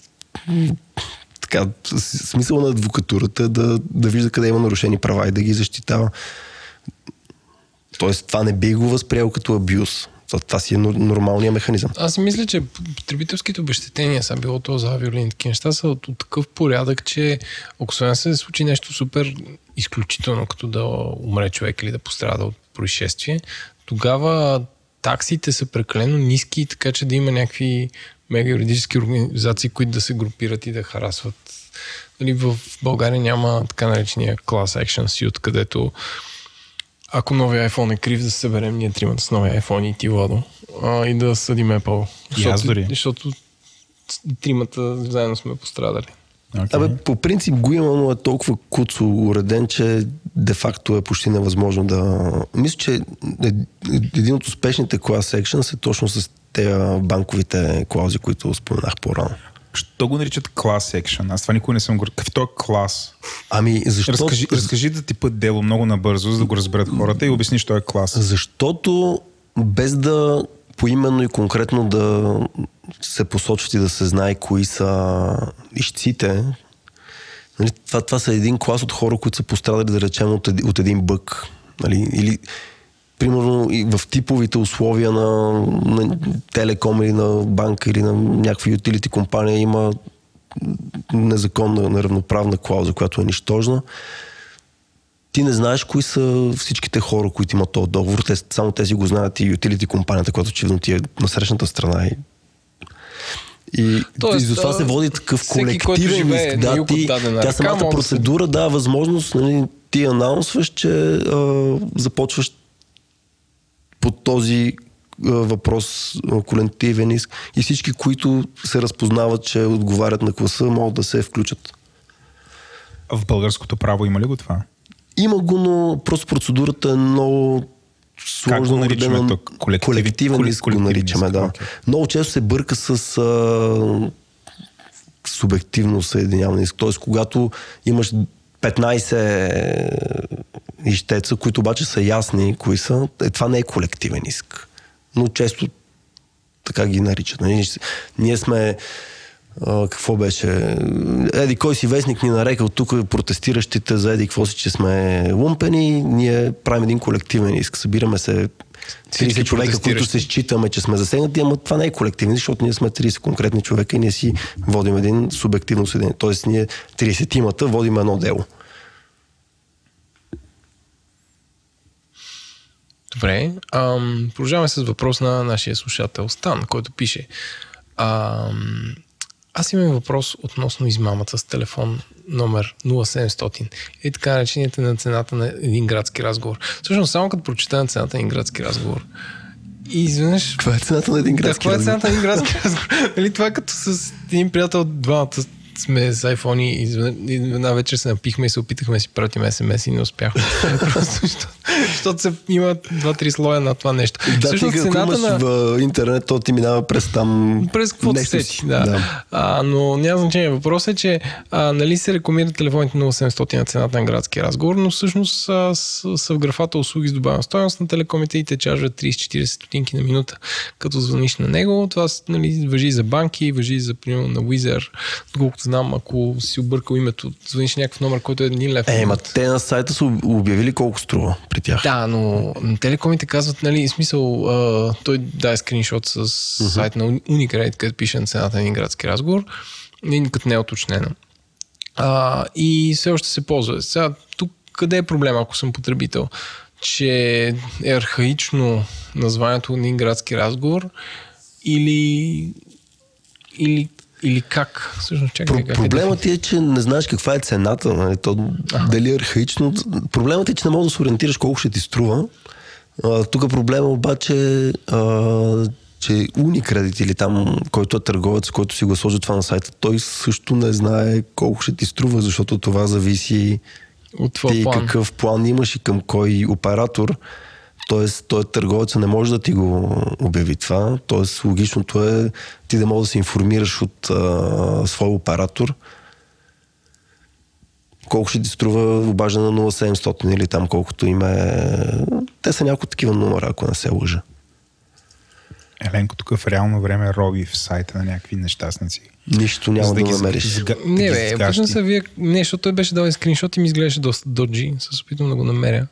така, смисъл на адвокатурата да, да вижда къде има нарушени права и да ги защитава. Тоест, това не би го възприел като абюз. Това си е нормалният механизъм. Аз си мисля, че потребителските обещетения, са било то за авиолин, такива неща са от, от такъв порядък, че ако се случи нещо супер изключително, като да умре човек или да пострада от происшествие, тогава таксите са прекалено ниски, така че да има някакви мега юридически организации, които да се групират и да харасват. Нали, в България няма така наречения Class Action Suit, където ако новия iPhone е крив, да се съберем ние тримата с новия iPhone и ти, Владо, а, и да съдим Apple. Защото, аз дори. Защото тримата заедно сме пострадали. Okay. Абе, по принцип го има, но е толкова куцо уреден, че де-факто е почти невъзможно да... Мисля, че един от успешните class actions е точно с тези банковите клаузи, които споменах по-рано. Що го наричат клас екшен? Аз това никога не съм го... Какъв е клас? Ами, защо... Разкажи, разкажи да ти път дело много набързо, за да го разберат хората и обясни, що е клас. Защото без да поименно и конкретно да се посочват и да се знае кои са ищците, нали, това, това са един клас от хора, които са пострадали, да речем, от, от един бък. Нали, или примерно и в типовите условия на, на телеком или на банка или на някаква ютилити компания има незаконна, неравноправна клауза, която е нищожна. Ти не знаеш кои са всичките хора, които имат този договор. Те, само тези го знаят и ютилити компанията, която очевидно ти е на срещната страна и и, Тоест, и затова се води такъв колективен риск. Да, ти, тя самата процедура дава възможност, нали, ти анаунсваш, че а, започваш по този а, въпрос, а, колективен иск и всички, които се разпознават, че отговарят на класа, могат да се включат. В българското право има ли го това? Има го, но просто процедурата е много Как го сложно наричаме уредена. тук? Колектив- Колективен коле- иск го наричаме, иск, да. окей. Много често се бърка с а, субективно съединяване иск. Тоест, когато имаш 15 ищеца, които обаче са ясни кои са, е, това не е колективен иск. Но често така ги наричат. Нали? Ние сме какво беше? Еди, кой си вестник ни нарекал тук протестиращите за еди, какво си, че сме лумпени. Ние правим един колективен иск. Събираме се 30 човека, които се считаме, че сме засегнати, ама това не е колективен, защото ние сме 30 конкретни човека и ние си водим един субективно съдение. Тоест ние 30-тимата водим едно дело. Добре. Ам, продължаваме с въпрос на нашия слушател Стан, който пише. Ам, аз имам въпрос относно измамата с телефон номер 0700 и така наречените на цената на един градски разговор. Всъщност, само като прочета на цената на един градски разговор и изведнъж Това е цената на един да, градски каква е цената на един градски разговор? Нали, това е като с един приятел, двамата сме с iPhone и една вечер се напихме и се опитахме да си пратим смс и не успяхме. Просто защото, защото се, има два-три слоя на това нещо. Да, Всъщност, ти, ако имаш в интернет, то ти минава през там през какво нещо си. сети, да. да. А, но няма значение. Въпросът е, че а, нали се рекламират телефоните 0700 на цената на градски разговор, но всъщност а, с, са в графата услуги с добавена стоеност на телекомите и те чаржват 30-40 стотинки на минута. Като звъниш на него, това нали, въжи за банки, въжи за примерно на Wizard. Доколкото знам, ако си объркал името, звъниш някакъв номер, който е един лев. Е, ма те на сайта са обявили колко струва при тях. Да, но телекомите казват, нали, смисъл, а, той даде скриншот с сайт на Unicredit, където пише на цената на един градски разговор, като не е уточнено. А, и все още се ползва. Сега, тук къде е проблема, ако съм потребител? Че е архаично названието на един градски разговор или, или, или как? Всъщност, чакай, Про- как проблемът ти е, че не знаеш каква е цената, нали? То, дали е архаично. Проблемът е, че не можеш да се ориентираш колко ще ти струва. А, тук проблема обаче а, че Unicredit или там, който е търговец, който си го сложи това на сайта, той също не знае колко ще ти струва, защото това зависи От ти план. какъв план имаш и към кой оператор. Тоест, той търговец не може да ти го обяви това. Тоест, логичното е ти да можеш да се информираш от а, свой оператор колко ще ти струва обаждане на 0700 или там колкото им е. Те са няколко такива номера, ако не се лъжа. Еленко тук в реално време роби в сайта на някакви нещастници. Нищо няма За да, ги намериш. сга- да Не, бе, всъщност се вие... Не, защото той беше дал и скриншот и ми изглеждаше доста доджи. Се опитвам да го намеря.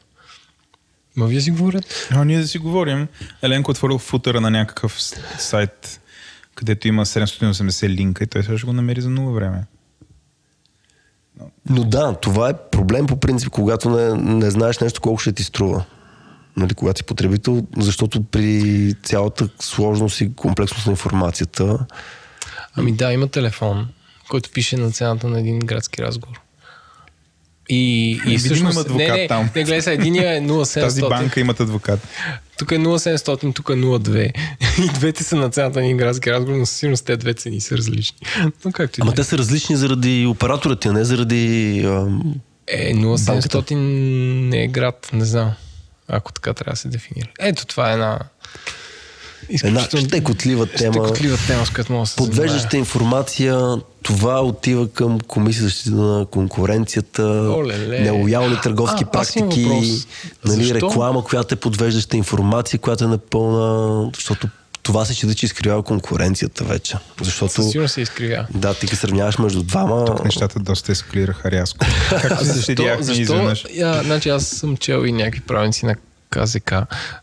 Ма вие си говорят. А, ние да си говорим. Еленко е отворил футъра на някакъв сайт, където има 780 линка и той сега ще го намери за нула време. Но да, това е проблем по принцип, когато не, не знаеш нещо колко ще ти струва. Нали, когато си потребител, защото при цялата сложност и комплексност на информацията, Ами да, има телефон, който пише на цената на един градски разговор. И, и всъщност... има адвокат не, не, там. не, гледай единия е 0700. Тази банка имат адвокат. Тук е 0700, тук е 02. И двете са на цената на един градски разговор, но със сигурност те две цени са различни. Но както Ама да е. те са различни заради операторът ти, а не заради... Ам... Е, 0700 не е град, не знам. Ако така трябва да се дефинира. Ето това е една... Една щекотлива тема. щекотлива тема, с която мога да се занимая. Подвеждаща информация, това отива към Комисия за защита на конкуренцията, Оле-ле. нелоялни търговски А, практики, нали, Защо? реклама, която е подвеждаща информация, която е напълна, защото това се счита, че изкривява конкуренцията вече. Защото, Със сигурност се изкривя. да, ти като сравняваш между двама, Тук нещата доста ескалираха рязко. Както се Защо? защо я, значи аз съм чел и някакви правенци на КЗК.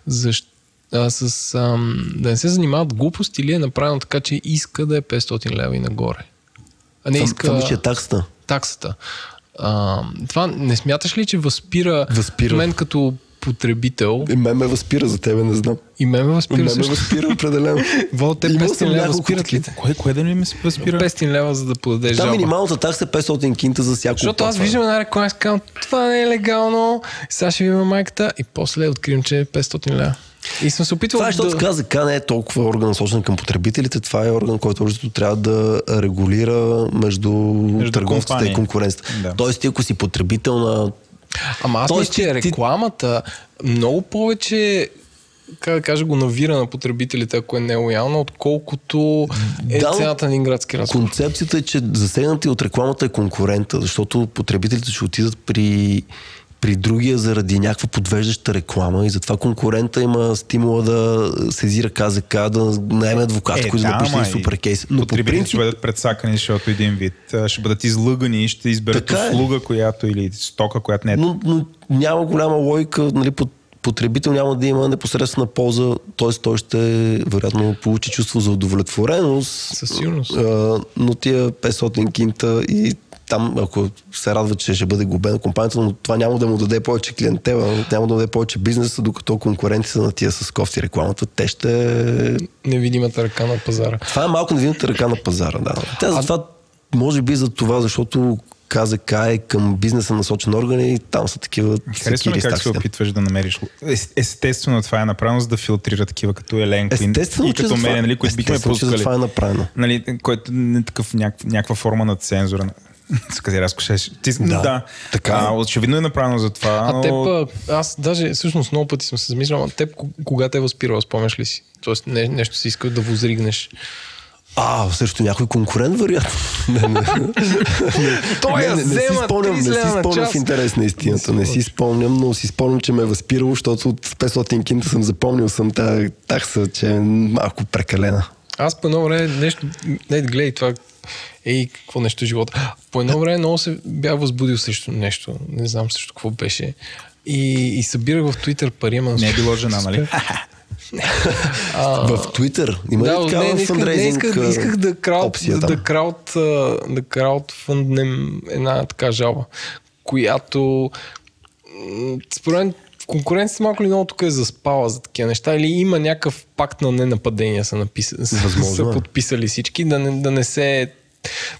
Защо? А, с, ам, да не се занимават глупости или е направено така, че иска да е 500 лева и нагоре. А не иска това е таксата. таксата. А, това не смяташ ли, че възпира, Възпира. мен като потребител И мен ме възпира за тебе, не знам. и мен ме И възпира мен ме възпира определено. Вол, те Имал 500 съм лева възпират ли? Кое, кое да не ме се възпира? 500 лева, за да подадеш Да, минималната такса е 500 кинта за всяко Защото аз виждам една реклама и казвам, това не е легално, сега ще видим майката и после откривам, че е 500 лева. И съм се опитвал Това е, защото да... КЗК не е толкова орган насочен към потребителите, това е орган, който общо трябва да регулира между, между търговците компании. и конкуренцията. Да. Тоест, ти ако си потребител на Ама аз Тоест, мисля, че ти- рекламата много повече как да кажа, го навира на потребителите, ако е нелоялна, отколкото е Да, цената на един градски разговор. Концепцията е, че засегнати от рекламата е конкурента, защото потребителите ще отидат при, при другия заради някаква подвеждаща реклама и затова конкурента има стимула да сезира КЗК, да наеме адвокати, които да напишат ама и супер кейс. Но по принцип, ще бъдат предсакани, защото един вид ще бъдат излъгани и ще изберат Така е. услуга, която или стока, която не е но, но няма голяма логика, нали, под- потребител няма да има непосредствена полза, т.е. той ще вероятно получи чувство за удовлетвореност. Със сигурност. А, но тия 500 кинта и там, ако се радва, че ще бъде глобена компанията, но това няма да му даде повече клиентела, няма да даде повече бизнеса, докато конкуренцията на тия с кофти рекламата, те ще... Невидимата ръка на пазара. Това е малко невидимата ръка на пазара, да. Тя затова, може би за това, защото КЗК е към бизнеса насочен орган и там са такива Харесва с как се опитваш да намериш. Ес- Естествено, това е направено, за да филтрира такива като Еленко и- Естествено, и като за това- мен, нали, които бихме естествено, че за пускали. това е направено. Нали, който не е такъв някаква форма на цензура. Къде разкошеш? Ти, да, Да, да. така. А, очевидно е направено за това. А но... теб, аз даже всъщност много пъти съм се замислял, а теб ко- кога те е възпирал, спомняш ли си? Тоест не, нещо си искал да возригнеш. А, срещу някой конкурент, вероятно. Не, не. Той я не, не, не си спомням, не 30 си спомням в интерес на истината. Не си спомням, но си спомням, че ме е възпирало, защото от 500 кинта съм запомнил съм тази такса, че е малко прекалена. Аз по едно време нещо, не гледай това, ей, какво нещо е живота. По едно време много се бях възбудил срещу нещо, не знам срещу какво беше. И, и събирах в Твитър пари, ама... Не е било жена, нали? В Твитър има Да, ли такава не, не, исках, не исках, исках да, крауд, да, крауд, да краудфанднем една така жалба, която според мен конкуренцията малко ли много тук е заспала за такива неща или има някакъв пакт на ненападения са, Възможно са е. подписали всички, да не, да не се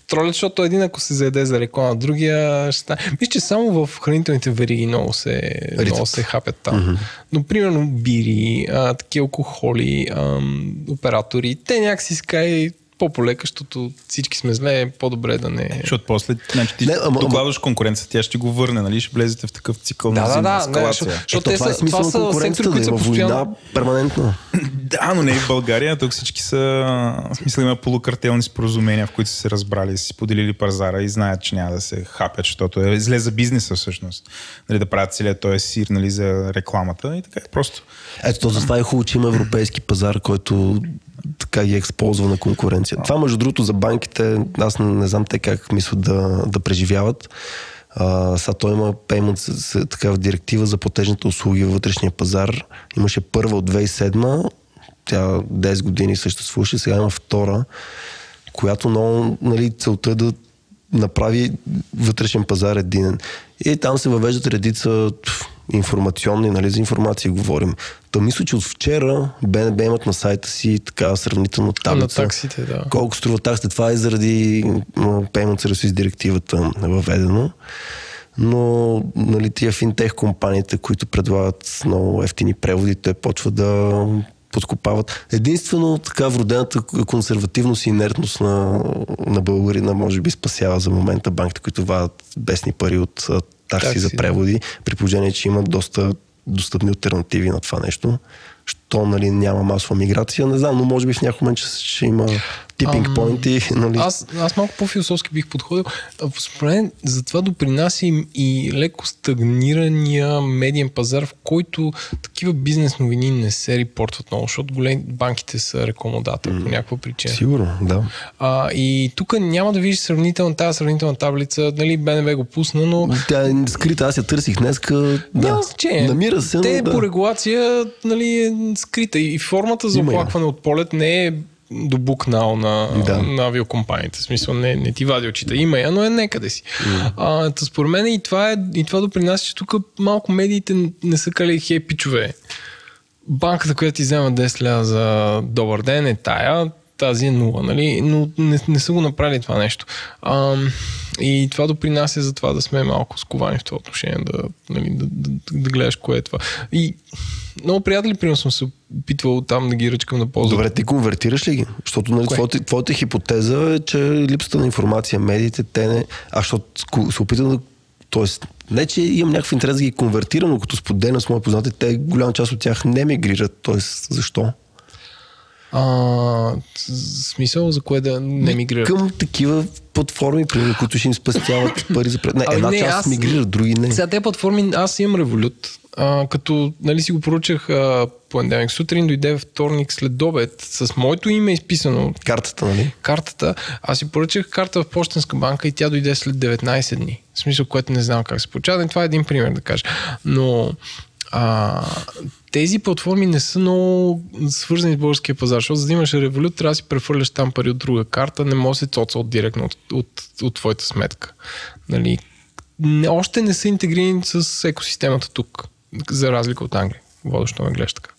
тролят, защото един ако се заеде за реклама, другия ще стане. Мисля, че само в хранителните вериги много се, много се хапят там. Mm-hmm. Но, примерно, бири, а, такива алкохоли, ам, оператори, те някакси ска и по-полека, защото всички сме зле, е по-добре да не... Защото после, значи ти Не, ама- докладваш конкуренцията, тя ще го върне, нали? Ще влезете в такъв цикъл Да, на да, да, не, ескалация. защото- защото те това е това са сектори, които са война постоянно- перманентно. Да, но не и в България. Тук всички са... В смисъл има полукартелни споразумения, в които са се разбрали, си поделили пазара и знаят, че няма да се хапят, защото е зле за бизнеса всъщност. Нали, да правят целият този сир нали, за рекламата и така е просто. Ето, то затова е хубаво, че има европейски пазар, който така ги използва на конкуренция. Това, между другото, за банките, аз не, знам те как мислят да, да преживяват. А, сега той има payment, с, такава директива за платежните услуги във вътрешния пазар. Имаше първа от 2007, тя 10 години съществуваше, сега има втора, която много, нали, целта е да направи вътрешен пазар единен. И там се въвеждат редица информационни, нали, за информация говорим. Та мисля, че от вчера БНБ имат на сайта си така сравнително таблица. таксите, да. Колко струва таксите. Това е заради Payment Services директивата въведено. Но нали, тия финтех компаниите, които предлагат много ефтини преводи, те почват да подкопават. Единствено така вродената консервативност и инертност на, на българина може би спасява за момента банките, които вадат бесни пари от такси, Такси, за преводи, при положение, че имат доста достъпни альтернативи на това нещо. Що нали, няма масова миграция, не знам, но може би в някой момент ще, ще има типинг поинти. Нали. Аз, аз малко по-философски бих подходил. Според мен за това допринася и, и леко стагнирания медиен пазар, в който такива бизнес новини не се репортват много, защото големи банките са рекламодател по някаква причина. Сигурно, да. А, и тук няма да видиш сравнителна, тази сравнителна таблица, нали, БНБ го пусна, но Тя е скрита, аз я търсих днеска. Да. няма значение. Намира се, Те но да. по регулация нали, е скрита и формата за оплакване от полет не е до букнал на, Да. на авиокомпаниите. В смисъл не, не ти вади очите. Има я, но е некъде си. А, та според мен и това, е, и това допринася, че тук малко медиите не са кали хей пичове. Банката, която ти взема 10 лева за добър ден е тая, тази е нула, нали? Но не, не са го направили това нещо. А, и това допринася за това да сме малко сковани в това отношение, да, нали, да, да, да гледаш кое е това. И много приятели, примерно съм се опитвал там да ги ръчкам на полза. Добре, ти конвертираш ли ги? Защото нали, твоята, твоята хипотеза е, че липсата на информация, медиите, те не... Аз защото се опитам да... Тоест, не, че имам някакъв интерес да ги конвертирам, но като споделям с мои познати, те голяма част от тях не мигрират. Тоест, защо? А, смисъл за кое да не мигрират? Към такива платформи, примерно, които ще им спестяват пари за пред... Не, една не, част аз- мигрират, други не. Сега тези платформи, аз имам револют. А, като нали, си го поръчах а, понеделник сутрин, дойде вторник след обед с моето име изписано Картата, нали? картата. Аз си поръчах карта в Почтенска банка и тя дойде след 19 дни. В смисъл, което не знам как се получава. Това е един пример да кажа. Но а, тези платформи не са много свързани с българския пазар, защото за да имаш револют, трябва да си прехвърляш там пари от друга карта, не може да се цоца от директно от, от, от твоята сметка. Нали? Не, още не са интегрирани с екосистемата тук, за разлика от Англия. Водощо ме гледаш така.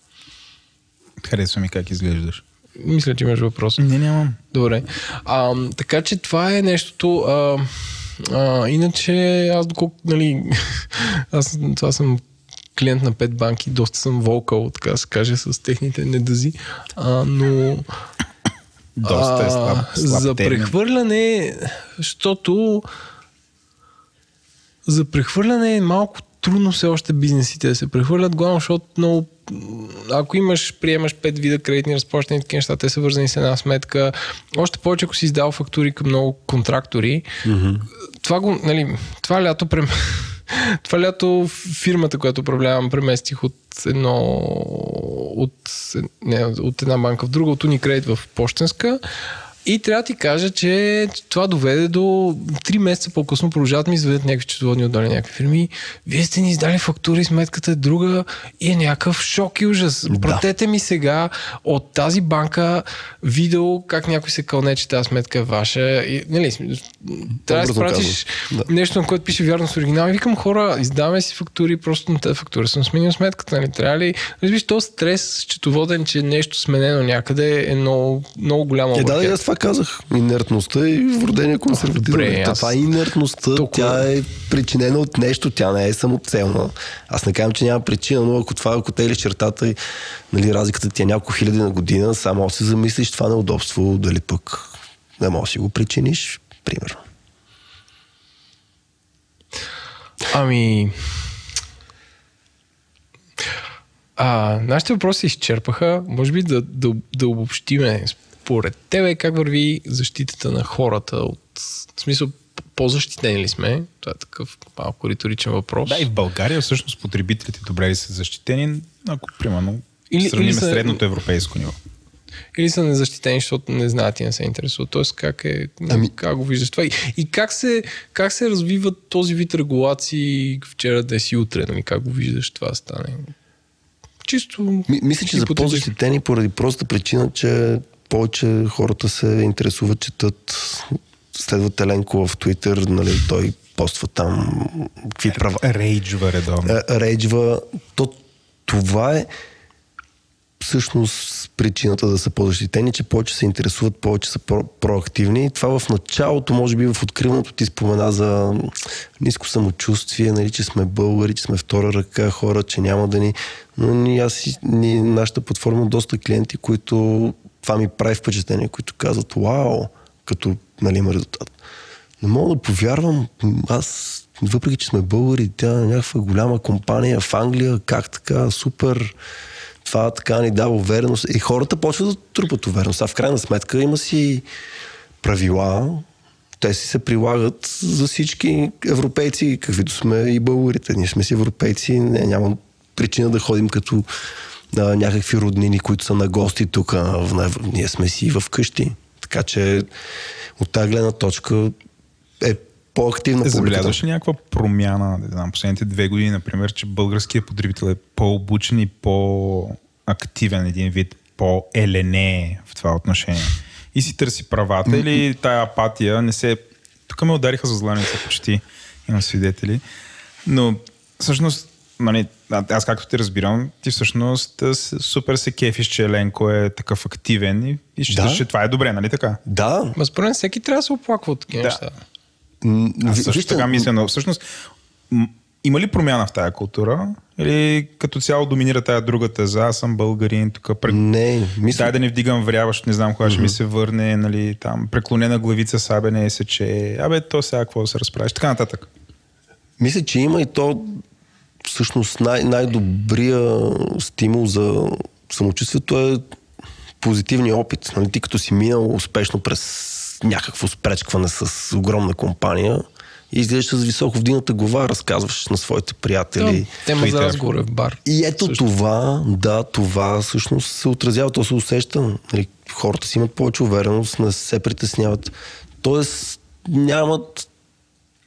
Харесва ми как изглеждаш. Мисля, че имаш въпрос. Не, нямам. Добре. А, така че това е нещото. А, а, иначе аз доколко, нали, аз това съм клиент на пет банки, доста съм волкал, така да се каже, с техните недъзи. А, но Доста е слаб, слаб за прехвърляне, защото за прехвърляне е малко трудно все още бизнесите да се прехвърлят, главно защото много ако имаш, приемаш пет вида кредитни разплащания, такива неща, те са вързани с една сметка. Още повече, ако си издал фактури към много контрактори, mm-hmm. това го, нали, това лято прем... това лято фирмата, която управлявам, преместих от едно от, не, от една банка в друга, от Unicredit в Пощенска. И трябва да ти кажа, че това доведе до 3 месеца по-късно продължават ми изведат някакви счетоводни отдали някакви фирми. Вие сте ни издали фактури, сметката е друга и е някакъв шок и ужас. Да. Пратете ми сега от тази банка видео как някой се кълне, че тази сметка е ваша. И, нали, трябва да спратиш. Да. нещо, на което пише вярно с оригинал. И викам хора, издаваме си фактури, просто на тази фактура съм сменил сметката. Нали? Трябва ли? Разбираш, то стрес счетоводен, че нещо сменено някъде е много, много голямо. Е, да, и аз това казах. Инертността и вродения консерватизъм. Добре, аз- Това е инертността, Толкова- тя е причинена от нещо, тя не е самоцелна. Аз не казвам, че няма причина, но ако това, ако теглиш чертата и нали, разликата ти е няколко хиляди на година, само си замислиш това неудобство, дали пък не можеш си го причиниш, примерно. Ами... А, нашите въпроси изчерпаха. Може би да, да, да обобщиме според тебе как върви защитата на хората от... В смисъл, по-защитени ли сме? Това е такъв малко риторичен въпрос. Да, и в България всъщност потребителите добре ли са защитени, ако примерно Или- сравним или са- средното европейско ниво. Или са незащитени, защото не знаят и не се интересуват. Тоест, как, е, ами... как го виждаш това? И, и как, се, как се развива този вид регулации вчера, днес и утре? Нали? Как го виждаш това стане? Чисто... Ми, мисля, че за хипотетично. по-защитени поради простата причина, че повече хората се интересуват, четат, следват Еленко в Твитър, нали, той поства там какви права, Рейджва редовно. е, рейджва. То, това е всъщност причината да са по-защитени, че повече се интересуват, повече са про- проактивни. И това в началото, може би в откриването ти спомена за ниско самочувствие, нали, че сме българи, че сме втора ръка хора, че няма да ни... Но ни, аз, и- ни, нашата платформа доста клиенти, които това ми прави впечатление, които казват, вау, като нали, има резултат. Не мога да повярвам, аз, въпреки че сме българи, тя е някаква голяма компания в Англия, как така, супер, това така ни дава увереност. И хората почват да трупат увереност. А в крайна сметка има си правила, те си се прилагат за всички европейци, каквито сме и българите. Ние сме си европейци, не, няма причина да ходим като а, някакви роднини, които са на гости тук. В, ние сме си в къщи. Така че от тази гледна точка е по-активна публиката. Забелязваш ли някаква промяна, не знам, последните две години, например, че българският потребител е по-обучен и по-активен един вид, по-елене в това отношение? И си търси правата или тая апатия не се... Тук ме удариха за зланица почти, имам свидетели. Но всъщност, нали, а- аз както те разбирам, ти всъщност супер се кефиш, че Еленко е такъв активен и, и считаш, Да. че това е добре, нали така? Да, Ма според всеки трябва да се оплаква от такива Да. неща. Аз също вижте, така мисля, но всъщност има ли промяна в тая култура Или като цяло доминира тая друга теза, аз съм българин, тук прек... Не, мисля, Дай да не вдигам врява, защото не знам кога ще ми се върне, нали, там, преклонена главица, сабе не е се, че, абе, то сега какво да се разправиш, така нататък. мисля, че има и то всъщност най- най-добрия стимул за самочувствието е позитивния опит. Нали, ти като си минал успешно през някакво спречкване с огромна компания и изглеждаш с високо вдигната глава, разказваш на своите приятели. Да, тема за разговор е в бар. И ето Също. това, да, това всъщност се отразява, то се усеща. Нали, хората си имат повече увереност, не се притесняват. Тоест нямат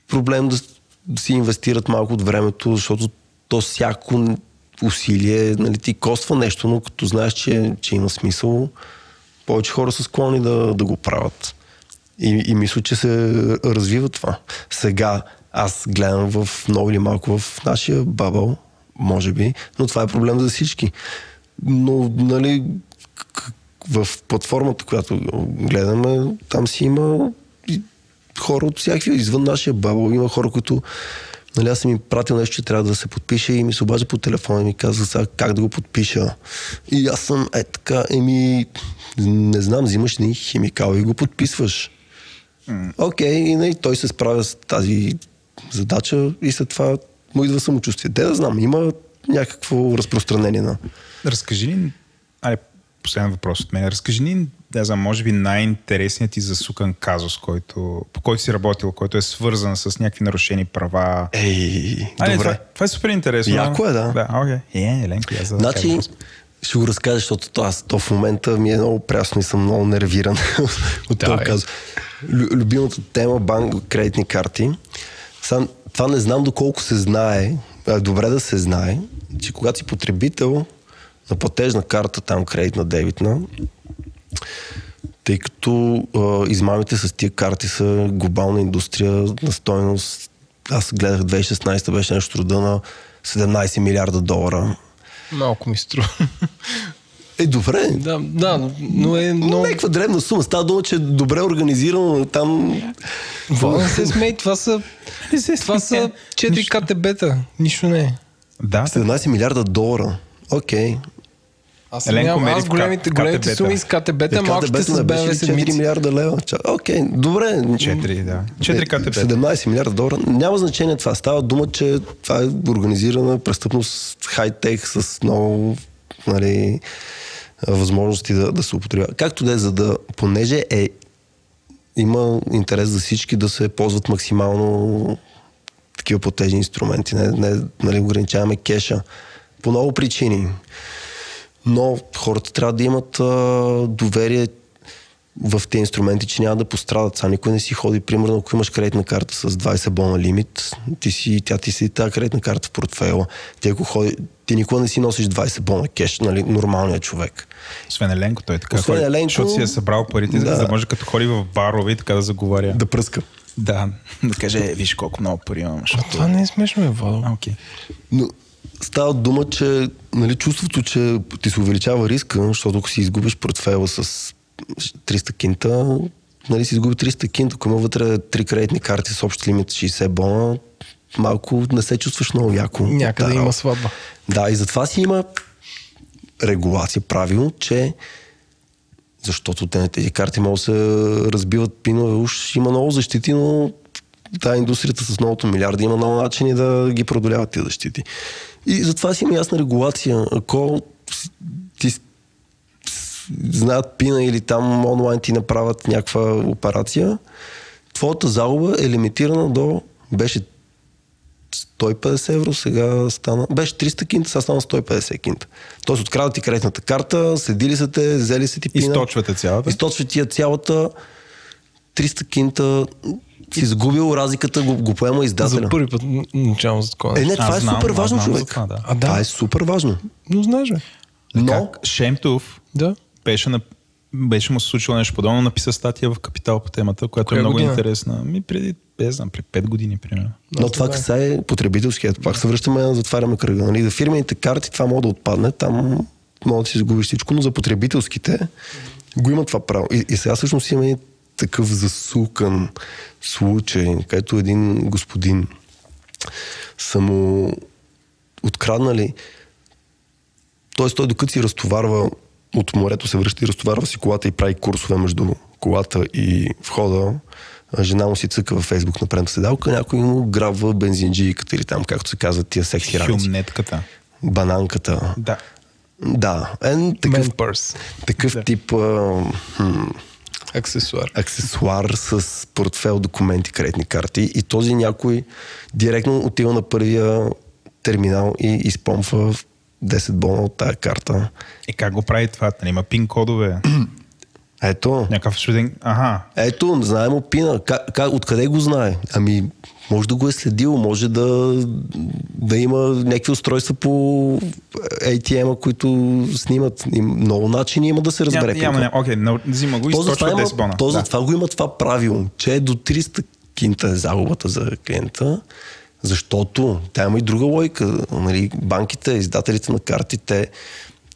проблем да, да си инвестират малко от времето, защото то всяко усилие нали, ти коства нещо, но като знаеш, че, че има смисъл, повече хора са склонни да, да го правят. И, и мисля, че се развива това. Сега аз гледам в много или малко в нашия бабъл, може би, но това е проблем за всички. Но, нали, в платформата, която гледаме, там си има хора от всякакви, извън нашия бабъл. Има хора, които Нали, аз съм им пратил нещо, че трябва да се подпише и ми се обажда по телефона и ми казва сега как да го подпиша. И аз съм е така, еми, не знам, взимаш ни химикал и го подписваш. Окей, и нали, той се справя с тази задача и след това му идва самочувствие. Те да знам, има някакво разпространение на... Разкажи ни, айде, последен въпрос от мен. Разкажи ни, да знам, може би най-интересният ти засукан казус, който, по който си работил, който е свързан с някакви нарушени права. Ей, Айде, добре. Това, това е супер интересно. Яко е, да. Да, окей. Е, Еленко, аз задам Значи, ще го разкажа, защото то, аз то в момента ми е много прясно и съм много нервиран от това казус. Лю- Любимата тема банк, кредитни карти. Сам, това не знам доколко се знае, а е добре да се знае, че когато си потребител на платежна карта, там кредитна, дебитна, тъй като а, измамите с тия карти са глобална индустрия на стойност. Аз гледах 2016 беше нещо труда на 17 милиарда долара. Малко ми струва. Е, добре. да, да, но е Но много... някаква древна сума. Става дума, че е добре организирано там. Вълна се смей, това са... Това са 4 КТБ-та. Нищо не е. Да, 17 милиарда долара. Окей. Аз, Еленко нямам, аз големите, големите КТБ-та. суми с КТБ-та, малките КТБ-та с БМВ ли 4 седмици. милиарда лева. Окей, добре. 4, да. 4 КТБ. 17 милиарда долара. Няма значение това. Става дума, че това е организирана престъпност хай-тек с много нали, възможности да, да се употребява. Както да е, за да, понеже е има интерес за всички да се ползват максимално такива платежни инструменти. Не, не нали, ограничаваме кеша. По много причини. Но хората трябва да имат а, доверие в тези инструменти, че няма да пострадат. Сега никой не си ходи, примерно, ако имаш кредитна карта с 20 бона лимит, ти си, тя ти си тази кредитна карта в портфела. Ти, ако ходи, ти никога не си носиш 20 бона кеш, нали, нормалният човек. Освен Еленко, той така Освен ходи, Еленко, защото си е събрал парите, да. за да може като ходи в барове и така да заговаря. Да пръска. Да, да каже, е, виж колко много пари имам. Защото... Това не е смешно, е, Владо. Но става дума, че нали, чувството, че ти се увеличава риска, защото ако си изгубиш портфела с 300 кинта, нали си изгуби 300 кинта, ако има вътре три кредитни карти с общ лимит 60 бона, малко не се чувстваш много яко. Някъде Да, има сватба. Да, и затова си има регулация, правило, че защото те на тези карти могат да се разбиват пинове, уж има много защити, но тази индустрията с многото милиарди има много начини да ги продоляват тези защити. И затова си има ясна регулация. Ако ти знаят пина или там онлайн ти направят някаква операция, твоята загуба е лимитирана до беше 150 евро, сега стана... Беше 300 кинта, сега стана 150 кинта. Тоест открадат ти кредитната карта, следили са те, взели са ти пина. Източвате цялата. Източват ти я цялата 300 кинта. Си загубил разликата, го, го поема издателя. За първи път н- научавам за такова Е, не, това Аз е знам, супер важно, знам човек. това, да. А, да. Това е супер важно. Но знаеш. Но, Как Шемтов Да. беше, на, беше му се случило нещо подобно, написа статия в Капитал по темата, която Коя е много година? интересна. Ми преди, не знам, преди 5 години, примерно. но това касае потребителският. Пак се връщаме, затваряме кръга. Нали? За фирмените карти това може да отпадне, там може да си изгубиш всичко, но за потребителските го има това право. И, и сега всъщност имаме такъв засукан случай, където един господин са му откраднали. Тоест той докато си разтоварва от морето се връща и разтоварва си колата и прави курсове между колата и входа. Жена му си цъка във Фейсбук на предната седалка, някой му грабва бензинджийката или там, както се казват тия секси раници. Хюмнетката. Бананката. Да. Да, е, такъв, Man такъв тип а, хм, Аксесуар. аксесуар с портфел, документи, кредитни карти и този някой директно отива на първия терминал и изпомпва 10 бона от тая карта. И как го прави това? Нали, има пин кодове. Ето, Някакъв чуден... Ага. ето, знаем му пина. Как, как, откъде го знае? Ами, може да го е следил, може да, да има някакви устройства по ATM-а, които снимат. И много начини има да се разбере. Няма, няма. Окей, на- взима го и източва има, 10 бона. то Да. затова го има това правило, че е до 300 кинта е загубата за клиента, защото тя има и друга лойка. Нали, банките, издателите на картите,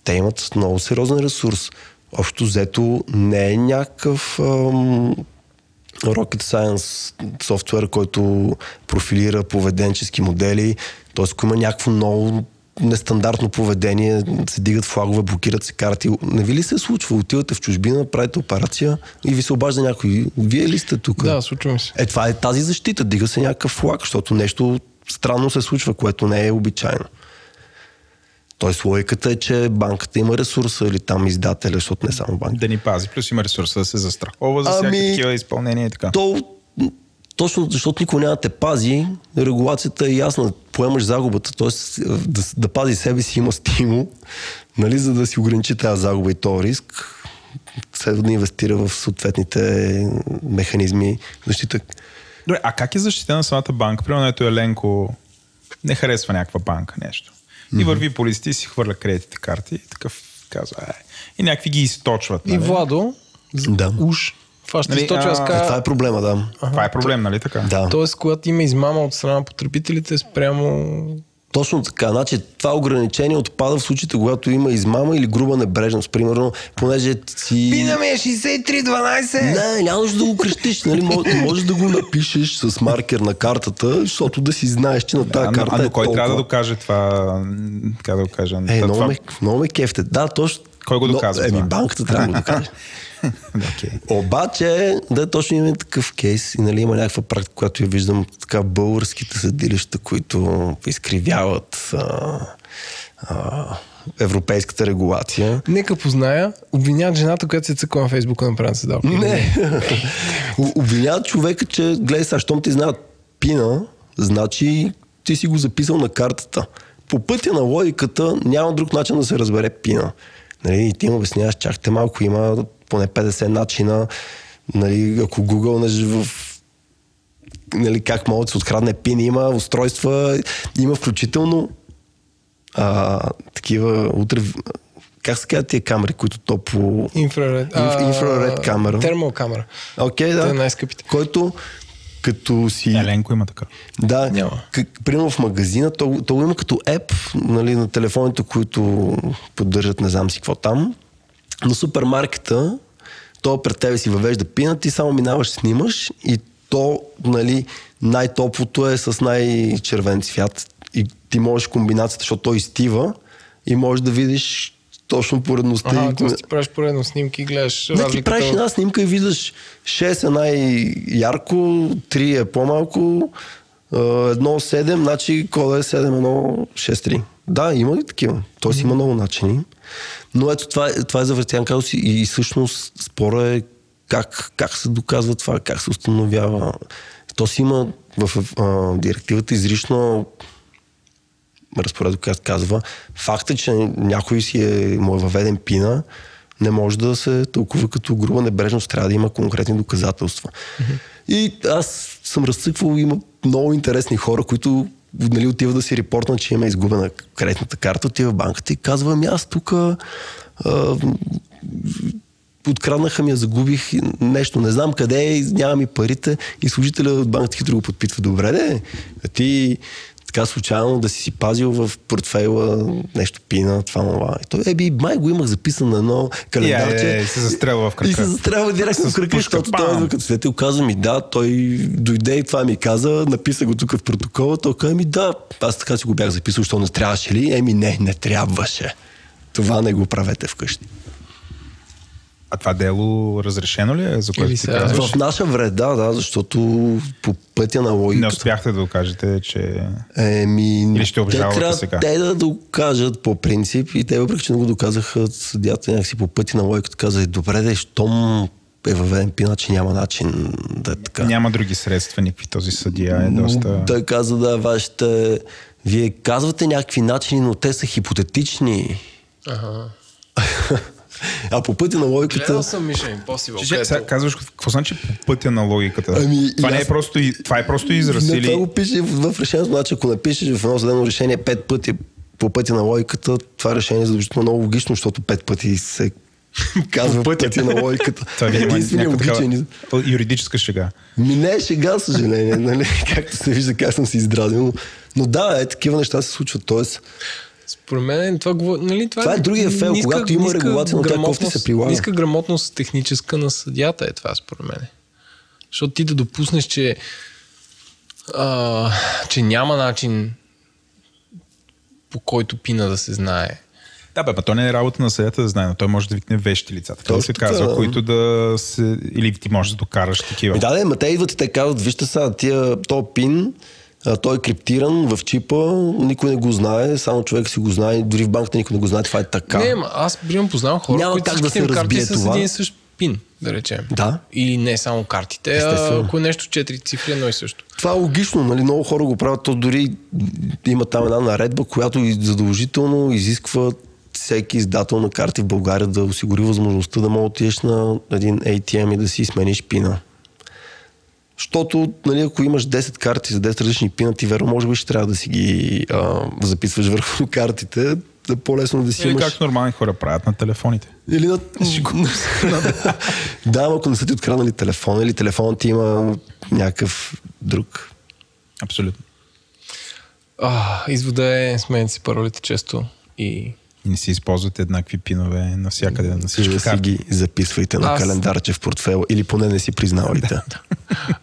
те имат много сериозен ресурс. Общо взето не е някакъв ам, rocket science софтуер, който профилира поведенчески модели, т.е. ако има някакво много нестандартно поведение, се дигат флагове, блокират се карти. Не ви ли се случва? Отивате в чужбина, правите операция и ви се обажда някой. Вие ли сте тук? Да, случва се. Е, това е тази защита. Дига се някакъв флаг, защото нещо странно се случва, което не е обичайно. Тоест логиката е, че банката има ресурса или там издателя, защото не само банка. Да ни пази. Плюс има ресурса да се застрахова за Ами, всякакви такива изпълнения и така. То, точно защото никой няма да те пази, регулацията е ясна. Поемаш загубата, т.е. Да, да пази себе си има стимул, нали, за да си ограничи тази загуба и този риск. Следва да инвестира в съответните механизми защита. Добре, а как е защитена самата банка? Примерно, ето Еленко не харесва някаква банка нещо. И върви по листи и си хвърля кредитните карти и такъв казва, е. И някакви ги източват. И Нали? Владо, Да. уж, фаща Нали, нали, точно аз а, Е, каза, това е проблема, да. Това е проблем, нали така? Да. Тоест, когато има измама от страна на потребителите спрямо... Точно така. Значи, това ограничение отпада в случаите, когато има измама или груба небрежност. Примерно, понеже си... Пина ми е 6312! Не, няма нужда да го крещиш. Нали? Може, можеш да го напишеш с маркер на картата, защото да си знаеш, че на тази А, но- карта а, е но кой трябва да толкова. докаже това? Как да го кажа? Е, много, това- ме, много ме кефте. Да, точно. Кой го Но- доказва Еми, банката трябва да го докаже. Окей. Обаче, да, точно имаме такъв кейс и нали, има някаква практика, която я виждам така българските съдилища, които изкривяват а, а, европейската регулация. Нека позная, обвиняват жената, която се цъква на Фейсбука на правилна седалка. Не. У- Обвиняват човека, че гледай сега, щом ти знаят пина, значи ти си го записал на картата. По пътя на логиката няма друг начин да се разбере пина. Нали, и ти им обясняваш, чакайте малко, има поне 50 начина. Нали, ако гугълнеш в нали, как могат да се открадне пин, има устройства, има включително а, такива утре, как се казват тия камери, които то по... Инфраред. Инф- инфраред камера. Термал камера. Окей, Те да. са най-скъпите. Който като си... Еленко има така. Да, Няма. Как, примерно в магазина, то, то го има като еп нали, на телефоните, които поддържат не знам си какво там. На супермаркета, то пред тебе си въвежда пина, ти само минаваш, снимаш и то, нали, най-топлото е с най-червен цвят. И ти можеш комбинацията, защото той изтива и можеш да видиш точно поредността. Ага, и... т.е. ти правиш поредно снимки и гледаш Не, ти разликата. правиш една снимка и виждаш 6 е най-ярко, 3 е по-малко, а, едно 7, значи кода е 7-1-6-3. Да, има и такива. Тоест има много начини. Но ето това, е- това е за вертиан казус и, и всъщност спора е как, как се доказва това, как се установява. То си има в а, директивата изрично разпоредба, която казва, факта, че някой си е, му е въведен пина, не може да се тълкува като груба небрежност, трябва да има конкретни доказателства. Mm-hmm. И аз съм разцъквал, има много интересни хора, които нали, отиват да си репортнат, че има изгубена кредитната карта, отива в банката и казва, ами аз тук откраднаха ми, я загубих нещо, не знам къде нямам и парите и служителя от банката хитро го подпитва. Добре, де, ти така случайно да си си пазил в портфейла нещо пина, това това. И той, еби, май го имах записано на едно календарче. И, е, е, се застрелва в И се крака. застрелва директно в кръка, пушка, защото той идва като свидетел. Каза ми, да, той дойде и това ми каза, написа го тук в протокола. Той каза ми, да, аз така си го бях записал, що не трябваше ли? Еми, не, не трябваше. Това не го правете вкъщи. А това дело разрешено ли е, за което Или ти сега- казваш? В наша вреда, да, защото по пътя на Не логиката. успяхте да докажете, че... Еми, Или ще те трябва сега? те да докажат по принцип и те въпреки, че не го доказаха, съдята някакси по пътя на логиката каза, добре, де, щом е въведен пина, че няма начин да е така. Няма други средства, никакви този съдия е доста... Той каза, да, вашите... Вие казвате някакви начини, но те са хипотетични. Ага. А по пътя на логиката... Гледал съм Mission Impossible. Че, където- сега казваш, какво значи по пътя на логиката? Ами, това, не аз- е просто, това е просто израз Не, или... това го пише в, в решението. Значи, ако напишеш в едно съдебно решение пет пъти по пътя на логиката, това решение е задължително много логично, защото пет пъти се казва по пътя. на логиката. Това е Единственият някаква логичен такава юридическа шега. Ми не е шега, съжаление, нали? Както се вижда как съм се издразил. Но, но да, е, такива неща се случват. Тоест, Според мен това, нали, това, Това е другия фейл, когато има регулация, но тя кофти се прилага. Ниска грамотност техническа на съдята е това, според мен. Защото ти да допуснеш, че, а, че няма начин по който пина да се знае. Да, бе, ма то не е работа на съдята да знае, но той може да викне вещи лица. Така да Точно се казва, да. които да се... Или ти можеш да докараш такива. Ми да, да, ма те идват и те казват, вижте сега, тия, то пин, а, той е криптиран в чипа, никой не го знае, само човек си го знае, дори в банката никой не го знае, това е така. Не, ма, аз примерно познавам хора, Няма които как да се разбие това. с един същ пин, да речем. Да. И не само картите, Естествено. а ако е нещо четири цифри, едно и също. Това е логично, нали? много хора го правят, то дори има там една наредба, която задължително изисква всеки издател на карти в България да осигури възможността да мога отидеш на един ATM и да си смениш пина. Защото, нали, ако имаш 10 карти за 10 различни пина, ти верно, може би ще трябва да си ги а, записваш върху картите, да по-лесно да си Или имаш... както нормални хора правят на телефоните. Или на... да, ако не са ти откраднали телефона или телефонът ти има някакъв друг. Абсолютно. А, извода е, сменяте си паролите често и И не си използвате еднакви пинове навсякъде, на всички да си ги записвайте на Аз- календарче в портфела или поне не си признавайте.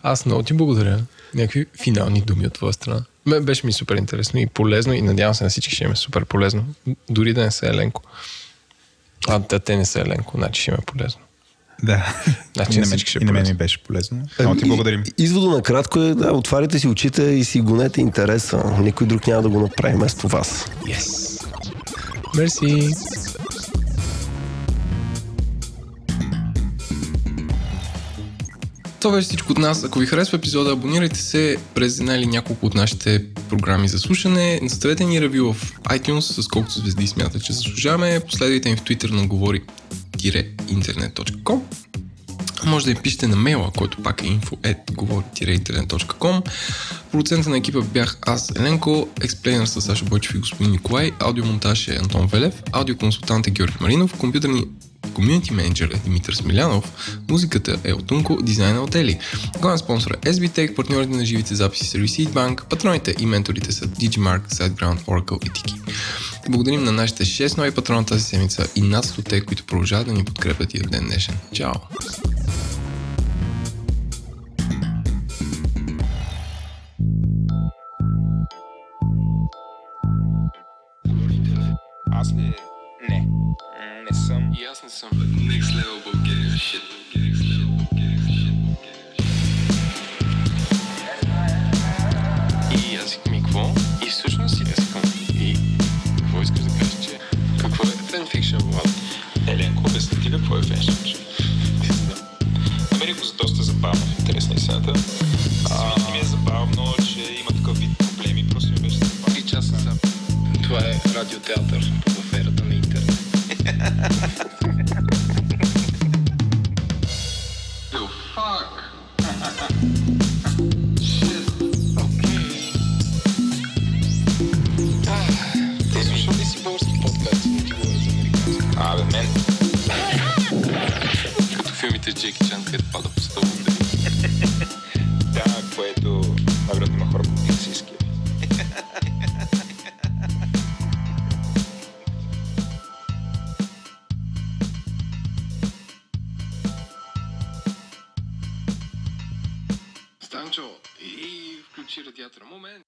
Аз много ти благодаря. Някакви финални думи от твоя страна. Ме, беше ми супер интересно и полезно и надявам се на всички ще им е супер полезно. Дори да не са Еленко. А, да, те не са Еленко, значи ще им е полезно. Да. Значи и на мен, всички ще е и на мен ми полезно. беше полезно. Много ти И- благодарим. Извода на кратко е да отваряйте си очите и си гонете интереса. Никой друг няма да го направи вместо вас. Yes. Мерси. Това беше всичко от нас. Ако ви харесва епизода, абонирайте се през една или няколко от нашите програми за слушане. Наставете ни ревю в iTunes, с колкото звезди смятате, че заслужаваме. Последвайте ни в Twitter на говори-интернет.com може да им пишете на мейла, който пак е info.говори-internet.com Продуцента на екипа бях аз, Еленко, експлейнер с Саша Бойчев и господин Николай, аудиомонтаж е Антон Велев, аудиоконсултант е Георги Маринов, компютърни Комьюнити менеджер е Димитър Смилянов, музиката е от Тунко, дизайна от Ели. Главен спонсор е SBTech, партньорите на живите записи Receipt Bank, патроните и менторите са Digimark, SiteGround, Oracle и Tiki. Благодарим на нашите 6 нови патрона тази седмица и над 100 които продължават да ни подкрепят и от ден днешен. Чао! И аз викам, и какво? И всъщност си аз викам, и какво искаш да кажеш, че какво е фенфикшн, Влад? Еленко, обясни ти какво е феншн. Намерих го за доста забавно в интерес на истината. А... ми е забавно, че има такъв вид проблеми, просто ми беше забавно. Три часа. Това е радиотеатър в ерата на интернет. думите Джеки Чан, където пада по стълбите. да, което най-вероятно има хора по медицински. Станчо, и включи радиатора. Момент!